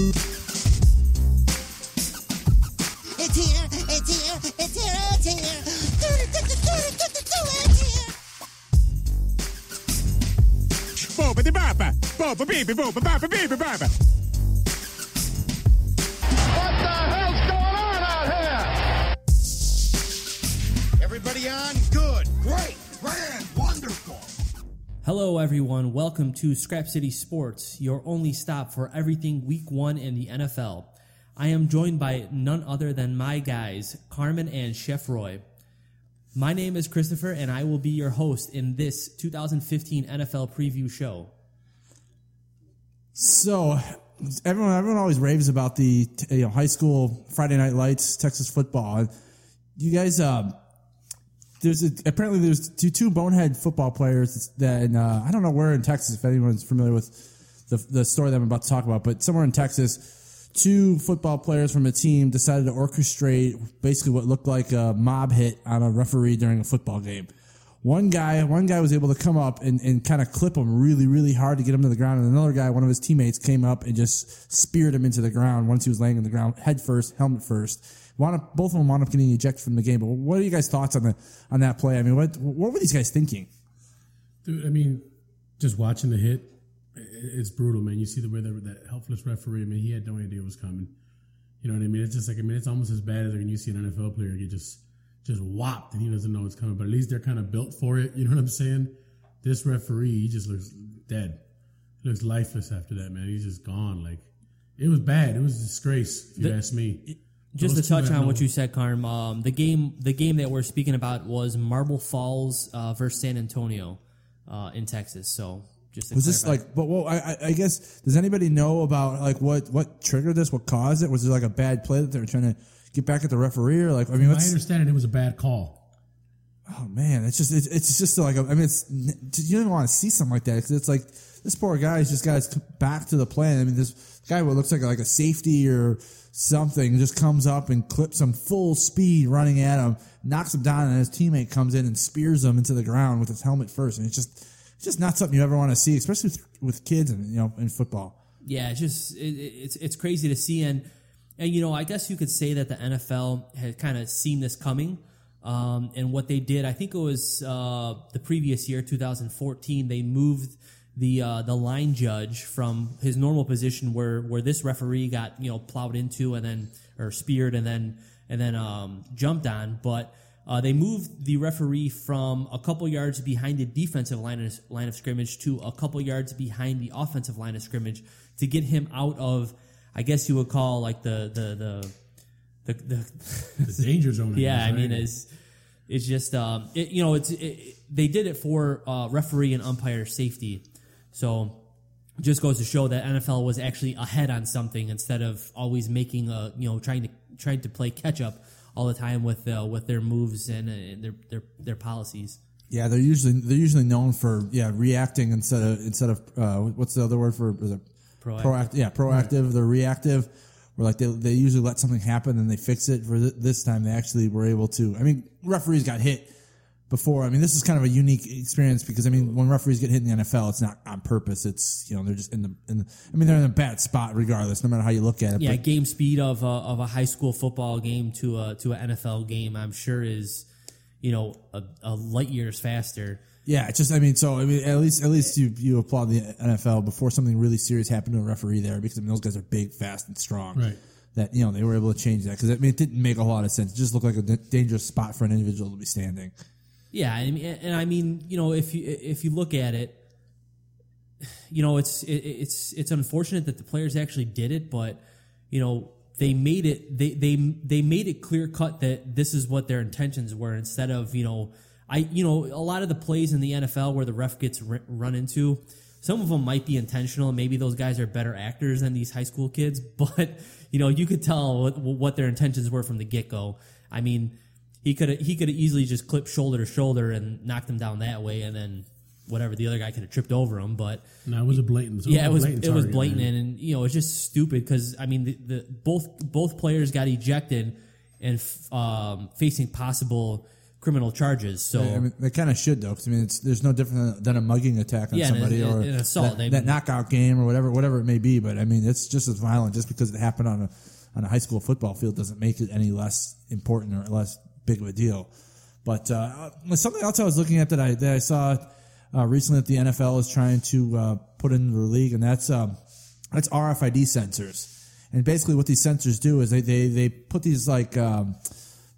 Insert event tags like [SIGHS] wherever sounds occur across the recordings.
It's here, it's here, it's here, it's here. Do it, do it, do it, do it, do it, it's here. Boba de baba, boba baby, boba baba baby baba. What the hell's going on out here? Everybody on? Hello, everyone. Welcome to Scrap City Sports, your only stop for everything Week One in the NFL. I am joined by none other than my guys, Carmen and Chef Roy. My name is Christopher, and I will be your host in this 2015 NFL preview show. So everyone, everyone always raves about the you know high school Friday Night Lights, Texas football. You guys, um, there's a, apparently there's two, two bonehead football players that and, uh, I don't know where in Texas if anyone's familiar with the the story that I'm about to talk about, but somewhere in Texas, two football players from a team decided to orchestrate basically what looked like a mob hit on a referee during a football game. One guy, one guy was able to come up and, and kind of clip him really, really hard to get him to the ground. And another guy, one of his teammates, came up and just speared him into the ground once he was laying on the ground, head first, helmet first. Wound up, both of them wound up getting ejected from the game. But what are you guys' thoughts on the on that play? I mean, what what were these guys thinking? Dude, I mean, just watching the hit, it's brutal, man. You see the way that, that helpless referee, I mean, he had no idea it was coming. You know what I mean? It's just like, I mean, it's almost as bad as when you see an NFL player get just just whopped and he doesn't know it's coming. But at least they're kind of built for it. You know what I'm saying? This referee, he just looks dead. He looks lifeless after that, man. He's just gone. Like, it was bad. It was a disgrace, if you The- ask me. Just to touch on what you said, Carm, um, the game the game that we're speaking about was Marble Falls uh, versus San Antonio uh, in Texas. So just to Was this like? But well, I, I- I guess does anybody know about like what what triggered this? What caused it? Was it like a bad play that they were trying to get back at the referee? Or like, I mean, I understand it, it was a bad call. Oh man, it's just it's, it's just like I mean, it's you don't even want to see something like that because it's like this poor guy's just got his back to the play. I mean, this guy what looks like like a safety or something just comes up and clips him full speed running at him, knocks him down, and his teammate comes in and spears him into the ground with his helmet first. And it's just it's just not something you ever want to see, especially with, with kids and you know in football. yeah, it's just it, it's it's crazy to see, and and you know, I guess you could say that the NFL had kind of seen this coming. Um, and what they did, I think it was uh, the previous year, 2014, they moved the uh, the line judge from his normal position where where this referee got you know plowed into and then or speared and then and then um, jumped on, but uh, they moved the referee from a couple yards behind the defensive line of, line of scrimmage to a couple yards behind the offensive line of scrimmage to get him out of, I guess you would call like the the the the, the The danger zone. [LAUGHS] Yeah, guess, I mean, it's it's just um, it, you know, it's it, it- they did it for uh, referee and umpire safety, so just goes to show that NFL was actually ahead on something instead of always making a you know trying to trying to play catch up all the time with uh, with their moves and, uh, their their their policies. Yeah, they're usually they're usually known for yeah reacting instead of instead of uh, what's the other word for is it Proactive. proactive? Yeah, proactive. They're reactive. Where like they they usually let something happen and they fix it. For th- this time, they actually were able to. I mean, referees got hit before. I mean, this is kind of a unique experience because I mean, when referees get hit in the NFL, it's not on purpose. It's you know they're just in the in. The, I mean, they're in a bad spot regardless, no matter how you look at it. Yeah, But- game speed of a, of a high school football game to a to an NFL game, I'm sure is you know a, a light years faster. Yeah, it's just I mean, so I mean, at least at least you you applaud the NFL before something really serious happened to a referee there because I mean those guys are big, fast, and strong. Right. That you know they were able to change that because I mean it didn't make a whole lot of sense. It just looked like a d- dangerous spot for an individual to be standing. Yeah, and I mean, you know, if you if you look at it, you know, it's it, it's it's unfortunate that the players actually did it, but you know, they made it they they they made it clear cut that this is what their intentions were instead of you know, I you know, a lot of the plays in the NFL where the ref gets run into. Some of them might be intentional. Maybe those guys are better actors than these high school kids, [LAUGHS] but you know you could tell what, what their intentions were from the get go. I mean, he could he could have easily just clipped shoulder to shoulder and knocked him down that way, and then whatever the other guy could have tripped over him. But No, it was a blatant. yeah, it was blatant it was blatant, man. and, you know it's just stupid because I mean the, the both both players got ejected and f- um, facing possible criminal charges. So I mean, they kind of should though, 'cause, I mean, it's, there's no different than a mugging attack on Yeah, and somebody an- or an assault. that, They- that knockout game or whatever, whatever it may be. But I mean, it's just as violent just because it happened on a on a high school football field doesn't make it any less important or less big of a deal. But uh, something else I was looking at that I that I saw uh, recently that the NFL is trying to uh, put into the league, and that's um, that's RFID sensors. And basically, what these sensors do is they they, they put these like um,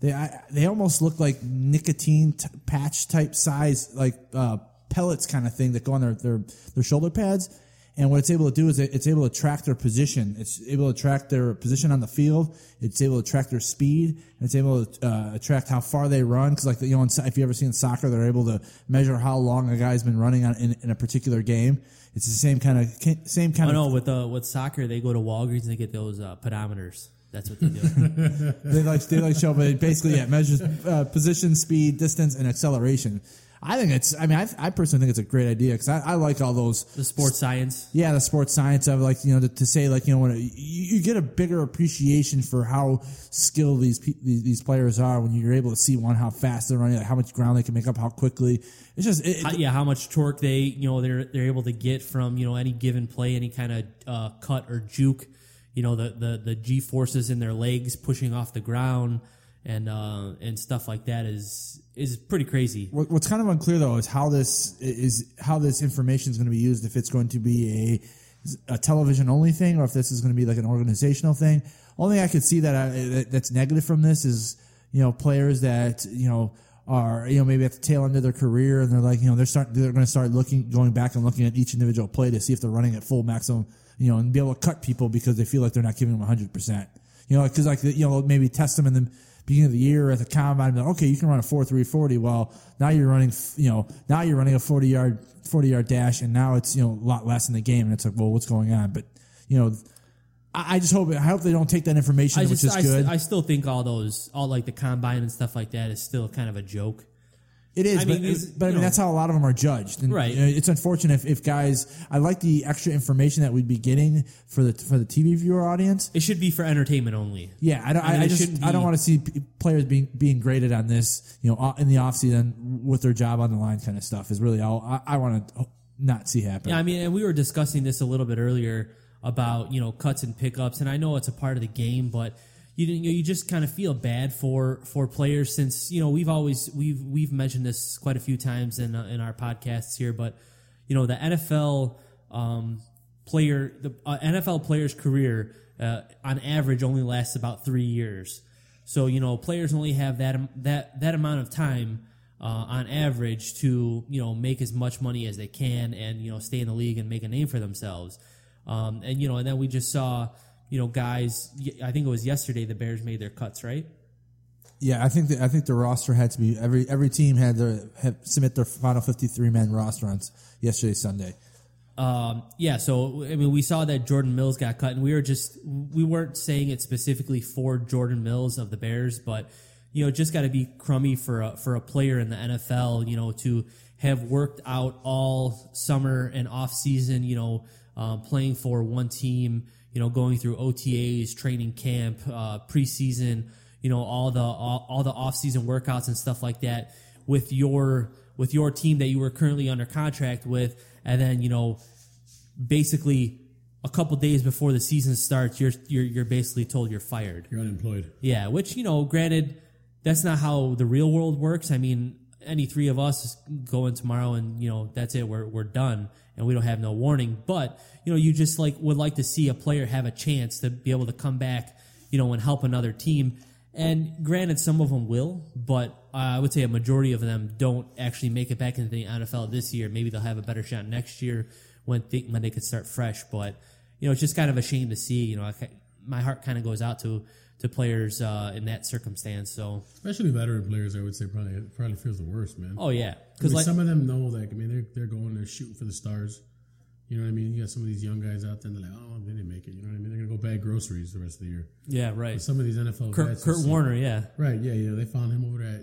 they I, they almost look like nicotine t- patch type size like uh, pellets kind of thing that go on their, their their shoulder pads. And what it's able to do is it's able to track their position. It's able to track their position on the field. It's able to track their speed. And it's able to uh, track how far they run. Because like you know, if you ever seen soccer, they're able to measure how long a guy's been running on in, in a particular game. It's the same kind of same kind I of know with uh, with soccer, they go to Walgreens and they get those uh, pedometers. That's what they do. [LAUGHS] they like they like show, but it basically yeah measures uh, position, speed, distance, and acceleration. I think it's. I mean, I, I personally think it's a great idea because I, I like all those the sports science. yeah, the sports science of like you know to, to say like you know when you, you get a bigger appreciation for how skilled these, these these players are when you're able to see one how fast they're running, like how much ground they can make up, how quickly. It's just it, How- yeah, how much torque they you know they're they're able to get from you know any given play, any kind of uh, cut or juke. You know the the the g forces in their legs pushing off the ground and uh, and stuff like that is is pretty crazy. What, what's kind of unclear though is how this is how this information is going to be used. If it's going to be a a television only thing, or if this is going to be like an organizational thing. Only I could see that, I, that's negative from this is you know players that you know are you know maybe at the tail end of their career and they're like you know they're starting they're going to start looking going back and looking at each individual play to see if they're running at full maximum you know and be able to cut people because they feel like they're not giving them hundred percent. You know, because like you know maybe test them in the beginning of the year at the combine. Like, okay, you can run a four three forty. Well, now you're running, you know, now you're running a forty yard forty yard dash, and now it's you know a lot less in the game, and it's like, well, what's going on? But you know, I, I just hope I hope they don't take that information, I which just is I, good. I still think all those all like the combine and stuff like that is still kind of a joke. It is, I but, mean, these- but I mean know. that's how a lot of them are judged. And, Right. It's unfortunate if, if guys. I like the extra information that we'd be getting for the for the TV viewer audience. It should be for entertainment only. Yeah, I don't. I I, mean, I just I don't want to see players being being graded on this. You know, in the off season with their job on the line, kind of stuff is really all I, I want to not see happen. Yeah, I mean, and we were discussing this a little bit earlier about you know cuts and pickups, and I know it's a part of the game, but you you, just kind of feel bad for for players since you know we've always we've we've mentioned this quite a few times in uh, in our podcasts here, but you know the NFL um, player the uh, NFL player's career uh, on average only lasts about three years. So you know players only have that that that amount of time uh, on average to you know make as much money as they can and you know stay in the league and make a name for themselves. Um, and you know and then we just saw you know guys. I think it was yesterday the Bears made their cuts right. yeah, I think that I think the roster had to be every every team had to have, submit their final fifty three man roster on yesterday Sunday. Um, yeah, so I mean, we saw that Jordan Mills got cut, and we were just we weren't saying it specifically for Jordan Mills of the Bears, but you know, just got to be crummy for a, for a player in the NFL, you know, to have worked out all summer and off season, you know, um, playing for one team, you know, going through OTAs, training camp, uh, preseason, you know, all the all, all the off season workouts and stuff like that with your with your team that you were currently under contract with, and then you know basically a couple days before the season starts, you're you're you're basically told you're fired. You're unemployed. Yeah, which you know, granted, that's not how the real world works. I mean, any three of us go in tomorrow, and you know, that's it. We're we're done, and we don't have no warning. But you know, you just like would like to see a player have a chance to be able to come back, you know, and help another team. And granted, some of them will, but I would say a majority of them don't actually make it back into the NFL this year. Maybe they'll have a better shot next year when th- when they could start fresh. But you know, it's just kind of a shame to see. You know, I, my heart kind of goes out to to players uh, in that circumstance. So, Especially veteran players, I would say probably it probably feels the worst, man. oh yeah, I because mean, like some of them know that. I mean, they're they're going, they're shooting for the stars. You know what I mean? You got some of these young guys out there, and they're like, oh, they didn't make it. You know what I mean? They're gonna go bag groceries the rest of the year. yeah, right. But some of these NFL Kurt, vets, Kurt you see- Warner, yeah. right? Yeah, yeah. They found him over there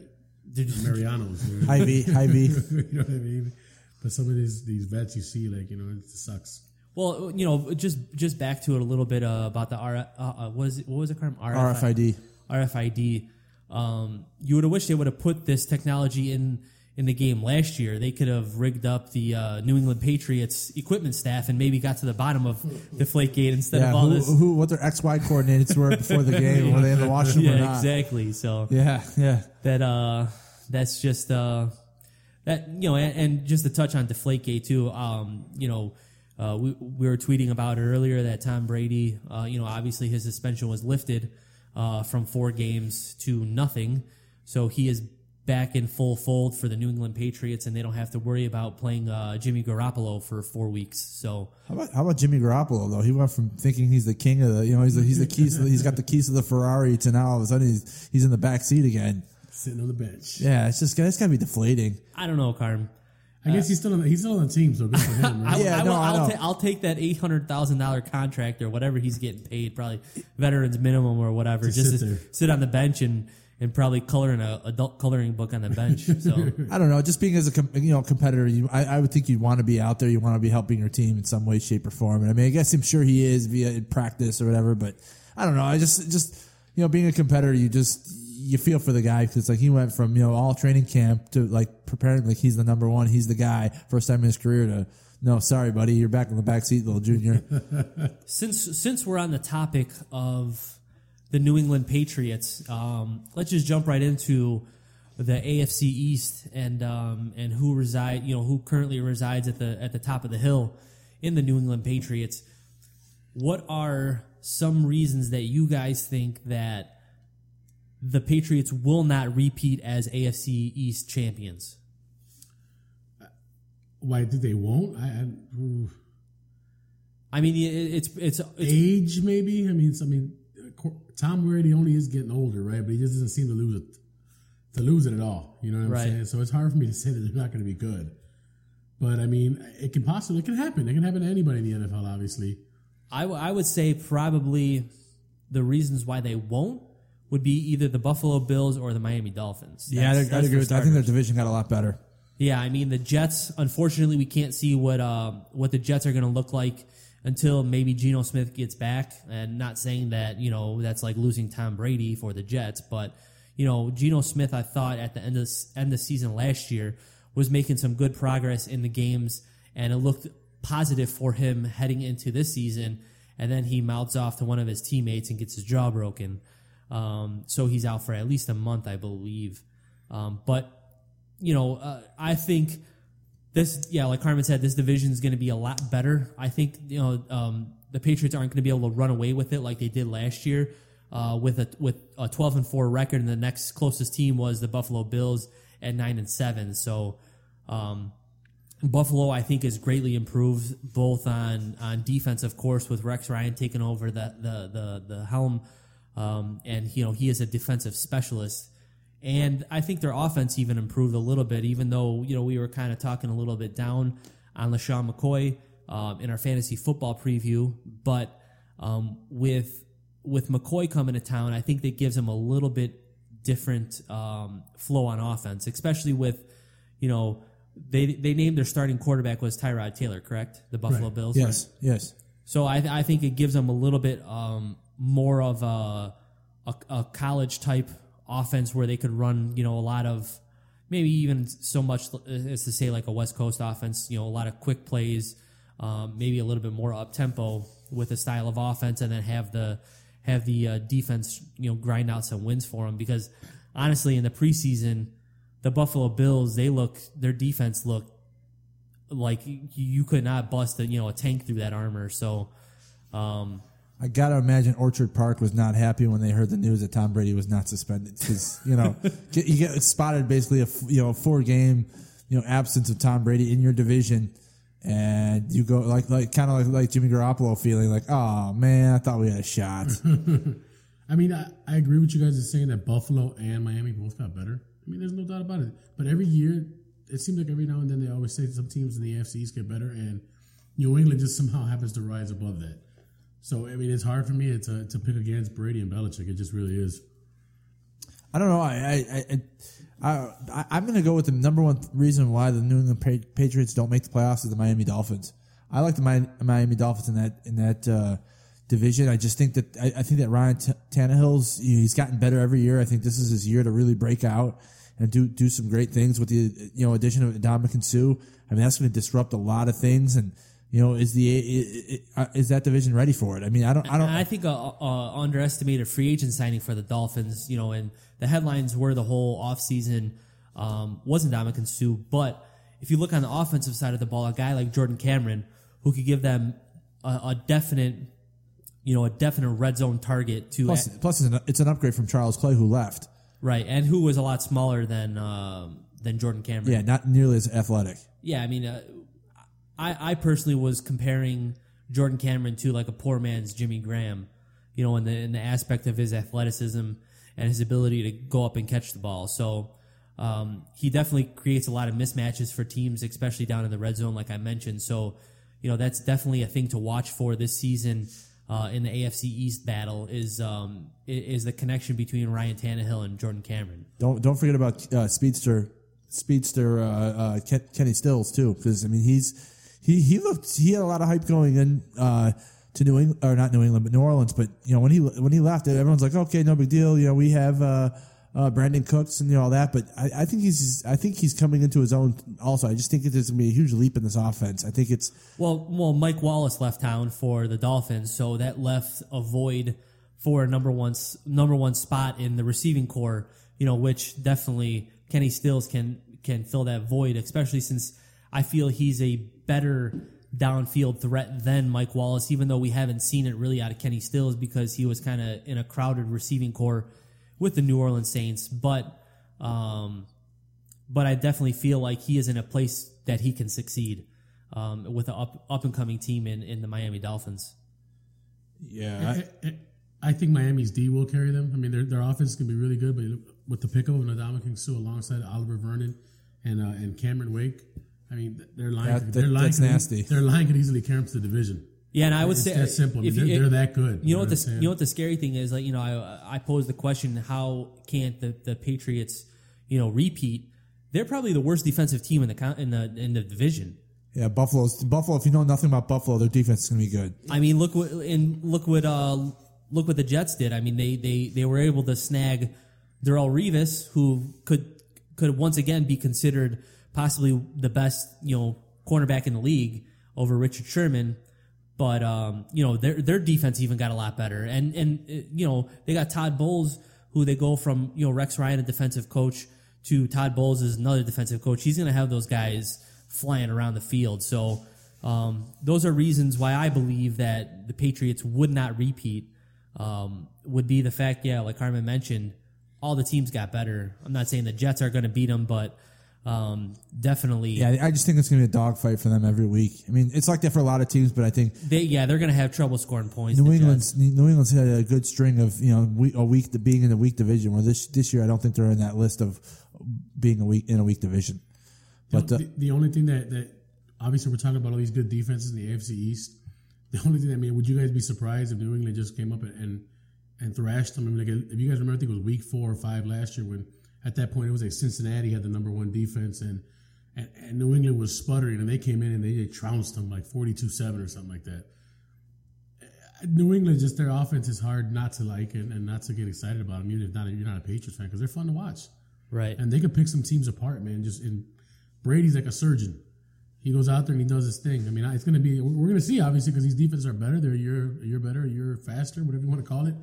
Did at you- Mariano's. You know? Hy-Vee, high V. you know what I mean? But some of these these vets you see, like you know, it sucks. Well, you know, just just back to it a little bit uh, about the R. Uh, uh, what is it? What was it called? RFID. RFID. Um, you would have wished they would have put this technology in in the game last year. They could have rigged up the uh, New England Patriots equipment staff and maybe got to the bottom of Deflategate instead Yeah, of all who, this. who, what their X Y coordinates were before the game, were they in the washroom or [LAUGHS] yeah, not? exactly. So Yeah, yeah. that uh that's just uh that you know and, and just to touch on deflategate too um you know uh we, we were tweeting about it earlier that tom brady uh you know obviously his suspension was lifted uh from four games to nothing so he is back in full fold for the new england patriots and they don't have to worry about playing uh jimmy garoppolo for four weeks so How about, how about Jimmy Garoppolo though? He went from thinking he's the king of the, you know, he's the, he's the keys, to [LAUGHS] the, he's got the keys to the Ferrari to now all of a sudden he's he's in the back seat again. Sitting on the bench. Yeah, it's just it's got to be deflating. i don't know carm I guess he's still on. The, he's still on the team, so good for him. [LAUGHS] Right? I, Yeah, I, no, will, I I'll, ta- I'll take that eight hundred thousand dollar contract or whatever he's getting paid, probably veterans minimum or whatever, To just sit to sit on the bench and and probably color in a adult coloring book on the bench. [LAUGHS] So I don't know. Just being as a com- you know competitor, you, I, I would think you'd want to be out there. You want to be helping your team in some way, shape, or form. And I mean, I guess I'm sure he is via in practice or whatever. But I don't know. I just just you know being a competitor, you just you feel for the guy because like he went from you know all training camp to like preparing like he's the number one, he's the guy first time in his career to no, sorry, buddy, you're back in the back seat, little junior. [LAUGHS] since since we're on the topic of the New England Patriots, um, let's just jump right into the AFC East and um, and who reside you know who currently resides at the at the top of the hill in the New England Patriots. What are some reasons that you guys think that the Patriots will not repeat as AFC East champions? Why do they won't? I, I. I mean, it's it's it's age maybe. I mean, I mean, Tom Brady only is getting older, right? But he just doesn't seem to lose it to lose it at all. You know what I'm Right. saying? So it's hard for me to say that they're not going to be good. But I mean, it can possibly it can happen. It can happen to anybody in the NFL, obviously. I, w- I would say probably the reasons why they won't would be either the Buffalo Bills or the Miami Dolphins. yeah, I'd, That's- I'd agree with that. I think their division got a lot better. Yeah, I mean the Jets. Unfortunately, we can't see what um, what the Jets are going to look like until maybe Geno Smith gets back. And not saying that you know that's like losing Tom Brady for the Jets, but you know Geno Smith, I thought at the end of end of season last year was making some good progress in the games, and it looked positive for him heading into this season. And then he mouths off to one of his teammates and gets his jaw broken. Um, so he's out for at least a month, I believe. Um, but you know, uh, I think this, yeah, like Carmen said, this division is going to be a lot better. I think, you know, um, the Patriots aren't going to be able to run away with it like they did last year uh, with a with a 12 and 4 record, and the next closest team was the Buffalo Bills at 9 and 7. So, um, Buffalo, I think, is greatly improved both on on defense, of course, with Rex Ryan taking over the the the, the helm, um, and you know he is a defensive specialist. And I think their offense even improved a little bit, even though you know we were kind of talking a little bit down on LeSean McCoy um, in our fantasy football preview. But um, with with McCoy coming to town, I think that gives him a little bit different um, flow on offense, especially with you know they they named their starting quarterback was Tyrod Taylor, correct? The Buffalo Right. Bills. Yes, yes. So I, I think it gives them a little bit um, more of a, a, a college type offense where they could run, you know, a lot of maybe even so much as to say like a West Coast offense, you know, a lot of quick plays, um, maybe a little bit more up tempo with a style of offense, and then have the have the uh, defense, you know, grind out some wins for them. Because honestly, in the preseason, the Buffalo Bills they look their defense looked like you could not bust a you know a tank through that armor. So, um, I gotta imagine Orchard Park was not happy when they heard the news that Tom Brady was not suspended because you know get, [LAUGHS] you get spotted basically a you know four game you know absence of Tom Brady in your division, and you go like like kind of like like Jimmy Garoppolo feeling like oh man I thought we had a shot. [LAUGHS] I mean, I, I agree with you guys in saying that Buffalo and Miami both got better. I mean, there's no doubt about it. But every year, it seems like every now and then they always say some teams in the AFC East get better, and New England just somehow happens to rise above that. So I mean, it's hard for me to to pick against Brady and Belichick. It just really is. I don't know. I I, I, I, I'm going to go with the number one reason why the New England Patriots don't make the playoffs is the Miami Dolphins. I like the Miami Dolphins in that in that uh, division. I just think that I, I think that Ryan T- Tannehill's he's gotten better every year. I think this is his year to really break out and do do some great things with the you know addition of Ndamukong Suh. I mean that's going to disrupt a lot of things and. You know, is the is, is that division ready for it? I mean, I don't, I don't. And I think a, a underestimated free agent signing for the Dolphins. You know, and the headlines were the whole offseason um, wasn't Ndamukong Suh, but if you look on the offensive side of the ball, a guy like Jordan Cameron who could give them a, a definite, you know, a definite red zone target to plus, plus it's an, it's an upgrade from Charles Clay who left. right, and who was a lot smaller than um, than Jordan Cameron. Yeah, not nearly as athletic. Yeah, I mean, uh, I I personally was comparing Jordan Cameron to like a poor man's Jimmy Graham, you know, in the in the aspect of his athleticism and his ability to go up and catch the ball. So um, he definitely creates a lot of mismatches for teams, especially down in the red zone, like I mentioned. So you know that's definitely a thing to watch for this season. Uh, in the AFC East battle is um, is the connection between Ryan Tannehill and Jordan Cameron. Don't don't forget about uh, speedster speedster uh, uh, Kenny Stills too, because I mean he's he he looked he had a lot of hype going in uh, to New England or not New England but New Orleans, but you know when he when he left, it, everyone's like okay, no big deal. You know we have. Uh, uh, Brandin Cooks and you know, all that, but I, I think he's I think he's coming into his own. Also, I just think there's gonna be a huge leap in this offense. I think it's Well, well, Mike Wallace left town for the Dolphins, so that left a void for a number one number one spot in the receiving corps. You know, which definitely Kenny Stills can can fill that void, especially since I feel he's a better downfield threat than Mike Wallace. Even though we haven't seen it really out of Kenny Stills because he was kind of in a crowded receiving corps with the New Orleans Saints, but. Um, but I definitely feel like he is in a place that he can succeed um, with an up up and coming team in, in the Miami Dolphins. yeah. I, I think Miami's D will carry them. I mean, their their offense can be really good, but with the pickup of Ndamukong Suh alongside Olivier Vernon and uh, and Cameron Wake, I mean, their line That- their that- line that's could, nasty. Their line could easily carry them to the division. Yeah, and I would It's say that simple. I mean, if they're, you- they're that good. You know what I'm the you know what the scary thing is? Like you know, I I posed the question: How can't the, the Patriots you know repeat? They're probably the worst defensive team in the in the in the division. Yeah, Buffalo's Buffalo. If you know nothing about Buffalo, their defense is gonna be good. I mean, look what and look what uh look what the Jets did. I mean, they they they were able to snag Darrelle Revis, who could could once again be considered possibly the best you know cornerback in the league over Richard Sherman. But um, you know their their defense even got a lot better, and and uh, you know they got Todd Bowles, who they go from you know Rex Ryan, a defensive coach, to Todd Bowles is another defensive coach. He's going to have those guys flying around the field. So um, those are reasons why I believe that the Patriots would not repeat. Um, would be the fact, yeah, like Harmon mentioned, all the teams got better. I'm not saying the Jets are going to beat them, but um, definitely, Yeah, I just think it's gonna be a dogfight for them every week. I mean, it's like that for a lot of teams, but I think they yeah they're going to have trouble scoring points. New England's Jets. New England's had a good string of you know a week to being in the weak division. Where this this year, I don't think they're in that list of being a week in a weak division. But uh, the, the only thing that, that obviously we're talking about all these good defenses in the AFC East. The only thing I mean, would you guys be surprised if New England just came up and and, and thrashed them? I mean, like if you guys remember, I think it was Week Four or Five last year when at that point it was like Cincinnati had the number one defense and and, and New England was sputtering and they came in and they, trounced them like forty two seven or something like that. New England, just their offense is hard not to like and, and not to get excited about them, even if not you're not a Patriots fan, because they're fun to watch right. and they could pick some teams apart, man. Just in Brady's like a surgeon. He goes out there and he does his thing. I mean, it's going to be we're going to see obviously because these defenses are better. They're a year a year better, a year faster, whatever you want to call it.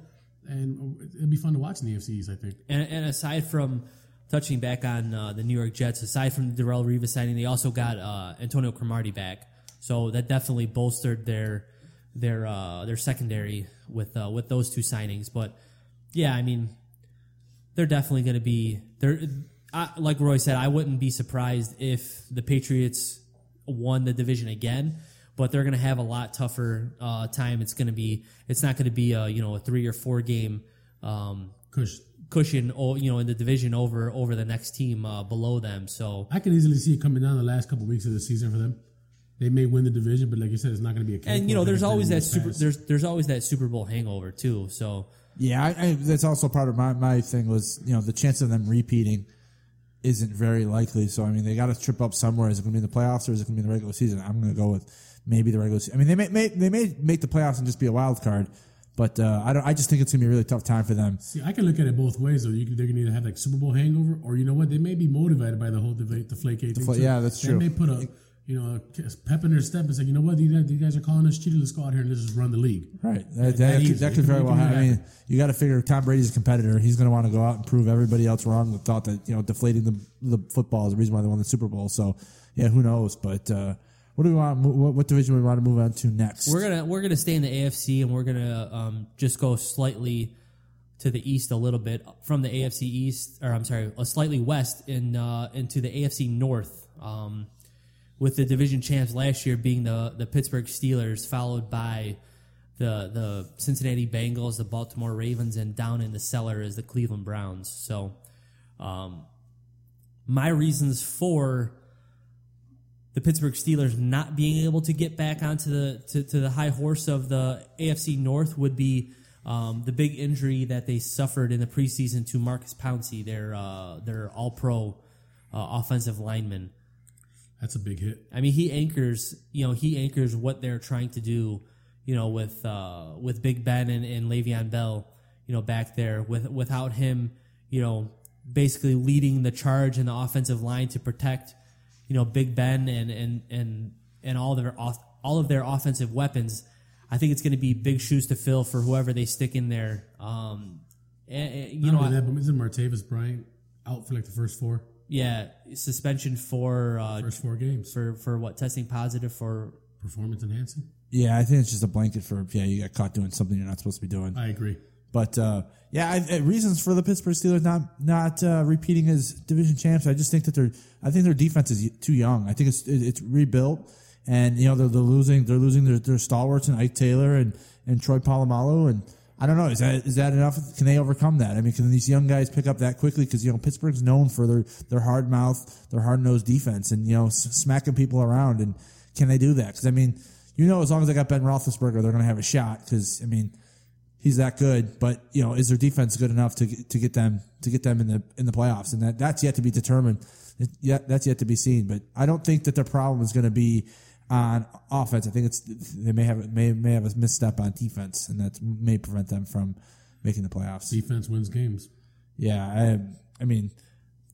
And it'd be fun to watch in the AFCs. I think. And, and aside from touching back on uh, the New York Jets, aside from the Darrelle Revis signing, they also got uh, Antonio Cromartie back. So that definitely bolstered their their uh, their secondary with uh, with those two signings. But yeah, I mean, they're definitely going to be they're I, like Roy said. I wouldn't be surprised if the Patriots won the division again. But they're going to have a lot tougher uh, time. It's going to be. It's not going to be a you know a three or four game um, Kush, cushion, you know, in the division over over the next team uh, below them. So I can easily see it coming down the last couple weeks of the season for them. They may win the division, but like you said, it's not going to be a. and you know, there's always that super. in There's there's always that Super Bowl hangover too. So yeah, I, I, that's also part of my my thing was you know the chance of them repeating isn't very likely. So I mean, they got to trip up somewhere. Is it going to be in the playoffs or is it going to be in the regular season? I'm going to go with maybe the regular. season. I mean, they may, may they may make the playoffs and just be a wild card, but uh, I don't. I just think it's gonna be a really tough time for them. See, I can look at it both ways though. You they're gonna either have like Super Bowl hangover, or you know what? They may be motivated by the whole deflate, deflate thing. Defla- yeah, that's they true. may put a you know a pep in their step and say, you know what, these guys, these guys are calling us cheated. Let's go out here and let's just run the league. Right. That, that that, could, that could very well happen. I mean, you got to figure Tom Brady's a competitor. He's going to want to go out and prove everybody else wrong. The thought that you know deflating the the football is the reason why they won the Super Bowl. So yeah, who knows? But uh, what do we want? What, what division we want to move on to next? We're gonna we're gonna stay in the AFC and we're gonna um, just go slightly to the east a little bit from the AFC East, or I'm sorry, uh, slightly west in uh, into the AFC North. Um, with the division champs last year being the the Pittsburgh Steelers, followed by the the Cincinnati Bengals, the Baltimore Ravens, and down in the cellar is the Cleveland Browns. So, um, my reasons for the Pittsburgh Steelers not being able to get back onto the to, to the high horse of the AFC North would be um, the big injury that they suffered in the preseason to Maurkice Pouncey, their uh, their All Pro uh, offensive lineman. That's a big hit. I mean, he anchors, you know, he anchors what they're trying to do, you know, with uh, with Big Ben and, and Le'Veon Bell, you know, back there. With without him, you know, basically leading the charge in the offensive line to protect, you know, Big Ben and and and and all their off, all of their offensive weapons. I think it's going to be big shoes to fill for whoever they stick in there. Um, and, and, you Not know, only that, but isn't Martavis Bryant out for like the first four yeah, suspension for uh, first four games? for for what testing positive for Performance enhancing. yeah, I think it's just a blanket for yeah, you got caught doing something you're not supposed to be doing. I agree. But uh, yeah, I, I, reasons for the Pittsburgh Steelers not not uh, repeating as division champs. I just think that they're I think their defense is too young. I think it's it, it's rebuilt, and you know they're, they're losing they're losing their, their stalwarts and Ike Taylor and and Troy Polamalu and. I don't know. Is that is that enough? Can they overcome that? I mean, can these young guys pick up that quickly? Because you know Pittsburgh's known for their their hard mouth, their hard nosed defense, and you know smacking people around. And can they do that? Because I mean, you know, as long as they got Ben Roethlisberger, they're going to have a shot. Because I mean, he's that good. But you know, is their defense good enough to get- to get them to get them in the in the playoffs? And that that's yet to be determined. It, yet that's yet to be seen. But I don't think that their problem is going to be on offense. I think it's they may have may may have a misstep on defense, and that may prevent them from making the playoffs. Defense wins games. Yeah, I, I mean,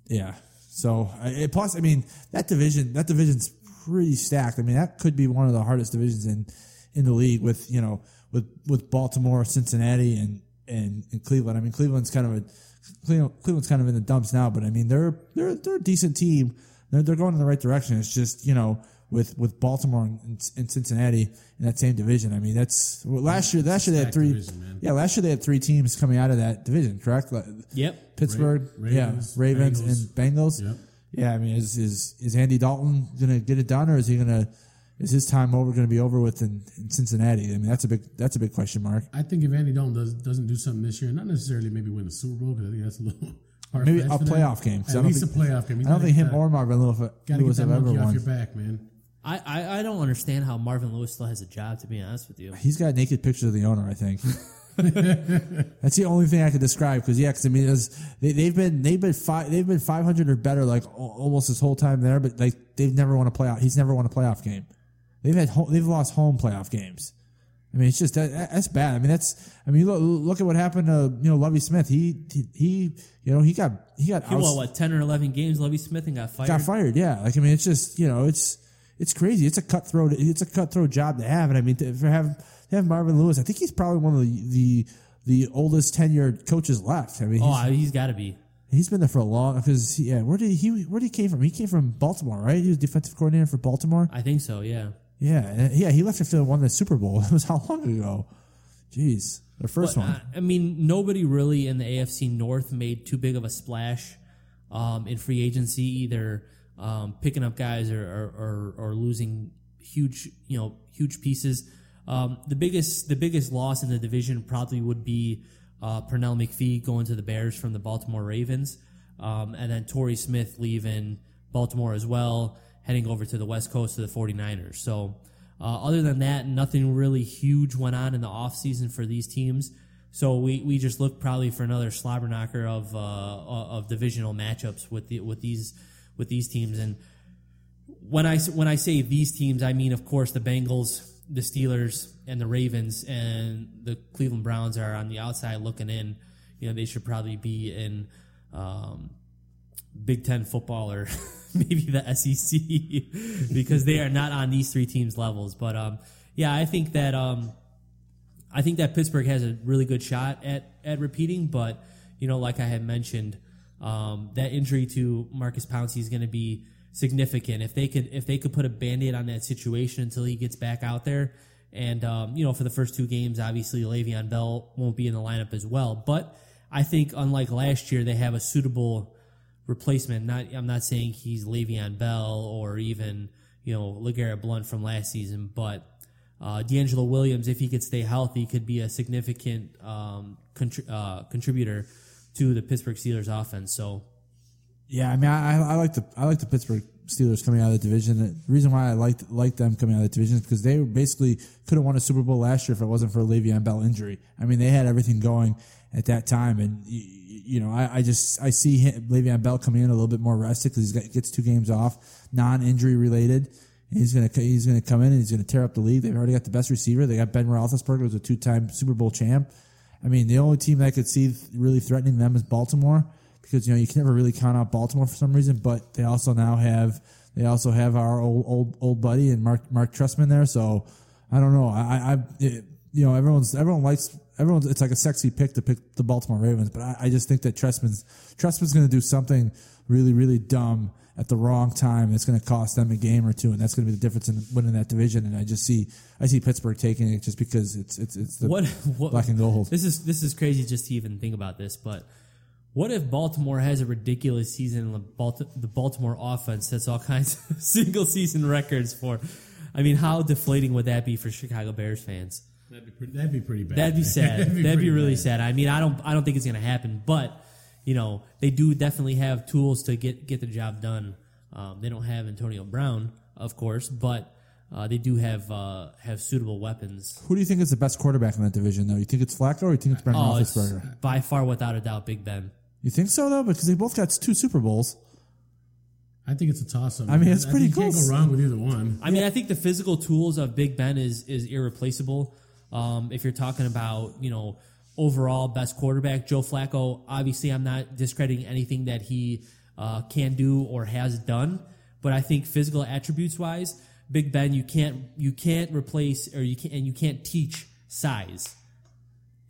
yeah. So I- plus, I mean, that division that division's pretty stacked. I mean, that could be one of the hardest divisions in in the league with you know with with Baltimore, Cincinnati, and and, and Cleveland. I mean, Cleveland's kind of a Cleveland, Cleveland's kind of in the dumps now, but I mean, they're they're they're a decent team. They're they're going in the right direction. It's just you know. With, with Baltimore and, and Cincinnati in that same division, I mean that's well, last year. Last year they had three. division, yeah, last year they had three teams coming out of that division. Correct? Yep. Pittsburgh, Ra- yeah, Ravens, Ravens Bengals. and Bengals. Yep. Yeah, I mean, is is is Andy Dalton gonna get it done, or is he gonna is his time over going to be over with in, in Cincinnati? I mean, that's a big that's a big question mark. I think if Andy Dalton does, doesn't do something this year, not necessarily maybe win the Super Bowl because I think that's a little [LAUGHS] hard. Maybe a playoff game. 'cause I At don't least think- a playoff game. You I don't think him gotta- or Marvin Lewis, gotta get Lewis that have ever monkey off your back, man. I, I, I don't understand how Marvin Lewis still has a job. To be honest with you, He's got naked pictures of the owner. I think [LAUGHS] [LAUGHS] that's the only thing I could describe. Because yeah, because I mean, was, they, they've been they've been five they've been five hundred or better like al- almost this whole time there, but like they've never won a playoff. He's never won a playoff game. They've had home, they've lost home playoff games. I mean, it's just that, that's bad. I mean, that's I mean, look, look at what happened to you know Lovie Smith. He he, you know he got he got he won what ten or eleven games. Levy Smith and got fired. got fired. Yeah, like I mean, it's just you know, it's it's crazy. It's a cutthroat. It's a cutthroat job to have, and I mean, to, for have to have Marvin Lewis, I think he's probably one of the the, the oldest tenured coaches left. I mean, he's, Oh, he's got to be. he's been there for a long because yeah, where did he where did he came from? He came from Baltimore, right? He was defensive coordinator for Baltimore. I think so. Yeah. Yeah, yeah, he left after they won the Super Bowl. [LAUGHS] It was how long ago? Jeez, their first But, one. uh, I mean, nobody really in the AFC North made too big of a splash um, in free agency, either um, picking up guys or, or, or, or losing huge, you know, huge pieces. Um, the biggest, the biggest loss in the division probably would be uh, Pernell McPhee going to the Bears from the Baltimore Ravens, um, and then Torrey Smith leaving Baltimore as well, heading over to the West Coast to the 49ers. So. Uh, other than that, nothing really huge went on in the offseason for these teams. So we, we just look probably for another slobber knocker of uh, of divisional matchups with the with these with these teams. And when I when I say these teams, I mean of course the Bengals, the Steelers, and the Ravens, and the Cleveland Browns are on the outside looking in. You know, they should probably be in um, Big Ten football or [LAUGHS] [LAUGHS] maybe the SEC because they are not on these three teams' levels. But um, yeah, I think that um, I think that Pittsburgh has a really good shot at at repeating. But you know, like I had mentioned, um, that injury to Maurkice Pouncey is going to be significant. If they could if they could put a band-aid on that situation until he gets back out there. And um, you know, for the first two games, obviously Le'Veon Bell won't be in the lineup as well. But I think, unlike last year, they have a suitable replacement. Not, I'm not saying he's Le'Veon Bell or even you know LeGarrette Blount from last season, but uh, DeAngelo Williams, if he could stay healthy, could be a significant um, contri- uh, contributor to the Pittsburgh Steelers offense. So Yeah, I mean, I, I like the I like the Pittsburgh Steelers coming out of the division. The reason why I liked liked them coming out of the division is because they basically could have won a Super Bowl last year if it wasn't for a Le'Veon Bell injury. I mean, they had everything going at that time, and y- y- you know, I, I just I see him, Le'Veon Bell coming in a little bit more rested because he gets two games off, non injury related. He's gonna he's gonna come in and he's gonna tear up the league. They've already got the best receiver. They got Ben Roethlisberger, who's a two time Super Bowl champ. I mean, the only team that I could see really threatening them is Baltimore because you know you can never really count out Baltimore for some reason. But they also now have they also have our old old old buddy and Mark Marc Trestman there. So I don't know. I I it, you know everyone's everyone likes everyone's it's like a sexy pick to pick the Baltimore Ravens, but I, I just think that Trestman's Trestman's going to do something really really dumb at the wrong time. It's going to cost them a game or two, and that's going to be the difference in winning that division. And I just see I see Pittsburgh taking it just because it's it's it's the what, what black and gold. This is this is crazy just to even think about this, but what if Baltimore has a ridiculous season and the Baltimore offense sets all kinds of [LAUGHS] single season records for? I mean, how deflating would that be for Chicago Bears fans? That'd be pretty, that'd be pretty bad. That'd be [LAUGHS] sad. that'd be, pretty really bad. sad. I mean, I don't I don't think it's gonna happen, but you know they do definitely have tools to get get the job done. Um, they don't have Antonio Brown, of course, but uh, they do have uh, have suitable weapons. Who do you think is the best quarterback in that division, though? You think it's Flacco or you think it's Ben Oh, it's Roethlisberger? by far without a doubt Big Ben. You think so, though? Because they both got two Super Bowls. I think it's a toss up. I mean, it's I pretty think You can't go wrong with either one. I mean, I think the physical tools of Big Ben is is irreplaceable. Um, if you're talking about you know overall best quarterback, Joe Flacco. Obviously, I'm not discrediting anything that he uh, can do or has done, but I think physical attributes wise, Big Ben, you can't you can't replace or you can and you can't teach size.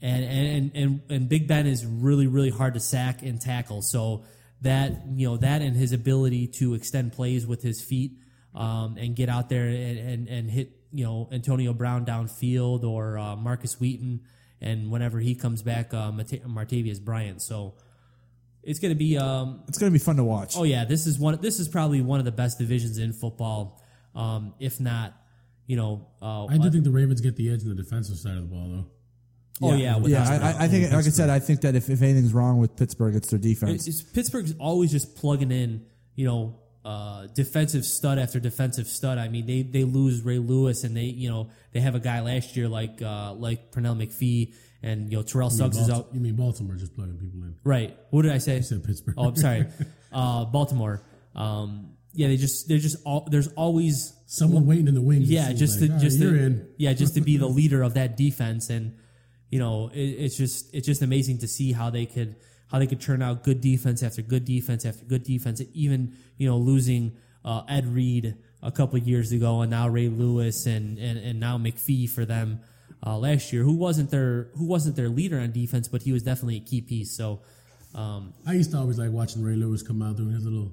And, and and and Big Ben is really really hard to sack and tackle. So that you know that and his ability to extend plays with his feet um, and get out there and, and, and hit you know Antonio Brown downfield or uh, Markus Wheaton and whenever he comes back, uh, Mata- Martavis Bryant. So it's going to be um, It's going to be fun to watch. oh yeah, this is one. This is probably one of the best divisions in football, um, if not you know. Uh, I do think the Ravens get the edge on the defensive side of the ball, though. oh yeah, yeah. without I, a doubt. I, I think, like I said, I think that if, if anything's wrong with Pittsburgh, it's their defense. It's, it's- Pittsburgh's always just plugging in, you know, uh, defensive stud after defensive stud. I mean, they they lose Ray Lewis, and they you know they have a guy last year like uh, like Pernell McPhee, and you know Terrell You Suggs is out. you mean Baltimore just plugging people in? Right. What did I say? said Pittsburgh. Oh, I'm sorry. [LAUGHS] Uh, Baltimore. Um, yeah, they just they're just all there's always Someone waiting in the wings. yeah just like, to, "All right, just you're to, in. yeah just to be the [LAUGHS] leader of that defense and you know it, it's just it's just amazing to see how they could how they could turn out good defense after good defense after good defense even you know losing uh, Ed Reed a couple of years ago and now Ray Lewis and and, and now McPhee for them uh, last year who wasn't their who wasn't their leader on defense but he was definitely a key piece so um, I used to always like watching Ray Lewis come out doing his little.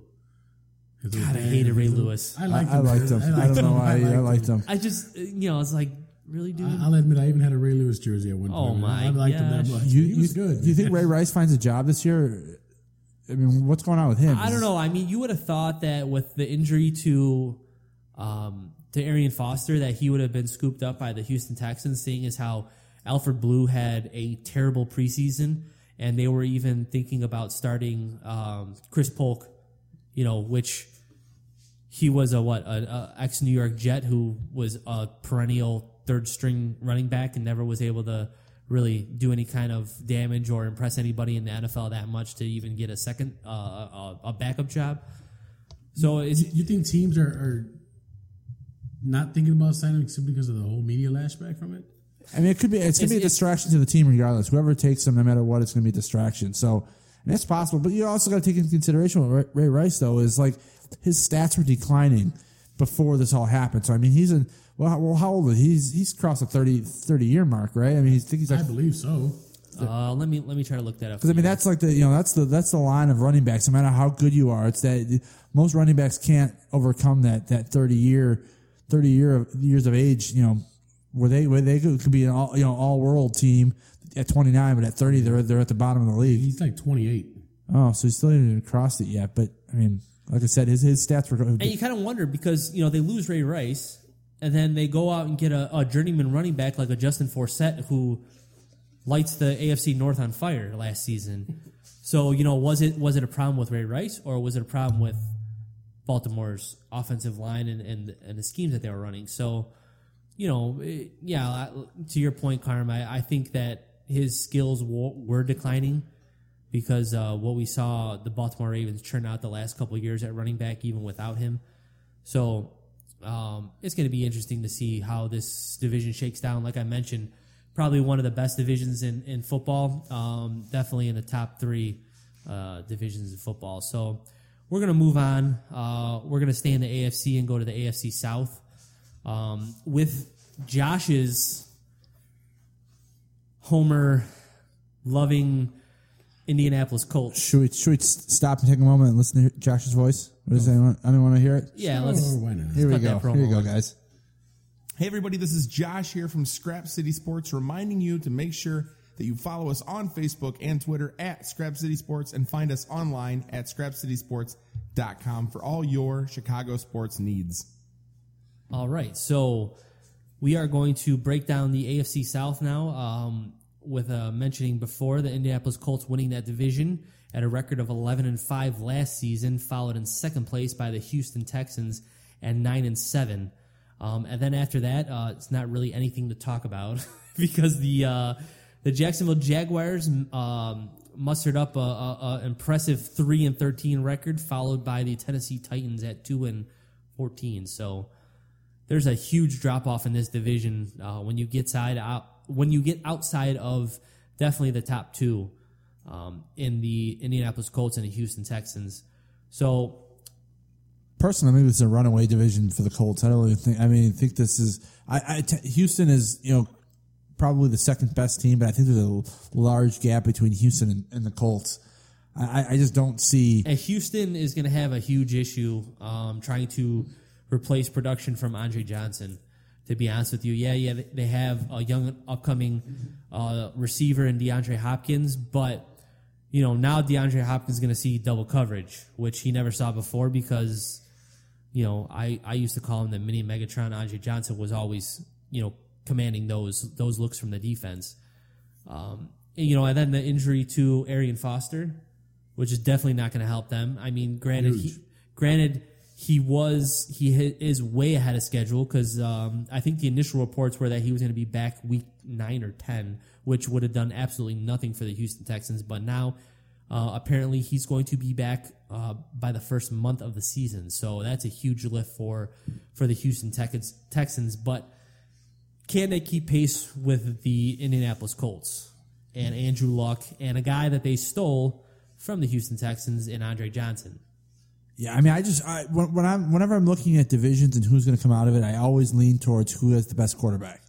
His little God, I hated Ray little- Lewis. I I, liked I him. liked him. [LAUGHS] I, don't know why. I liked him. I just you know it's like really dude I- I'll admit, I even had a Ray Lewis jersey at one Oh point. Oh my I liked him that much. You, he was you, good. Do you think Ray Rice finds a job this year? I mean, what's going on with him? I don't know. I mean, you would have thought that with the injury to um, to Arian Foster, that he would have been scooped up by the Houston Texans, seeing as how Alfred Blue had a terrible preseason, and they were even thinking about starting um, Chris Polk, you know, which he was a what a, a ex New York Jet who was a perennial third string running back and never was able to really do any kind of damage or impress anybody in the NFL that much to even get a second uh, a, a backup job. So it's, You think teams are, are not thinking about signing him simply because of the whole media lashback from it? I mean, it could be. It's gonna be a distraction to the team regardless. Whoever takes them, no matter what, it's gonna be a distraction. So, and it's possible. But you also got to take into consideration what Ray Ray Rice though is like his stats were declining before this all happened. So I mean, he's in. Well, how, well, how old is he? He's he's crossed the 30, 30 year mark, right? I mean, he's, I think he's I like believe so. Uh, let me let me try to look that up. Because I mean, that's like the you know that's the that's the line of running backs. No matter how good you are, it's that most running backs can't overcome that that thirty year, thirty year of, years of age. You know, where they where they could, could be an all you know all world team at twenty nine, but at thirty they're they're at the bottom of the league. He's like 28. Oh, so he still hasn't even crossed it yet. But I mean, like I said, his his stats were. And you kind of wonder because you know they lose Ray Rice, and then they go out and get a, a journeyman running back like a Justin Forsett who lights the AFC North on fire last season. So you know, was it was it a problem with Ray Rice or was it a problem with Baltimore's offensive line and and, and the schemes that they were running? So you know, it- yeah, I- to your point, Carm, I, I think that his skills w- were declining because uh, what we saw the Baltimore Ravens churn out the last couple years at running back, even without him. So um, it's going to be interesting to see how this division shakes down. Like I mentioned, probably one of the best divisions in, in football, um, definitely in the top three uh, divisions in football. So we're going to move on. Uh, we're going to stay in the AFC and go to the AFC South um, with Josh's Homer loving Indianapolis Colts. should we should we stop and take a moment and listen to Josh's voice? What does anyone anyone want to hear it? Yeah, let's. Why not? Here we cut go. that promo Here you go, in. guys. Hey, everybody, this is Josh here from Scrap City Sports, reminding you to make sure that you follow us on Facebook and Twitter at Scrap City Sports and find us online at scrapcitysports.com for all your Chicago sports needs. All right, so we are going to break down the AFC South now. Um, with uh, mentioning before the Indianapolis Colts winning that division at a record of 11 and 5 last season, followed in second place by the Houston Texans and 9 and 7. Um, and then after that, uh, it's not really anything to talk about [LAUGHS] because the uh, the Jacksonville Jaguars um, mustered up a, a, a impressive 3 and 13 record, followed by the Tennessee Titans at 2 and 14. So there's a huge drop off in this division uh, when you get side out when you get outside of definitely the top two um, in the Indianapolis Colts and the Houston Texans. So personally, I think this is a runaway division for the Colts. I don't really think. I mean, I think this is. I, I t- Houston is you know probably the second best team, but I think there's a large gap between Houston and, and the Colts. I, I- just don't see. and Houston is going to have a huge issue um, trying to replace production from Andre Johnson. To be honest with you, yeah, yeah, they- they have a young upcoming uh, receiver in DeAndre Hopkins, but you know now DeAndre Hopkins is going to see double coverage, which he never saw before because you know I, I used to call him the mini Megatron. Andre Johnson was always you know commanding those those looks from the defense. Um, and, you know, and then the injury to Arian Foster, which is definitely not going to help them. I mean, granted, he, granted he was he is way ahead of schedule because um, I think the initial reports were that he was going to be back week nine or ten, which would have done absolutely nothing for the Houston Texans. But now, uh, apparently, he's going to be back uh, by the first month of the season, so that's a huge lift for for the Houston Texans. Texans, but can they keep pace with the Indianapolis Colts and Andrew Luck and a guy that they stole from the Houston Texans in Andre Johnson? Yeah, I mean, I just I, when, I'm whenever I'm looking at divisions and who's going to come out of it, I always lean towards who has the best quarterback.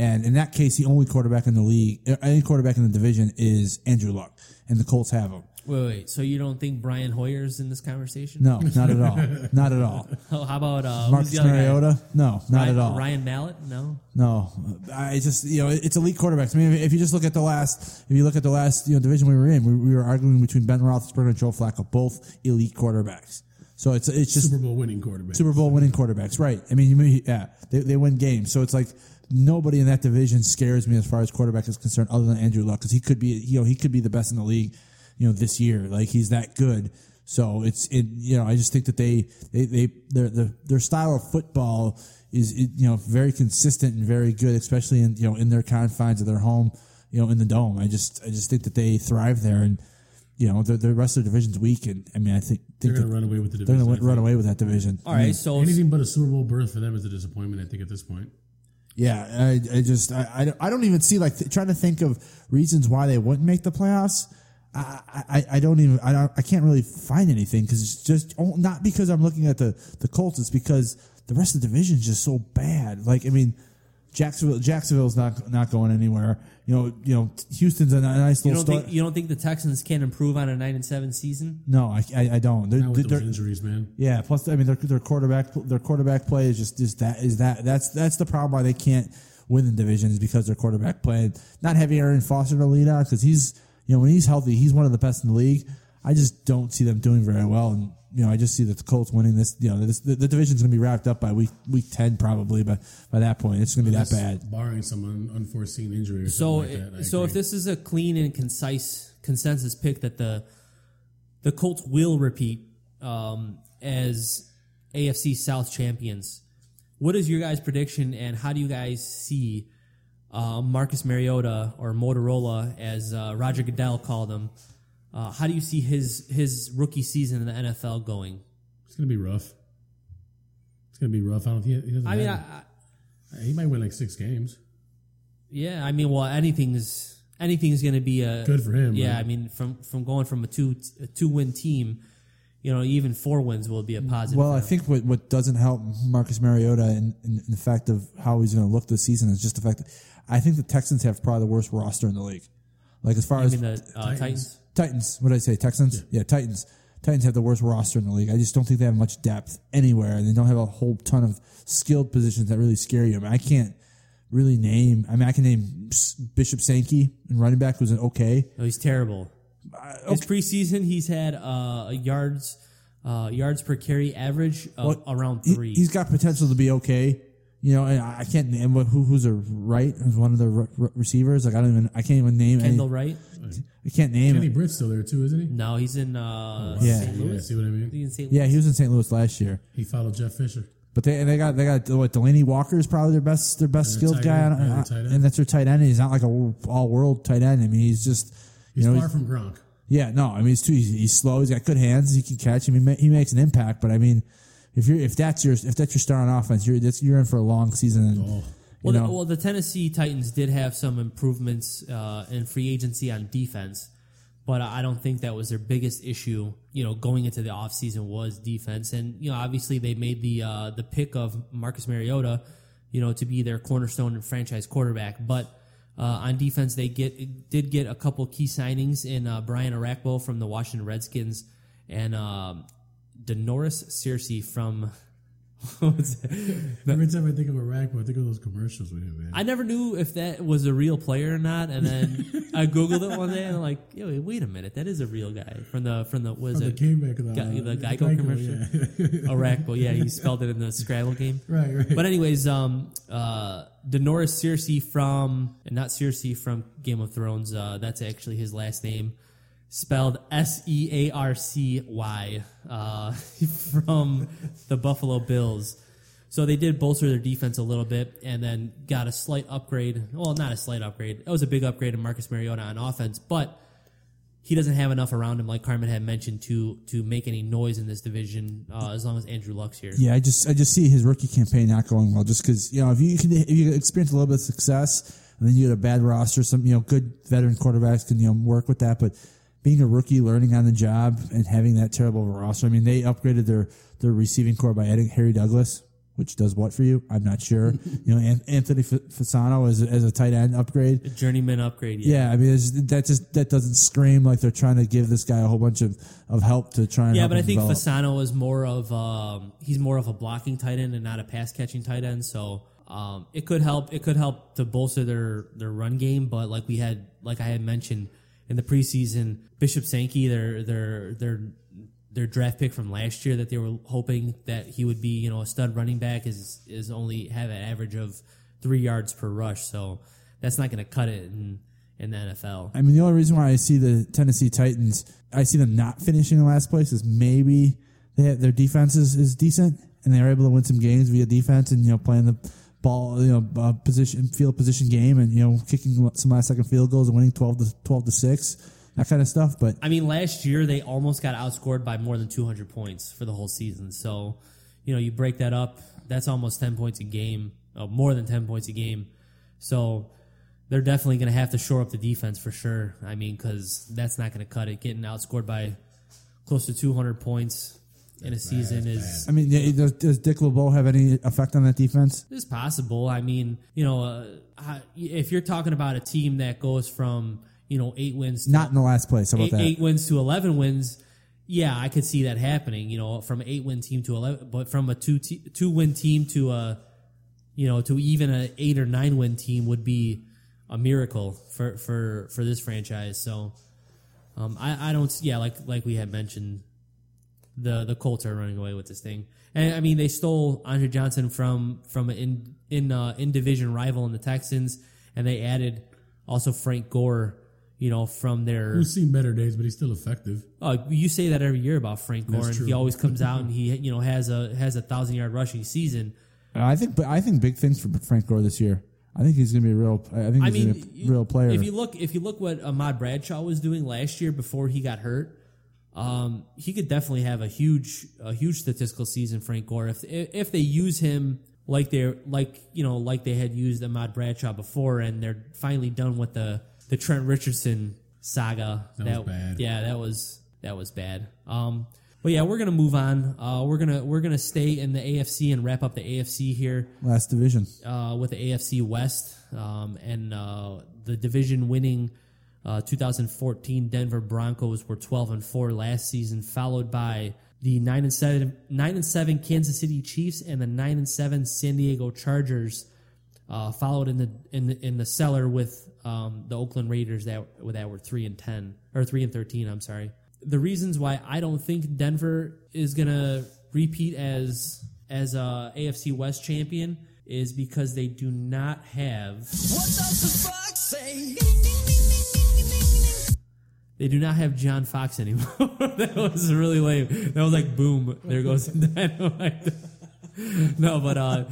And in that case, the only quarterback in the league, any quarterback in the division, is Andrew Luck, and the Colts have him. Wait, wait. So you don't think Brian Hoyer's in this conversation? No, not at all. not at all. [LAUGHS] Oh, how about uh, Marcus the other guy? Mariota? No, not Ryan, at all. Ryan Mallett? No. No, I just you know it's elite quarterbacks. I mean, if you just look at the last, if you look at the last you know division we were in, we, we were arguing between Ben Roethlisberger and Joe Flacco, both elite quarterbacks. So it's it's just Super Bowl winning quarterbacks. Super Bowl winning quarterbacks, right? I mean, you may, yeah, they, they win games. So it's like nobody in that division scares me as far as quarterback is concerned, other than Andrew Luck, because he could be, you know, he could be the best in the league, you know, this year. Like he's that good. So it's it, you know, I just think that they they they their their, their style of football is you know very consistent and very good, especially in you know in their confines of their home, you know, in the dome. I just I just think that they thrive there and you know the, the rest of the division's weak, and I mean I think, They're going to run away with the division. they're going to run away with that division. All I mean, so Anything but a Super Bowl berth for them is a disappointment. I think at this point. Yeah, I, I just I, I, don't- I don't even see like th- trying to think of reasons why they wouldn't make the playoffs. I, I, I don't even I don't, I can't really find anything because it's just oh, not because I'm looking at the the Colts. It's because the rest of the division is just so bad. Like I mean, Jacksonville Jacksonville's not not going anywhere. You know you know Houston's a nice you little don't start. think you don't think the Texans can improve on a nine and seven season? no, I, I, I don't. They're, Not with they're, those injuries, man. Yeah, plus I mean their, their quarterback their quarterback play is just is that is that that's that's the problem why they can't win the division is because their quarterback play. Not having Arian Foster to lead on because he's you know when he's healthy he's one of the best in the league. I just don't see them doing very well, and you know I just see that the Colts winning this. You know this, the, the division's going to be wrapped up by week week ten probably, but by that point it's going to be that bad. Barring some un- unforeseen injury or So, something like that. I so if this is a clean and concise consensus pick that the the Colts will repeat um, as AFC South champions, what is your guys' prediction, and how do you guys see uh, Marcus Mariota or Motorola, as uh, Roger Goodell called him? Uh, how do you see his his rookie season in the NFL going? it's going to be rough. It's going to be rough. I don't. He, he doesn't. I mean, I, I, he might win like six games. yeah, I mean, well, anything's anything's going to be a Good for him, Yeah, right? I mean, from from going from a two a two win team, you know, even four wins will be a positive. Well, I think what, what doesn't help Marcus Mariota in, in, in the fact of how he's going to look this season is just the fact that I think the Texans have probably the worst roster in the league. Like as far I as mean the uh, Titans. Titans. What did I say? Texans? Yeah. Titans. Titans have the worst roster in the league. I just don't think they have much depth anywhere, and they don't have a whole ton of skilled positions that really scare you. I mean, I can't really name. I mean, I can name Bishop Sankey and running back who's an okay. No, he's terrible. His preseason, he's had uh, a yards uh, yards per carry average of Well, around three. he's got potential to be okay. You know, and I I can't name what- who who's a right who's one of the re- re- receivers. Like I don't even I can't even name Kendall any. Wright. I can't name. Kenny it. Britt's still there too, isn't he? No, he's in uh, Yeah. St. Yeah, Louis. see what I mean? He's in St. Yeah, he was in St. Louis last year. He followed Jeff Fisher. But they they got they got what Delanie Walker is probably their best their best their skilled tight guy, end, on, yeah, their uh, tight end. and that's their tight end. He's not like a all world tight end. I mean, he's just He's you know far he's- from Gronk. yeah no. I mean, he's too he's, he's slow. He's got good hands. He can catch. I mean, he makes an impact. But I mean, if you're if that's your if that's your star on offense, you're that's, you're in for a long season. And, Oh, Well, the, well, the Tennessee Titans did have some improvements uh, in free agency on defense, but I don't think that was their biggest issue. You know, going into the offseason was defense, and you know, obviously they made the uh, the pick of Marcus Mariota, you know, to be their cornerstone and franchise quarterback. But uh, on defense, they get did get a couple key signings in uh, Brian Orakpo from the Washington Redskins and um, Da'Norris Searcy from. [LAUGHS] every time I think of Iraq, I think of those commercials with him, man. I never knew if that was a real player or not, and then [LAUGHS] I googled it one day and I'm like, Yo, wait a minute, that is a real guy from the from the was the it came back of the, the uh, Geico commercial? Yeah. Iraq? [LAUGHS] yeah, he spelled it in the Scrabble game. right, right. But anyways, um, uh, Da'Norris Searcy from and not Cersei from Game of Thrones. Uh, that's actually his last name, spelled S E A R C Y, uh, [LAUGHS] from the Buffalo Bills. So they did bolster their defense a little bit, and then got a slight upgrade. Well, not a slight upgrade. It was a big upgrade in Marcus Mariota on offense, but he doesn't have enough around him, like Carmen had mentioned, to to make any noise in this division. Uh, as long as Andrew Luck's here. Yeah, I just I just see his rookie campaign not going well, just because you know if you can if you experience a little bit of success and then you get a bad roster, some you know good veteran quarterbacks can you know work with that, but being a rookie, learning on the job, and having that terrible roster, I mean they upgraded their their receiving corps by adding Harry Douglas, which does what for you? I'm not sure. [LAUGHS] you know, Anthony Fasano as a, as a tight end upgrade. A journeyman upgrade. Yeah. Yeah, I mean it's, that just that doesn't scream like they're trying to give this guy a whole bunch of, of help to try and Yeah, but I think develop. Fasano is more of um, he's more of a blocking tight end and not a pass catching tight end. So um, it could help. It could help to bolster their their run game. But like we had, like I had mentioned in the preseason, Bishop Sankey, their their their their draft pick from last year that they were hoping that he would be, you know, a stud running back is is only have an average of three yards per rush. So that's not going to cut it in in the NFL. I mean, the only reason why I see the Tennessee Titans, I see them not finishing in last place is maybe they have, their defense is, is decent and they're able to win some games via defense and you know playing the ball, you know, uh, position field position game and you know kicking some last second field goals and winning twelve to twelve to six. that kind of stuff. But I mean, last year they almost got outscored by more than 200 points for the whole season. So, you know, you break that up, that's almost 10 points a game, uh, more than 10 points a game. So, they're definitely going to have to shore up the defense for sure. I mean, because that's not going to cut it. Getting outscored by close to 200 points in a season is I mean, does, does Dick LeBeau have any effect on that defense? It's possible. I mean, you know, uh, if you're talking about a team that goes from you know eight wins to Not in the last place. How about eight, that? eight wins to 11 wins yeah i could see that happening you know from an eight win team to 11 but from a two te- two win team to a you know to even a eight or nine win team would be a miracle for for for this franchise so um i i don't yeah like like we had mentioned the the colts are running away with this thing and i mean they stole andre johnson from from an in in uh, in division rival in the texans and they added also frank gore you know from their We've seen better days, but he's still effective. Oh, you say that every year about Frank Gore, That's and true. he always comes out [LAUGHS] and he you know has a has a thousand yard rushing season. I think, but I think big things for Frank Gore this year. I think he's going to be a real. I think I he's mean, going to be a real player. If you look, if you look what Ahmad Bradshaw was doing last year before he got hurt, um, he could definitely have a huge a huge statistical season. Frank Gore, if if they use him like they're like you know like they had used Ahmad Bradshaw before, and they're finally done with the the Trent Richardson saga. That was bad. Yeah, that was that was bad. Um, but yeah, we're gonna move on. Uh, we're gonna we're gonna stay in the AFC and wrap up the AFC here last division. uh, with the AFC West um, and uh, the division winning uh, 2014 Denver Broncos were 12 and 4 last season, followed by the 9 and 7 9 and 7 Kansas City Chiefs and the 9 and 7 San Diego Chargers. Uh, followed in the in the, in the cellar with um, the Oakland Raiders that that were three and ten or three and thirteen. I'm sorry. The reasons why I don't think Denver is gonna repeat as as a AFC West champion is because they do not have they do not have John Fox anymore. [LAUGHS] that was really lame. That was like boom. There goes [LAUGHS] dynamite. [LAUGHS] no, but uh,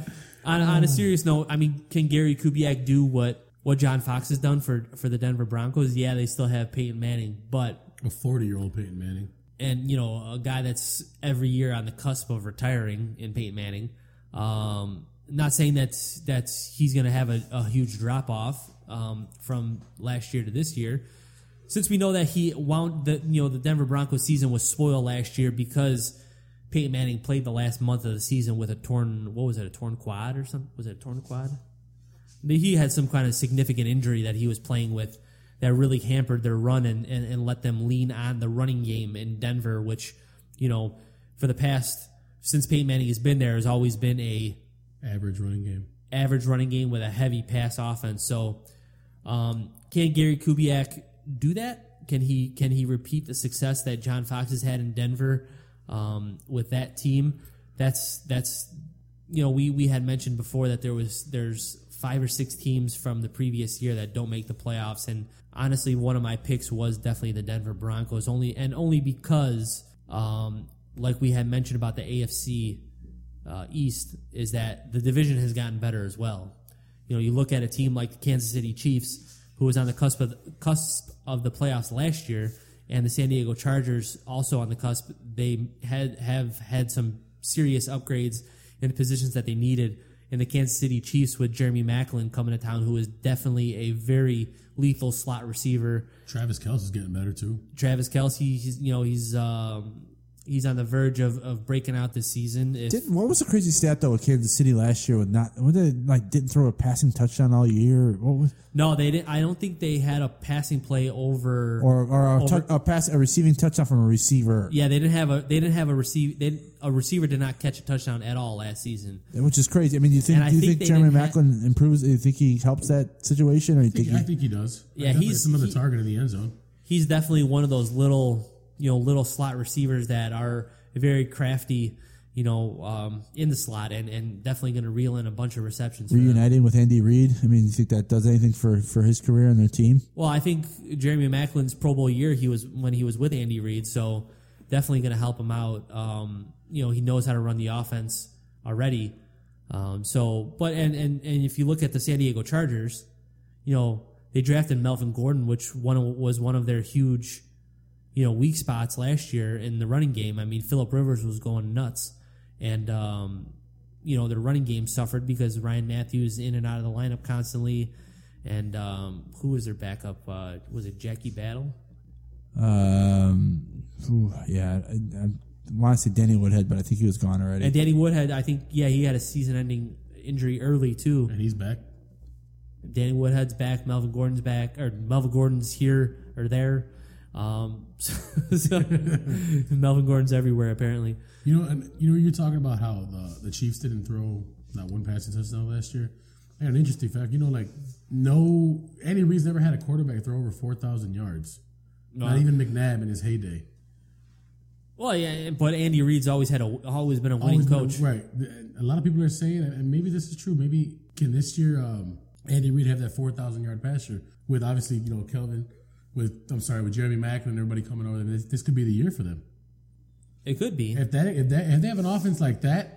on, on a serious note, I mean, can Gary Kubiak do what what John Fox has done for for the Denver Broncos? Yeah, they still have Peyton Manning, but A 40 year old Peyton Manning. and you know a guy that's every year on the cusp of retiring in Peyton Manning. Um, not saying that that's he's going to have a, a huge drop off um, from last year to this year. Since we know that he wound the you know the Denver Broncos season was spoiled last year because Peyton Manning played the last month of the season with a torn what was it a torn quad or something was it a torn quad? he had some kind of significant injury that he was playing with that really hampered their run and, and, and let them lean on the running game in Denver, which, you know, for the past, since Peyton Manning has been there, has always been a Average running game. average running game with a heavy pass offense. So, um, can Gary Kubiak do that? Can he can he repeat the success that John Fox has had in Denver um, with that team? That's that's you know we we had mentioned before that there was there's five or six teams from the previous year that don't make the playoffs, and honestly, one of my picks was definitely the Denver Broncos. Only and only because, um, like we had mentioned about the AFC uh, East, is that the division has gotten better as well. You know, you look at a team like the Kansas City Chiefs, who was on the cusp of cusp of the playoffs last year, and the San Diego Chargers also on the cusp. They had have had some serious upgrades in the positions that they needed. And the Kansas City Chiefs with Jeremy Maclin coming to town, who is definitely a very lethal slot receiver. Travis Kelce's getting better too. Travis Kelce, he's you know he's um, he's on the verge of, of breaking out this season. If, Did, what was the crazy stat though with Kansas City last year with not what did like didn't throw a passing touchdown all year? What was no, they didn't. I don't think they had a passing play over or or a, over- tou- a pass a receiving touchdown from a receiver, Yeah, they didn't have a they didn't have a receive they, a receiver did not catch a touchdown at all last season. which is crazy. I mean, do you think do you think think, Jeremy didn't ha- Maclin improves? Do you think he helps that situation, or do you I think, think I he, think he does. Yeah, Definitely he's- another he- target in the end zone. He's definitely one of those little you know little slot receivers that are very crafty, you know, um, in the slot and and definitely going to reel in a bunch of receptions. Reuniting with Andy Reid? I mean, do you think that does anything for for his career and their team? Well, I think Jeremy Maclin's Pro Bowl year he was when he was with Andy Reid, so definitely going to help him out. Um, you know, he knows how to run the offense already. Um, so, but and, and and if you look at the San Diego Chargers, you know they drafted Melvin Gordon, which one was one of their huge, you know, weak spots last year in the running game. I mean, Philip Rivers was going nuts, and um, you know their running game suffered because Ryan Mathews in and out of the lineup constantly, and um, who was their backup? Uh, was it Jackie Battle? Um, ooh, yeah, I, I want to say Danny Woodhead, but I think he was gone already. And Danny Woodhead, I think, yeah, he had a season-ending injury early too. And he's back. Danny Woodhead's back. Melvin Gordon's back, or Melvin Gordon's here or there. Um, [LAUGHS] so Melvin Gordon's everywhere apparently. You know, and you know, you're talking about how the, the Chiefs didn't throw that one passing touchdown last year. I got an interesting fact. You know, like no Andy Reid's never had a quarterback throw over four thousand yards. Not even McNabb in his heyday. Well, yeah, but Andy Reid's always had a always been a winning Always been a- coach. right? A lot of people are saying, and maybe this is true. Maybe can this year um, Andy Reid have that four thousand yard passer with obviously you know Kelvin with I'm sorry with Jeremy Maclin and everybody coming over. This, this could be the year for them. It could be. If that if that if they have an offense like that,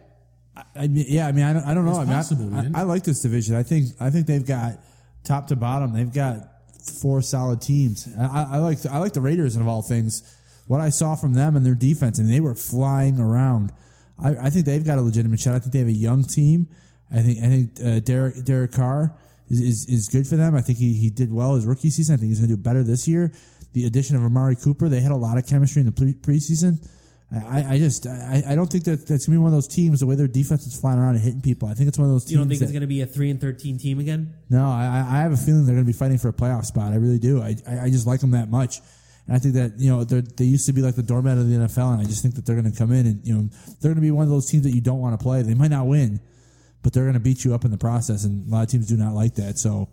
I mean, yeah, I mean, I don't, I don't know. It's I mean, I- possible, I. I like this division. I think, I think they've got top to bottom. They've got four solid teams. I, I I like, I like the Raiders of all things. What I saw from them and their defense, and they were flying around. I, I think they've got a legitimate shot. I think they have a young team. I think, I think uh, Derek Derek Carr is, is, is good for them. I think he, he did well his rookie season. I think he's going to do better this year. The addition of Amari Cooper, they had a lot of chemistry in the pre- preseason. I, I just I, I don't think that that's gonna be one of those teams the way their defense is flying around and hitting people. I think it's one of those teams. you don't think that, it's going to be a three and thirteen team again? No, I, I have a feeling they're going to be fighting for a playoff spot. I really do. I, I, just like them that much, and I think that you know they used to be like the doormat of the NFL, and I just think that they're going to come in and you know they're going to be one of those teams that you don't want to play. They might not win, but they're going to beat you up in the process, and a lot of teams do not like that. So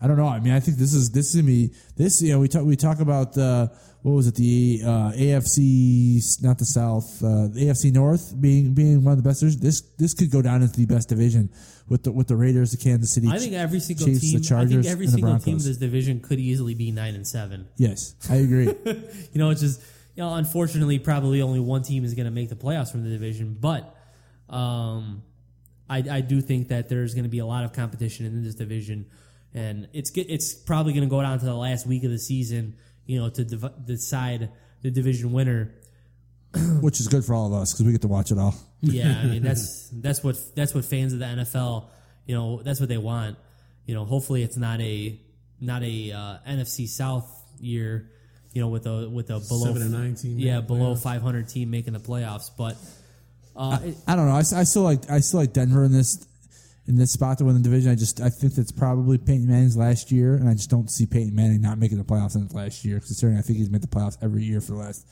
I don't know. I mean, I think this is this is gonna this. You know, we talk we talk about uh, what was it the uh, AFC, not the South, uh, the AFC North being being one of the best. There's- This this could go down into the best division with the with the Raiders, the Kansas City. I think every single Chiefs, team. the Chargers, I think every single team in Broncos. this division could easily be nine and seven. Yes, I agree. [LAUGHS] You know, it's just you know, unfortunately, probably only one team is going to make the playoffs from the division. But um, I, I do think that there's going to be a lot of competition in this division, and it's it's probably going to go down to the last week of the season, you know, to div- decide the division winner. [CLEARS THROAT] which is good for all of us because we get to watch it all. Yeah, I mean [LAUGHS] that's that's what that's what fans of the NFL, you know, that's what they want. You know, hopefully it's not a not a uh, NFC South year, you know, with a with a below Seven and nine team yeah, below 500 team making the playoffs. But uh, it- I don't know. I, s- I still like I still like Denver in this in this spot to win the division. I just I think that's probably Peyton Manning's last year, and I just don't see Peyton Manning not making the playoffs in his last year. Considering I think he's made the playoffs every year for the last.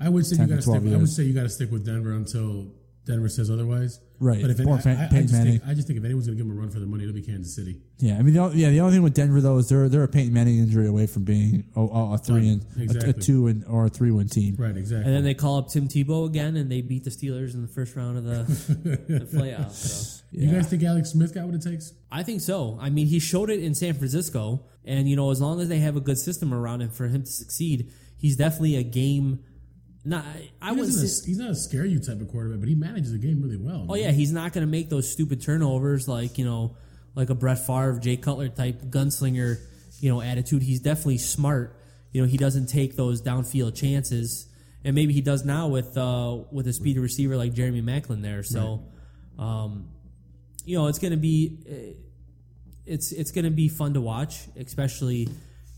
I would say 10 you got to stick. 12 I would say you got to stick with Denver until Denver says otherwise. Right. But if it, Poor I, Pey- I, I, Peyton just think, I just think if anyone's going to give him a run for their money, it'll be Kansas City. Yeah, I mean, the, yeah. The only thing with Denver though is they're they're a Peyton Manning injury away from being [LAUGHS] a, a, a three and a, a two and or a three win team. Right. Exactly. and then they call up Tim Tebow again, and they beat the Steelers in the first round of the, [LAUGHS] the playoffs. So. You guys think Alex Smith got what it takes? I think so. I mean, he showed it in San Francisco, and you know, as long as they have a good system around him for him to succeed, he's definitely a game. Not, I He wouldn't doesn't say. a, he's not a scare you type of quarterback, but he manages the game really well. Oh man. yeah, he's not going to make those stupid turnovers like you know, like a Brett Favre, Jay Cutler type gunslinger, you know, attitude. He's definitely smart. You know, he doesn't take those downfield chances, and maybe he does now with uh, with a speedy receiver like Jeremy Maclin there. So, um, you know, it's going to be it's it's going to be fun to watch, especially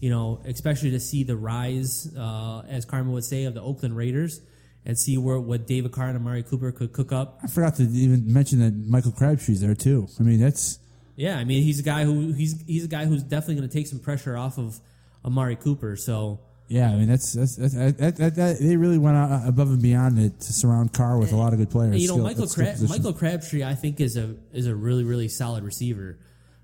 you know, especially to see the rise, uh, as Carmen would say, of the Oakland Raiders. And see where what David Carr and Amari Cooper could cook up I forgot to even mention that Michael Crabtree's there too. I mean, that's Yeah, I mean he's a guy who he's he's a guy who's definitely going to take some pressure off of Amari Cooper. So yeah. I mean, that's that's, that's that, that, that, that- they really went above and beyond it to surround Carr with a lot of good players. you know Skill- Michael Crab. Michael Crabtree, I think is a is a really really solid receiver,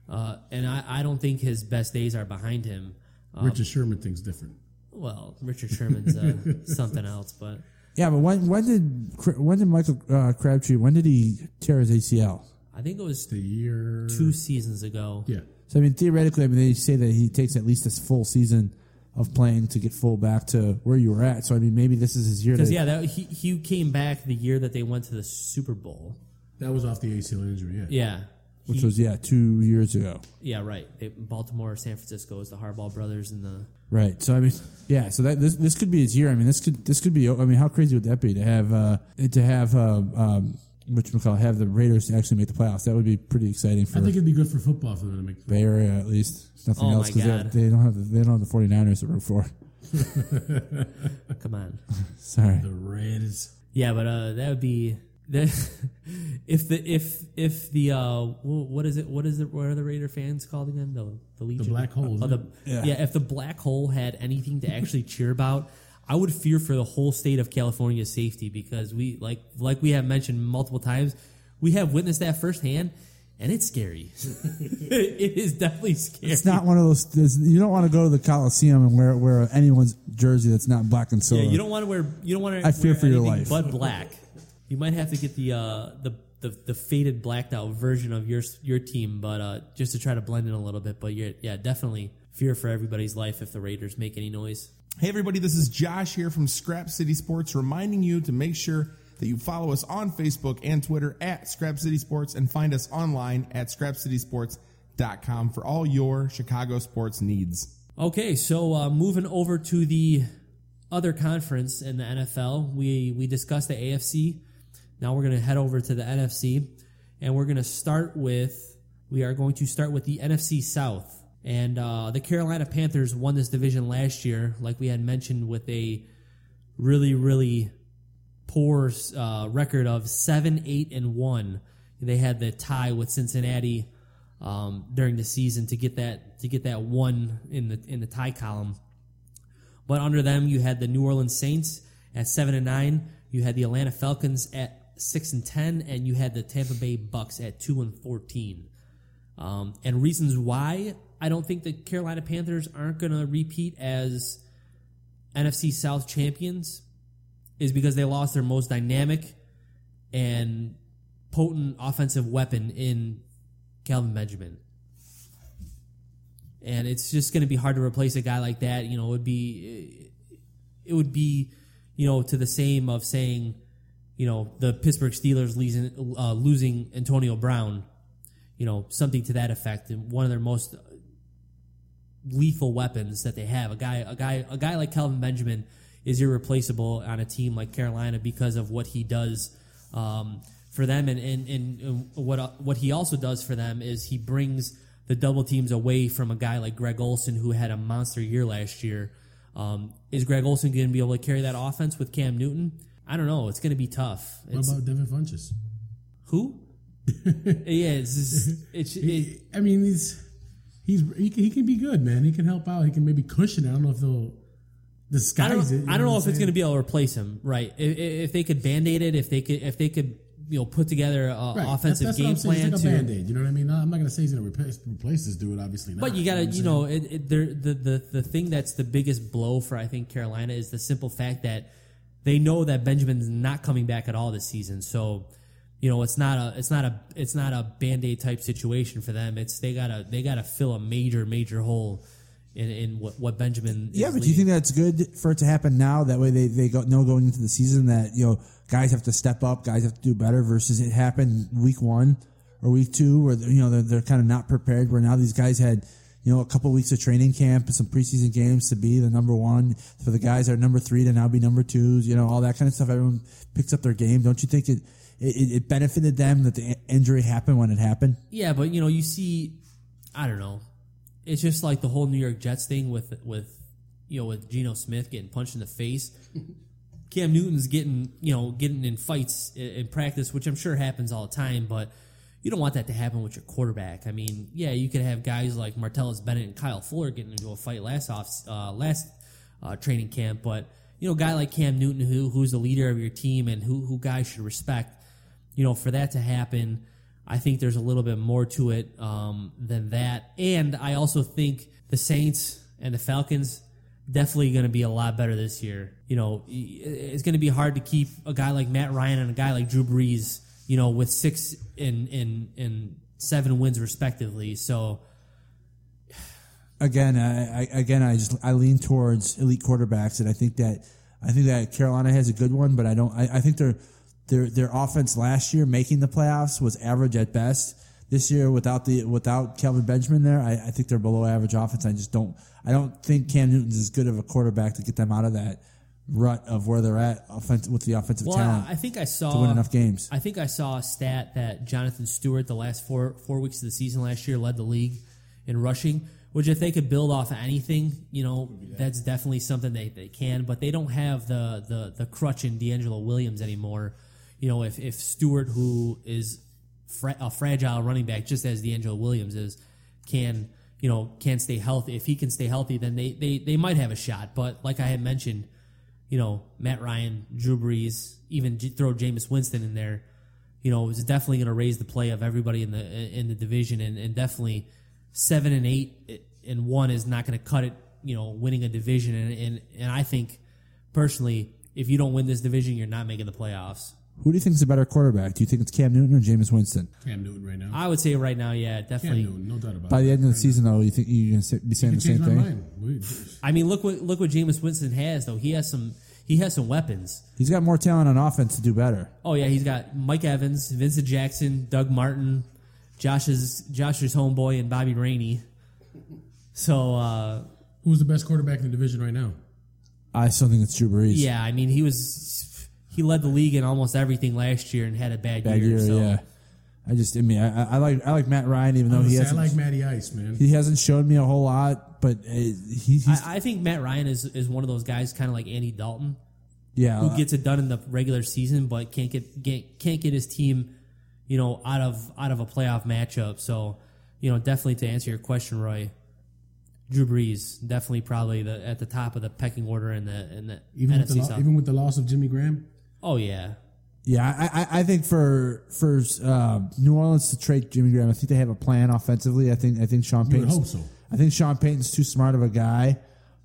uh, and I, I don't think his best days are behind him. Um, Richard Sherman thinks different. well, Richard Sherman's uh, [LAUGHS] something else, but Yeah, but when when did when did Michael uh, Crabtree when did he tear his ACL? I think it was The year two seasons ago. Yeah. So I mean, theoretically, I mean they say that he takes at least a full season of playing to get full back to where you were at. So I mean, maybe this is his year. Because yeah, that, he he came back the year that they went to the Super Bowl. That was off the ACL injury. Yeah. Yeah, which He- was yeah two years ago. Yeah, right. They, Baltimore, San Francisco is the Harbaugh brothers and the Right. So I mean, yeah. So that this this could be his year. I mean, this could this could be. I mean, how crazy would that be to have uh to have uh, um which we call have the Raiders actually make the playoffs? That would be pretty exciting for I think it'd be good for football for them to make. Bay Area at least. Nothing Oh else because God. they don't have the, they don't have the 49ers to root for. [LAUGHS] come on. [LAUGHS] Sorry. The Reds. Yeah, but uh, that would be the [LAUGHS] if the if if the uh what is it what is it what are the Raider fans called again the the Legion black hole, oh, the, Yeah. yeah. if the black hole had anything to actually cheer about I would fear for the whole state of California's safety because we like like we have mentioned multiple times we have witnessed that firsthand and it's scary [LAUGHS] it is definitely scary It's not one of those. You don't want to go to the Coliseum and wear wear anyone's jersey that's not black and silver. yeah you don't want to wear you don't want to I fear for your life. but black you might have to get the uh the the, the faded blacked out version of your your team, but uh, just to try to blend in a little bit. But you're, yeah, definitely fear for everybody's life if the Raiders make any noise. Hey, everybody, this is Josh here from Scrap City Sports, reminding you to make sure that you follow us on Facebook and Twitter at Scrap City Sports and find us online at scrapcitysports.com for all your Chicago sports needs. Okay, so uh, moving over to the other conference in the NFL, we we discussed the AFC. Now we're going to head over to the NFC, and we're going to start with we are going to start with the NFC South. And uh, the Carolina Panthers won this division last year, like we had mentioned, with a really really poor uh, record of seven, eight, and one. They had the tie with Cincinnati um, during the season to get that to get that one in the in the tie column. But under them, you had the New Orleans Saints at seven and nine. You had the Atlanta Falcons at six and ten, and you had the Tampa Bay Bucks at two and fourteen. Um, and reasons why I don't think the Carolina Panthers aren't going to repeat as NFC South champions is because they lost their most dynamic and potent offensive weapon in Kelvin Benjamin. And it's just going to be hard to replace a guy like that. You know, it would be it would be, you know, to the same of saying, you know, the Pittsburgh Steelers losing uh, losing Antonio Brown, you know, something to that effect. And one of their most lethal weapons that they have. A guy, a guy, a guy like Kelvin Benjamin is irreplaceable on a team like Carolina because of what he does um, for them, and, and and what what he also does for them is he brings the double teams away from a guy like Greg Olsen who had a monster year last year. Um, is Greg Olsen going to be able to carry that offense with Cam Newton? I don't know. It's going to be tough. What It's, about Devin Funchess? who? [LAUGHS] yeah, it's just, it's it, I mean, he's he's he can, he can be good, man. He can help out. He can maybe cushion it. I don't know if they'll I disguise don't, it. I don't know what if it's going to be able to replace him, right? If, if they could band aid it, if they could, if they could, you know, put together a Right. offensive that's, that's game what I'm plan It's to. like band-aid, you know what I mean? I'm not going to say he's going to replace, replace this dude, obviously. Not, But you gotta, what I'm you know, it, it, the the the thing that's the biggest blow for I think Carolina is the simple fact that they know that Benjamin's not coming back at all this season. So, you know, it's not a it's not a it's not a band aid type situation for them. It's they gotta they gotta fill a major major hole in in what what Benjamin. Yeah, but do you think that's good for it to happen now? That way, they they go, know going into the season that you know guys have to step up, guys have to do better. Versus it happened week one or week two, where you know they're, they're kind of not prepared. Where now these guys had you know a couple weeks of training camp and some preseason games to be the number one for the guys that are number three to now be number twos. You know all that kind of stuff. Everyone picks up their game. Don't you think it it, it benefited them that the injury happened when it happened? Yeah, but you know, you see, I don't know. It's just like the whole New York Jets thing with with you know with Geno Smith getting punched in the face. [LAUGHS] Cam Newton's getting you know getting in fights in, in practice, which I'm sure happens all the time, but you don't want that to happen with your quarterback. I mean, yeah, you could have guys like Martellus Bennett and Kyle Fuller getting into a fight last off uh, last uh, training camp, but you know, a guy like Cam Newton, who who's the leader of your team and who who guys should respect, you know, for that to happen, I think there's a little bit more to it um, than that. And I also think the Saints and the Falcons definitely going to be a lot better this year. You know, it's going to be hard to keep a guy like Matt Ryan and a guy like Drew Brees, you know, with six and and and seven wins respectively. So again, I, I again, I just I lean towards elite quarterbacks, and I think that I think that Carolina has a good one, but I don't. I, I think their their their offense last year making the playoffs was average at best. this year without the without Kelvin Benjamin there, I, I think they're below average offense. I just don't I don't think Cam Newton's as good of a quarterback to get them out of that rut of where they're at offense, with the offensive Well, talent I, I think I saw to win enough games. I think I saw a stat that Jonathan Stewart, the last four four weeks of the season last year, led the league in rushing. Which, if they could build off of anything, you know, that's definitely something they, they can. But they don't have the the the crutch in DeAngelo Williams anymore. You know, if if Stewart, who is fra- a fragile running back, just as DeAngelo Williams is, can you know can stay healthy. If he can stay healthy, then they they they might have a shot. But like I had mentioned, you know, Matt Ryan, Drew Brees, even throw Jameis Winston in there, you know, is definitely going to raise the play of everybody in the in the division, and, and definitely seven and eight eh, and one is not going to cut it. You know, winning a division, and, and and I think personally, if you don't win this division, you're not making the playoffs. Who do you think is a better quarterback? Do you think it's Cam Newton or Jameis Winston? Cam Newton right now. I would say right now, yeah, Cam definitely. Newton, no doubt about By it. the end of the Right season, though, you think you're going to be saying the same change my thing? mind. We- I mean, look what look what Jameis Winston has though. He has some he has some weapons. He's got more talent on offense to do better. Oh yeah, he's got Mike Evans, Vincent Jackson, Doug Martin, Josh's Josh's homeboy, and Bobby Rainey. So uh, Who's the best quarterback in the division right now? I still think it's Drew Brees. yeah, I mean he was he led the league in almost everything last year and had a bad, bad year. so. Yeah, I just, I mean, I, I like, I like Matt Ryan, even though I, he I hasn't, like Matty Ice, man. he hasn't shown me a whole lot, but uh, he, he's, I, I think Matt Ryan is, is one of those guys, kind of like Andy Dalton, yeah, who gets it done in the regular season, but can't get, get can't get his team, you know, out of out of a playoff matchup. So, you know, definitely to answer your question, Roy, Drew Brees definitely probably the at the top of the pecking order in the in the Even with, NFC the lo- South. even with the loss of Jimmy Graham, oh yeah, Yeah, I, I, I think for for uh, New Orleans to trade Jimmy Graham, I think they have a plan offensively. I think I think Sean You would Payton. hope so. I think Sean Payton's too smart of a guy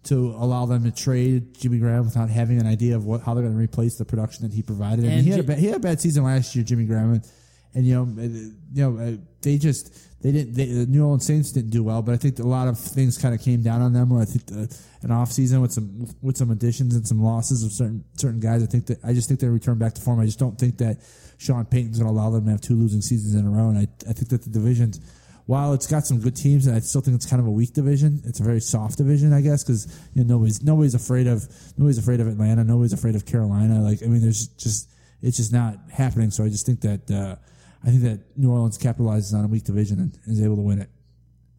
to allow them to trade Jimmy Graham without having an idea of what how they're going to replace the production that he provided. I mean, And he had a Ji- bad, he had a bad season last year, Jimmy Graham, and, and you know uh, you know uh, they just they didn't they, the New Orleans Saints didn't do well, but I think a lot of things kind of came down on them. Where I think the, an off season with some with some additions and some losses of certain certain guys, I think that I just think they return back to form. I just don't think that Sean Payton's going to allow them to have two losing seasons in a row, and I I think that the divisions while it's got some good teams, and I still think it's kind of a weak division. It's a very soft division, I guess, because you know nobody's nobody's afraid of nobody's afraid of Atlanta, nobody's afraid of Carolina. Like I mean, there's just it's just not happening. So I just think that uh, I think that New Orleans capitalizes on a weak division and is able to win it.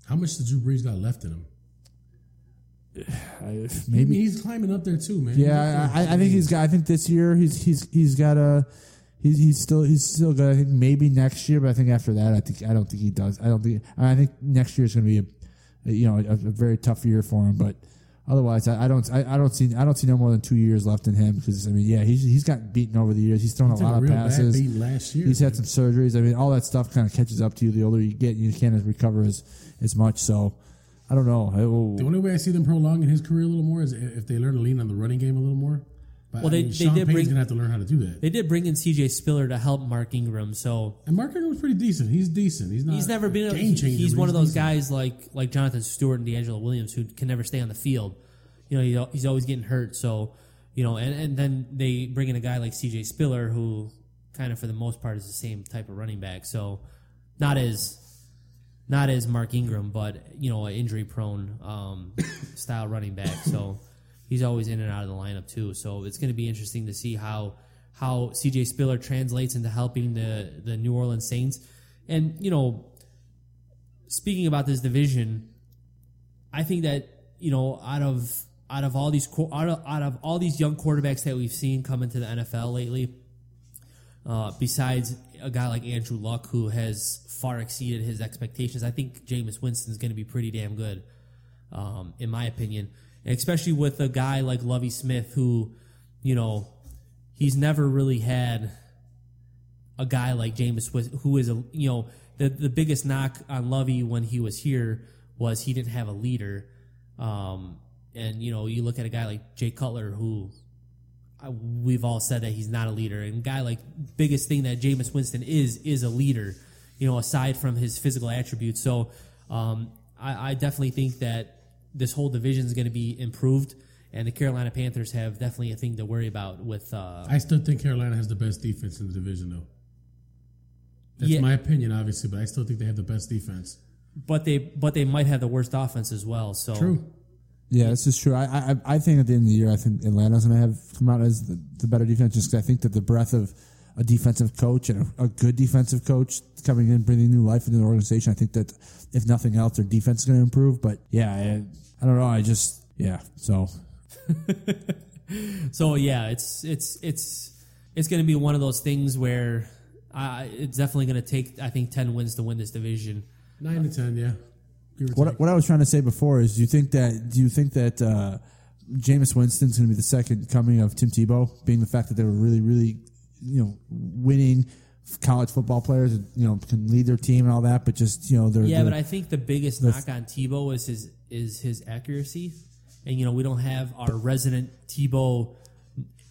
how much does Drew Brees got left in him? [SIGHS] I, I mean, maybe he's climbing up there too, man. Yeah. I, I think he's got. I think this year he's he's he's got a. He's, he's still he's still good. I think maybe next year, but I think after that, I think I don't think he does. I don't think. I think next year is going to be a, you know a, a very tough year for him. But otherwise, I, I don't I, I don't see I don't see no more than two years left in him because I mean yeah he's he's gotten beaten over the years. He's thrown He a lot a of passes. last year. He's had some surgeries. I mean all that stuff kind of catches up to you the older you get. You can't recover as as much. So I don't know. Will- The only way I see them prolonging his career a little more is if they learn to lean on the running game a little more. But Well, I they- mean, they Sean did Payton's bring- gonna have to learn how to do that. they did bring in C.J. Spiller to help Mark Ingram, so and Mark Ingram was pretty decent. He's decent. He's not. he's never been. a game changer. he's one of those decent. guys like like Jonathan Stewart and DeAngelo Williams who can never stay on the field. You know, he, he's always getting hurt. So you know, and, and then they bring in a guy like C.J. Spiller who kind of for the most part is the same type of running back. So not as not as Mark Ingram, but you know, an injury prone um, [COUGHS] style running back. So he's always in and out of the lineup too. So it's going to be interesting to see how how CJ Spiller translates into helping the the New Orleans Saints. And you know, speaking about this division, I think that you know out of out of all these out of, out of all these young quarterbacks that we've seen come into the NFL lately, uh, besides a guy like Andrew Luck who has far exceeded his expectations, I think Jameis Winston is going to be pretty damn good, um, in my opinion, especially with a guy like Lovie Smith who, you know, he's never really had a guy like Jameis who is a you know the the biggest knock on Lovie when he was here was he didn't have a leader, um, and you know you look at a guy like Jay Cutler who we've all said that he's not a leader. And guy like biggest thing that Jameis Winston is is a leader. You know, aside from his physical attributes. So um, I, I definitely think that this whole division is going to be improved, and the Carolina Panthers have definitely a thing to worry about with. Uh, I still think Carolina has the best defense in the division, though. That's Yeah. my opinion, obviously, but I still think they have the best defense. but they but they might have the worst offense as well. So True. Yeah, this is true. I, I I think at the end of the year, I think Atlanta's going to have come out as the, the better defense. just because I think that the breadth of a defensive coach and a, a good defensive coach coming in, bringing new life into the organization. I think that if nothing else, their defense is going to improve. But yeah, I, I don't know. I just yeah. So [LAUGHS] So yeah, it's it's it's it's going to be one of those things where uh, it's definitely going to take I think ten wins to win this division. Nine to ten, yeah. What what I was trying to say before is, do you think that do you think that uh, Jameis Winston's going to be the second coming of Tim Tebow, being the fact that they were really really you know winning college football players and you know can lead their team and all that, but just you know they're Yeah, they're- but I think the biggest knock on Tebow is his is his accuracy, and you know we don't have our resident Tebow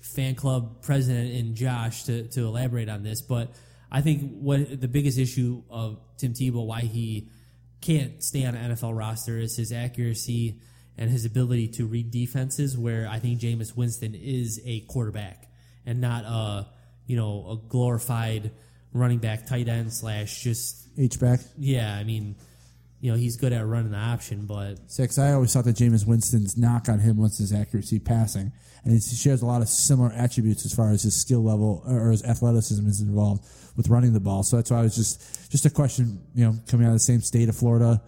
fan club president in Josh to, to elaborate on this, but I think what the biggest issue of Tim Tebow why he can't stay on an NFL roster is his accuracy and his ability to read defenses. Where I think Jameis Winston is a quarterback and not a you know a glorified running back, tight end slash just H back. yeah, I mean, you know, he's good at running the option, but Six. I always thought that Jameis Winston's knock on him was his accuracy passing, and he shares a lot of similar attributes as far as his skill level or his athleticism is involved with running the ball. So that's why I was just just a question. You know, coming out of the same state of Florida,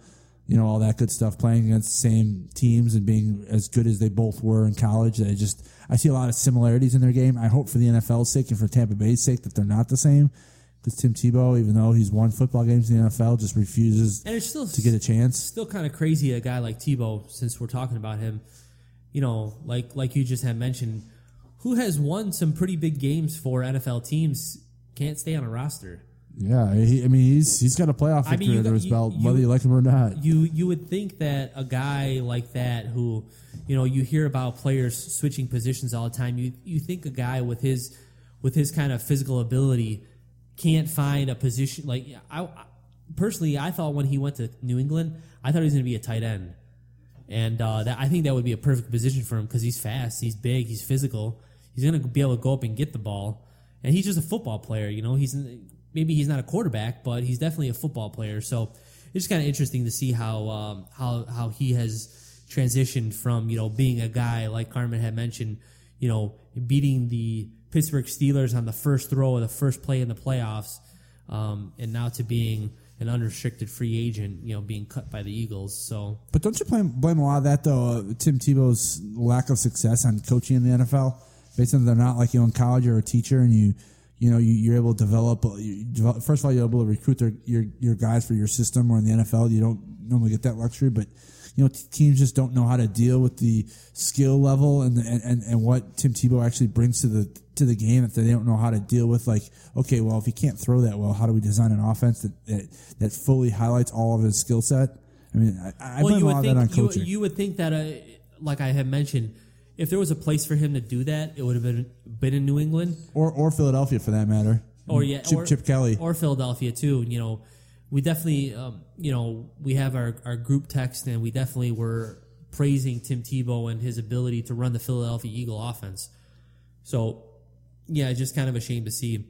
you know, all that good stuff, playing against the same teams and being as good as they both were in college. I just I see a lot of similarities in their game. I hope for the NFL's sake and for Tampa Bay's sake that they're not the same. Because Tim Tebow, even though he's won football games in the NFL, just refuses and it's still to get a chance. still kind of crazy a guy like Tebow since we're talking about him. You know, like like you just had mentioned, who has won some pretty big games for NFL teams can't stay on a roster. Yeah, he, I mean he's he's got a playoff I victory mean, under his you- belt, you- whether you like him or not. You you would think that a guy like that who, you know, you hear about players switching positions all the time. You you think a guy with his with his kind of physical ability can't find a position like I, I personally I thought when he went to New England, I thought he was going to be a tight end. And uh, that I think that would be a perfect position for him because he's fast, he's big, he's physical. He's going to be able to go up and get the ball, and he's just a football player. You know, he's maybe he's not a quarterback, but he's definitely a football player. So it's just kind of interesting to see how um, how how he has transitioned from you know being a guy like Carmen had mentioned, you know, beating the Pittsburgh Steelers on the first throw of the first play in the playoffs, um, and now to being an unrestricted free agent, you know, being cut by the Eagles. So But don't you blame, blame a lot of that though? Uh, Tim Tebow's lack of success on coaching in the NFL, based on they're not like you know in college or a teacher, and you you know you, you're able to develop. You develop first of all, you're able to recruit their, your your guys for your system. Or in the NFL, you don't normally get that luxury, but. You know, t- teams just don't know how to deal with the skill level and, the, and, and and what Tim Tebow actually brings to the to the game. If they don't know how to deal with, like, okay, well, if he can't throw that well, how do we design an offense that that, that fully highlights all of his skill set? I mean, I, I blame a lot of that on you, coaching. you would think that, uh, like I had mentioned, if there was a place for him to do that, it would have been been in New England or or Philadelphia for that matter. or yeah, Chip or, Chip Kelly. or Philadelphia too. You know, we definitely, um, you know, we have our, our group text, and we definitely were praising Tim Tebow and his ability to run the Philadelphia Eagle offense. So, yeah, it's just kind of a shame to see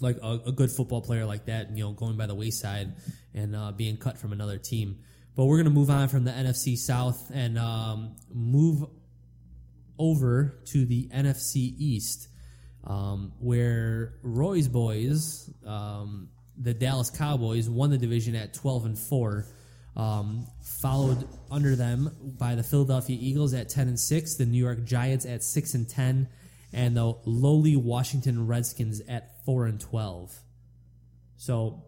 like a, a good football player like that, you know, going by the wayside and uh, being cut from another team. But we're going to move on from the NFC South and um, move over to the NFC East, um, where Roy's boys, um, the Dallas Cowboys, won the division at twelve and four. Um, followed under them by the Philadelphia Eagles at ten and six, the New York Giants at six and ten, and the lowly Washington Redskins at four and twelve. So,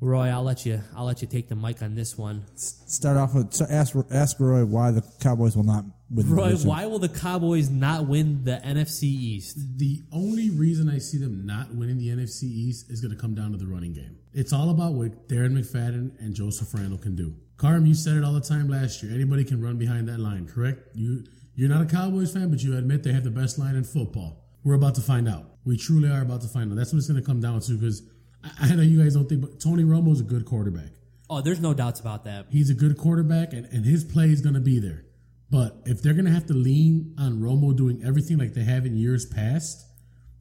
Roy, I'll let you. I'll let you take the mic on this one. Start off with ask ask Roy why the Cowboys will not win. the Roy, why will the Cowboys not win the NFC East? The only reason I see them not winning the NFC East is going to come down to the running game. It's all about what Darren McFadden and Joseph Randle can do. Carm, you said it all the time last year. Anybody can run behind that line, correct? You you're not a Cowboys fan, but you admit they have the best line in football. We're about to find out. We truly are about to find out. That's what it's going to come down to because I, I know you guys don't think, but Tony Romo's a good quarterback. Oh, there's no doubts about that. He's a good quarterback, and, and his play is going to be there. But if they're going to have to lean on Romo doing everything like they have in years past,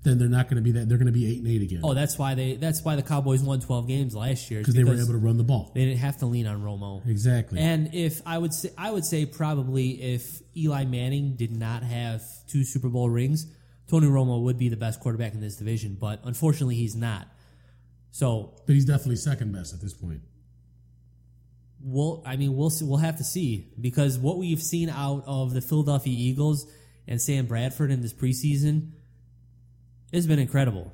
then they're not going to be that. They're going to be eight and eight again. Oh, that's why they. That's why the Cowboys won 12 games last year. because they were able to run the ball. They didn't have to lean on Romo. Exactly. And if I would say, I would say probably if Eli Manning did not have two Super Bowl rings, Tony Romo would be the best quarterback in this division. But unfortunately, he's not. So but he's definitely second best at this point. We'll, I mean, we'll see, we'll have to see because what we've seen out of the Philadelphia Eagles and Sam Bradford in this preseason has been incredible.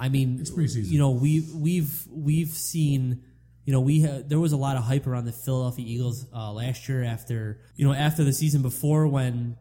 I mean, It's preseason. You know, we we've we've seen. You know, we ha- there was a lot of hype around the Philadelphia Eagles uh, last year after you know after the season before when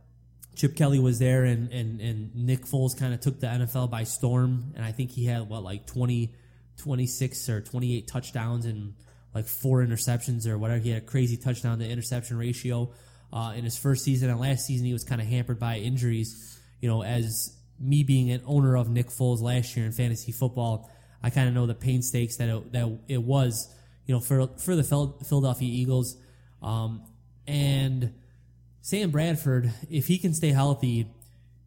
Chip Kelly was there and and, and Nick Foles kind of took the NFL by storm and I think he had what like 20 26 or 28 touchdowns and like four interceptions or whatever. He had a crazy touchdown to interception ratio uh, in his first season. And last season he was kind of hampered by injuries. You know as me being an owner of Nick Foles last year in fantasy football I kind of know the pain stakes that it, that it was you know for for the Philadelphia Eagles. Um, and Sam Bradford, if he can stay healthy,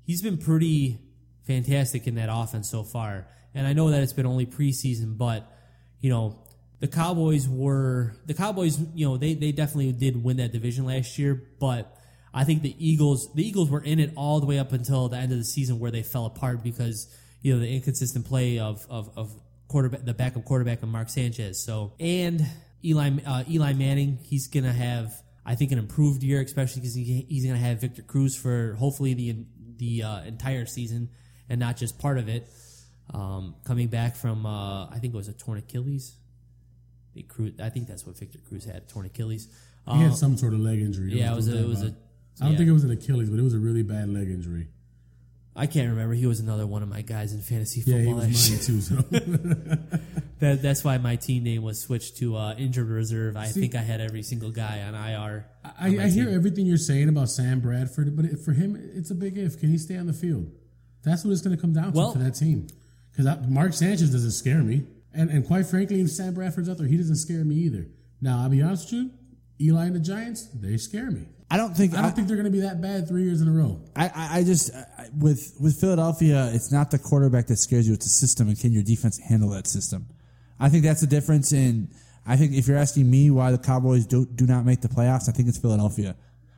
he's been pretty fantastic in that offense so far. And I know that it's been only preseason, but you know, the Cowboys were the Cowboys, you know, they they definitely did win that division last year, but I think the Eagles the Eagles were in it all the way up until the end of the season where they fell apart because, you know, the inconsistent play of of, of quarterback the backup quarterback of Mark Sanchez. So and Eli uh, Eli Manning, he's gonna have I think an improved year, especially because he, he's to have Victor Cruz for hopefully the the uh, entire season and not just part of it. Um, coming back from uh, I think it was a torn Achilles. The Cruz, I think that's what Victor Cruz had, torn Achilles. He Um, had some sort of leg injury. yeah, it was a- it was a- I don't yeah. think it was an Achilles, but it was a really bad leg injury. I can't remember. He was another one of my guys in fantasy football. Yeah, he was mine too. So [LAUGHS] That, that's why my team name was switched to uh, injured reserve. I See- think I had every single guy on IR. I, on I hear everything you're saying about Sam Bradford, but it, for him, it's a big if. Can he stay on the field? That's what it's going to come down to for that team. Because Mark Sanchez doesn't scare me, and and quite frankly, if Sam Bradford's out there, he doesn't scare me either. Now, I'll be honest with you, Eli and the Giants, they scare me. I don't think I don't think they're going to be that bad three years in a row. I, I, I just I, with with Philadelphia, it's not the quarterback that scares you; it's the system, and can your defense handle that system? I think that's the difference. In I think if you're asking me why the Cowboys do do not make the playoffs, I think it's Philadelphia.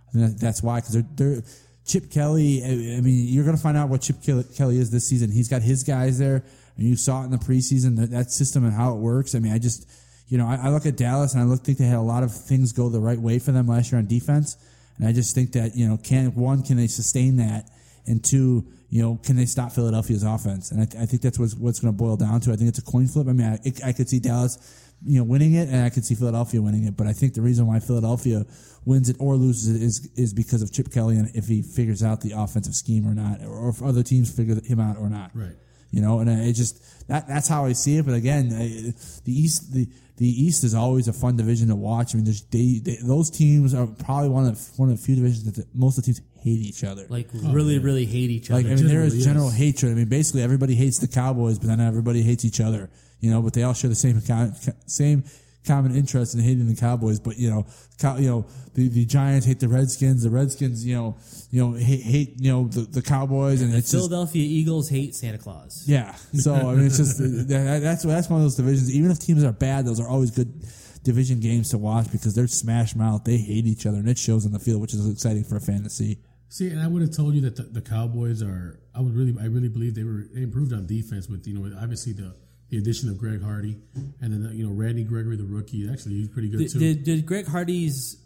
I think that's why because they're they're Chip Kelly. I I mean, you're going to find out what Chip Kelly is this season. He's got his guys there, and you saw it in the preseason that, that system and how it works. I mean, I just you know I, I look at Dallas and I look think they had a lot of things go the right way for them last year on defense. And I just think that, you know, can one, can they sustain that? And two, you know, can they stop Philadelphia's offense? And I, I think that's what's, what's going to boil down to. I think it's a coin flip. I mean, I, it, I could see Dallas, you know, winning it, and I could see Philadelphia winning it. But I think the reason why Philadelphia wins it or loses it is is because of Chip Kelly and if he figures out the offensive scheme or not, or if other teams figure him out or not. Right. You know, and it just that that's how I see it. But again, uh, the East the the East is always a fun division to watch. I mean, there's they, they those teams are probably one of the, one of the few divisions that the, most of the teams hate each other. Like really, really hate each other. Like I mean, there is general is. hatred. I mean, basically everybody hates the Cowboys, but then everybody hates each other. You know, but they all share the same co- same common interest in hating the Cowboys. But you know, cow, you know, the, the Giants hate the Redskins. The Redskins, you know, you know, hate, hate you know the, the Cowboys, and it's just Philadelphia Eagles hate Santa Claus. yeah. So I mean, it's just [LAUGHS] that, that's that's one of those divisions. Even if teams are bad, those are always good division games to watch because they're smash mouth. They hate each other, and it shows on the field, which is exciting for a fan to see. See, and I would have told you that the, the Cowboys are. I would really, I really believe they were they improved on defense with you know obviously the the addition of Greg Hardy and then you know Randy Gregory the rookie. Actually, he's pretty good Did, too. did, did Greg Hardy's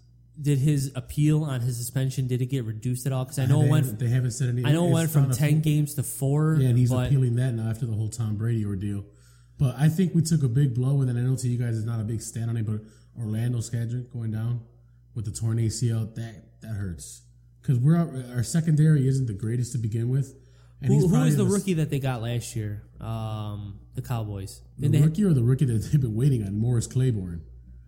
did his appeal on his suspension did it get reduced at all? Because I know they it went they haven't said any. I know it went from ten games to four. Yeah, and he's but appealing that now after the whole Tom Brady ordeal. But I think we took a big blow, and then I know to you guys is not a big stand on it, but Orlando Scandrick going down with the torn ACL that that hurts because we're our secondary isn't the greatest to begin with. And who, who probably the the- rookie that they got last year? Um, the Cowboys. The rookie or the rookie that they've been waiting on, Morris Claiborne.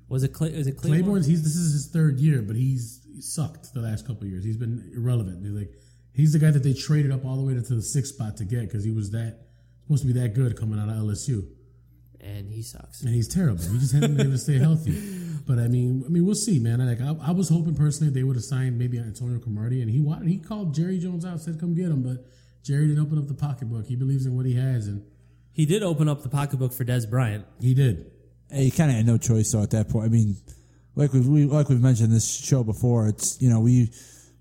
was it Clay, is it Claiborne? Claiborne's he's this is his third year, but he's he sucked the last couple of years. He's been irrelevant. He's like he's the guy that they traded up all the way to the sixth spot to get because he was that supposed to be that good coming out of LSU. and he sucks. and he's terrible. He just hasn't been able to stay healthy. [LAUGHS] But I mean, I mean, we'll see, man. Like I, I was hoping personally they would have signed maybe Antonio Cromartie, and he wanted he called Jerry Jones out, said come get him, but Jerry didn't open up the pocketbook. He believes in what he has, and He did open up the pocketbook for Dez Bryant. he did. Hey, you kind of had no choice though at that point. I mean, like we've we, like we've mentioned this show before. It's you know we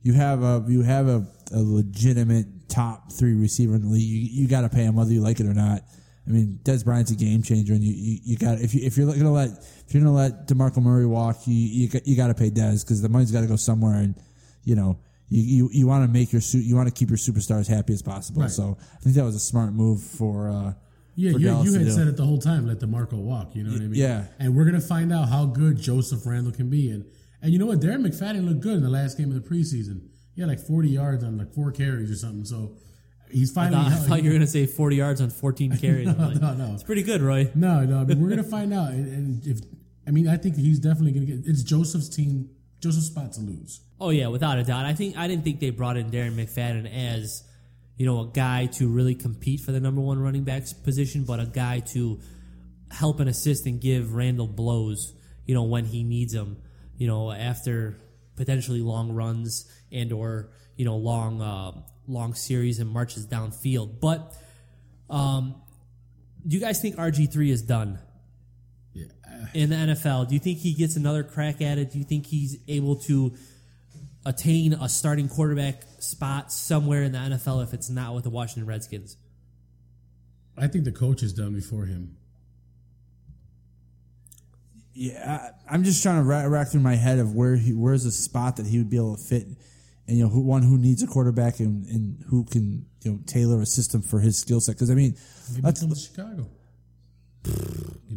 you have a you have a, a legitimate top three receiver in the league. You, you got to pay him whether you like it or not. I mean, Dez Bryant's a game changer, and you, you, you got if you if you're gonna let if you're gonna let Demarco Murray walk, you you, got- you got to pay Dez because the money's got to go somewhere, and you know. You, you, you want to make your su- you want to keep your superstars happy as possible. Right. So I think that was a smart move for uh, Yeah, you, Dallas you had said it the whole time. Let DeMarco walk. You know what I mean? yeah. And we're gonna find out how good Joseph Randle can be. And and you know what? Darren McFadden looked good in the last game of the preseason. He had like 40 yards on like four carries or something. So he's I thought, I thought you were going to say 40 yards on 14 [LAUGHS] carries. I'm like, no, no. It's pretty good, Roy. No, no. I mean, we're gonna [LAUGHS] find out. And, and if I mean, I think he's definitely gonna get. It's Joseph's team. Joseph's spot to lose. Oh yeah, without a doubt. I think I didn't think they brought in Darren McFadden as you know a guy to really compete for the number one running backs position, but a guy to help and assist and give Randle blows. You know when he needs them. You know after potentially long runs and or you know long uh, long series and marches downfield. But um, do you guys think RG three is done? Yeah. in the NFL. Do you think he gets another crack at it? Do you think he's able to attain a starting quarterback spot somewhere in the NFL if it's not with the Washington Redskins? I think the coach is done before him. Yeah, I, I'm just trying to rack, rack through my head of where he where's a spot that he would be able to fit, and you know, who, one who needs a quarterback and, and who can you know tailor a system for his skill set. Because I mean, Maybe let's, come to Chicago.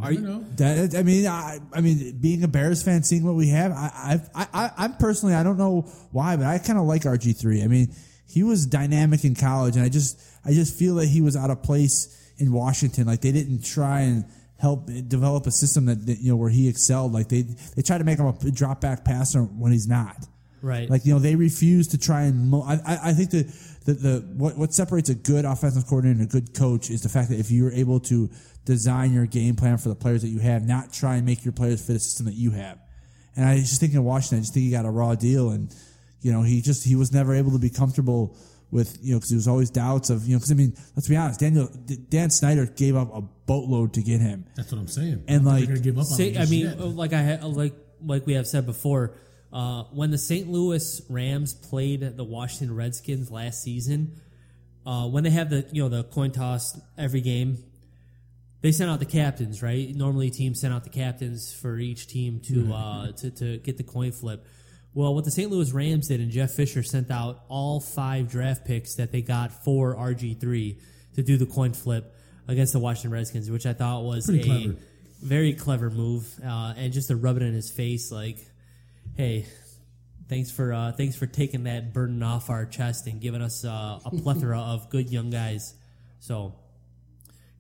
Are you, know. that I mean, I I mean, being a Bears fan, seeing what we have, I I I I'm personally I don't know why, but I kind of like RG three. I mean, he was dynamic in college, and I just I just feel that he was out of place in Washington. Like they didn't try and help develop a system that, that you know where he excelled. Like they they tried to make him a drop back passer when he's not. Right. Like you know they refuse to try and. Mo- I, I I think the the, the what what separates a good offensive coordinator and a good coach is the fact that if you're able to design your game plan for the players that you have, not try and make your players fit a system that you have. And I just think in Washington, I just think he got a raw deal, and you know he just he was never able to be comfortable with you know because there was always doubts of you know because I mean let's be honest, Daniel Dan Snyder gave up a boatload to get him. That's what I'm saying. And, I don't think like, they're gonna give up on Say, him I mean, yet. like I ha- like like we have said before, uh, when the St. Louis Rams played the Washington Redskins last season, uh, when they have the you know the coin toss every game, they sent out the captains. Right, normally teams send out the captains for each team to uh, to to get the coin flip. Well, what the St. Louis Rams did, and Jeff Fisher sent out all five draft picks that they got for RG three to do the coin flip against the Washington Redskins, which I thought was Pretty a clever. very clever move, uh, and just to rub it in his face, like, hey, thanks for uh, thanks for taking that burden off our chest and giving us uh, a plethora of good young guys. So,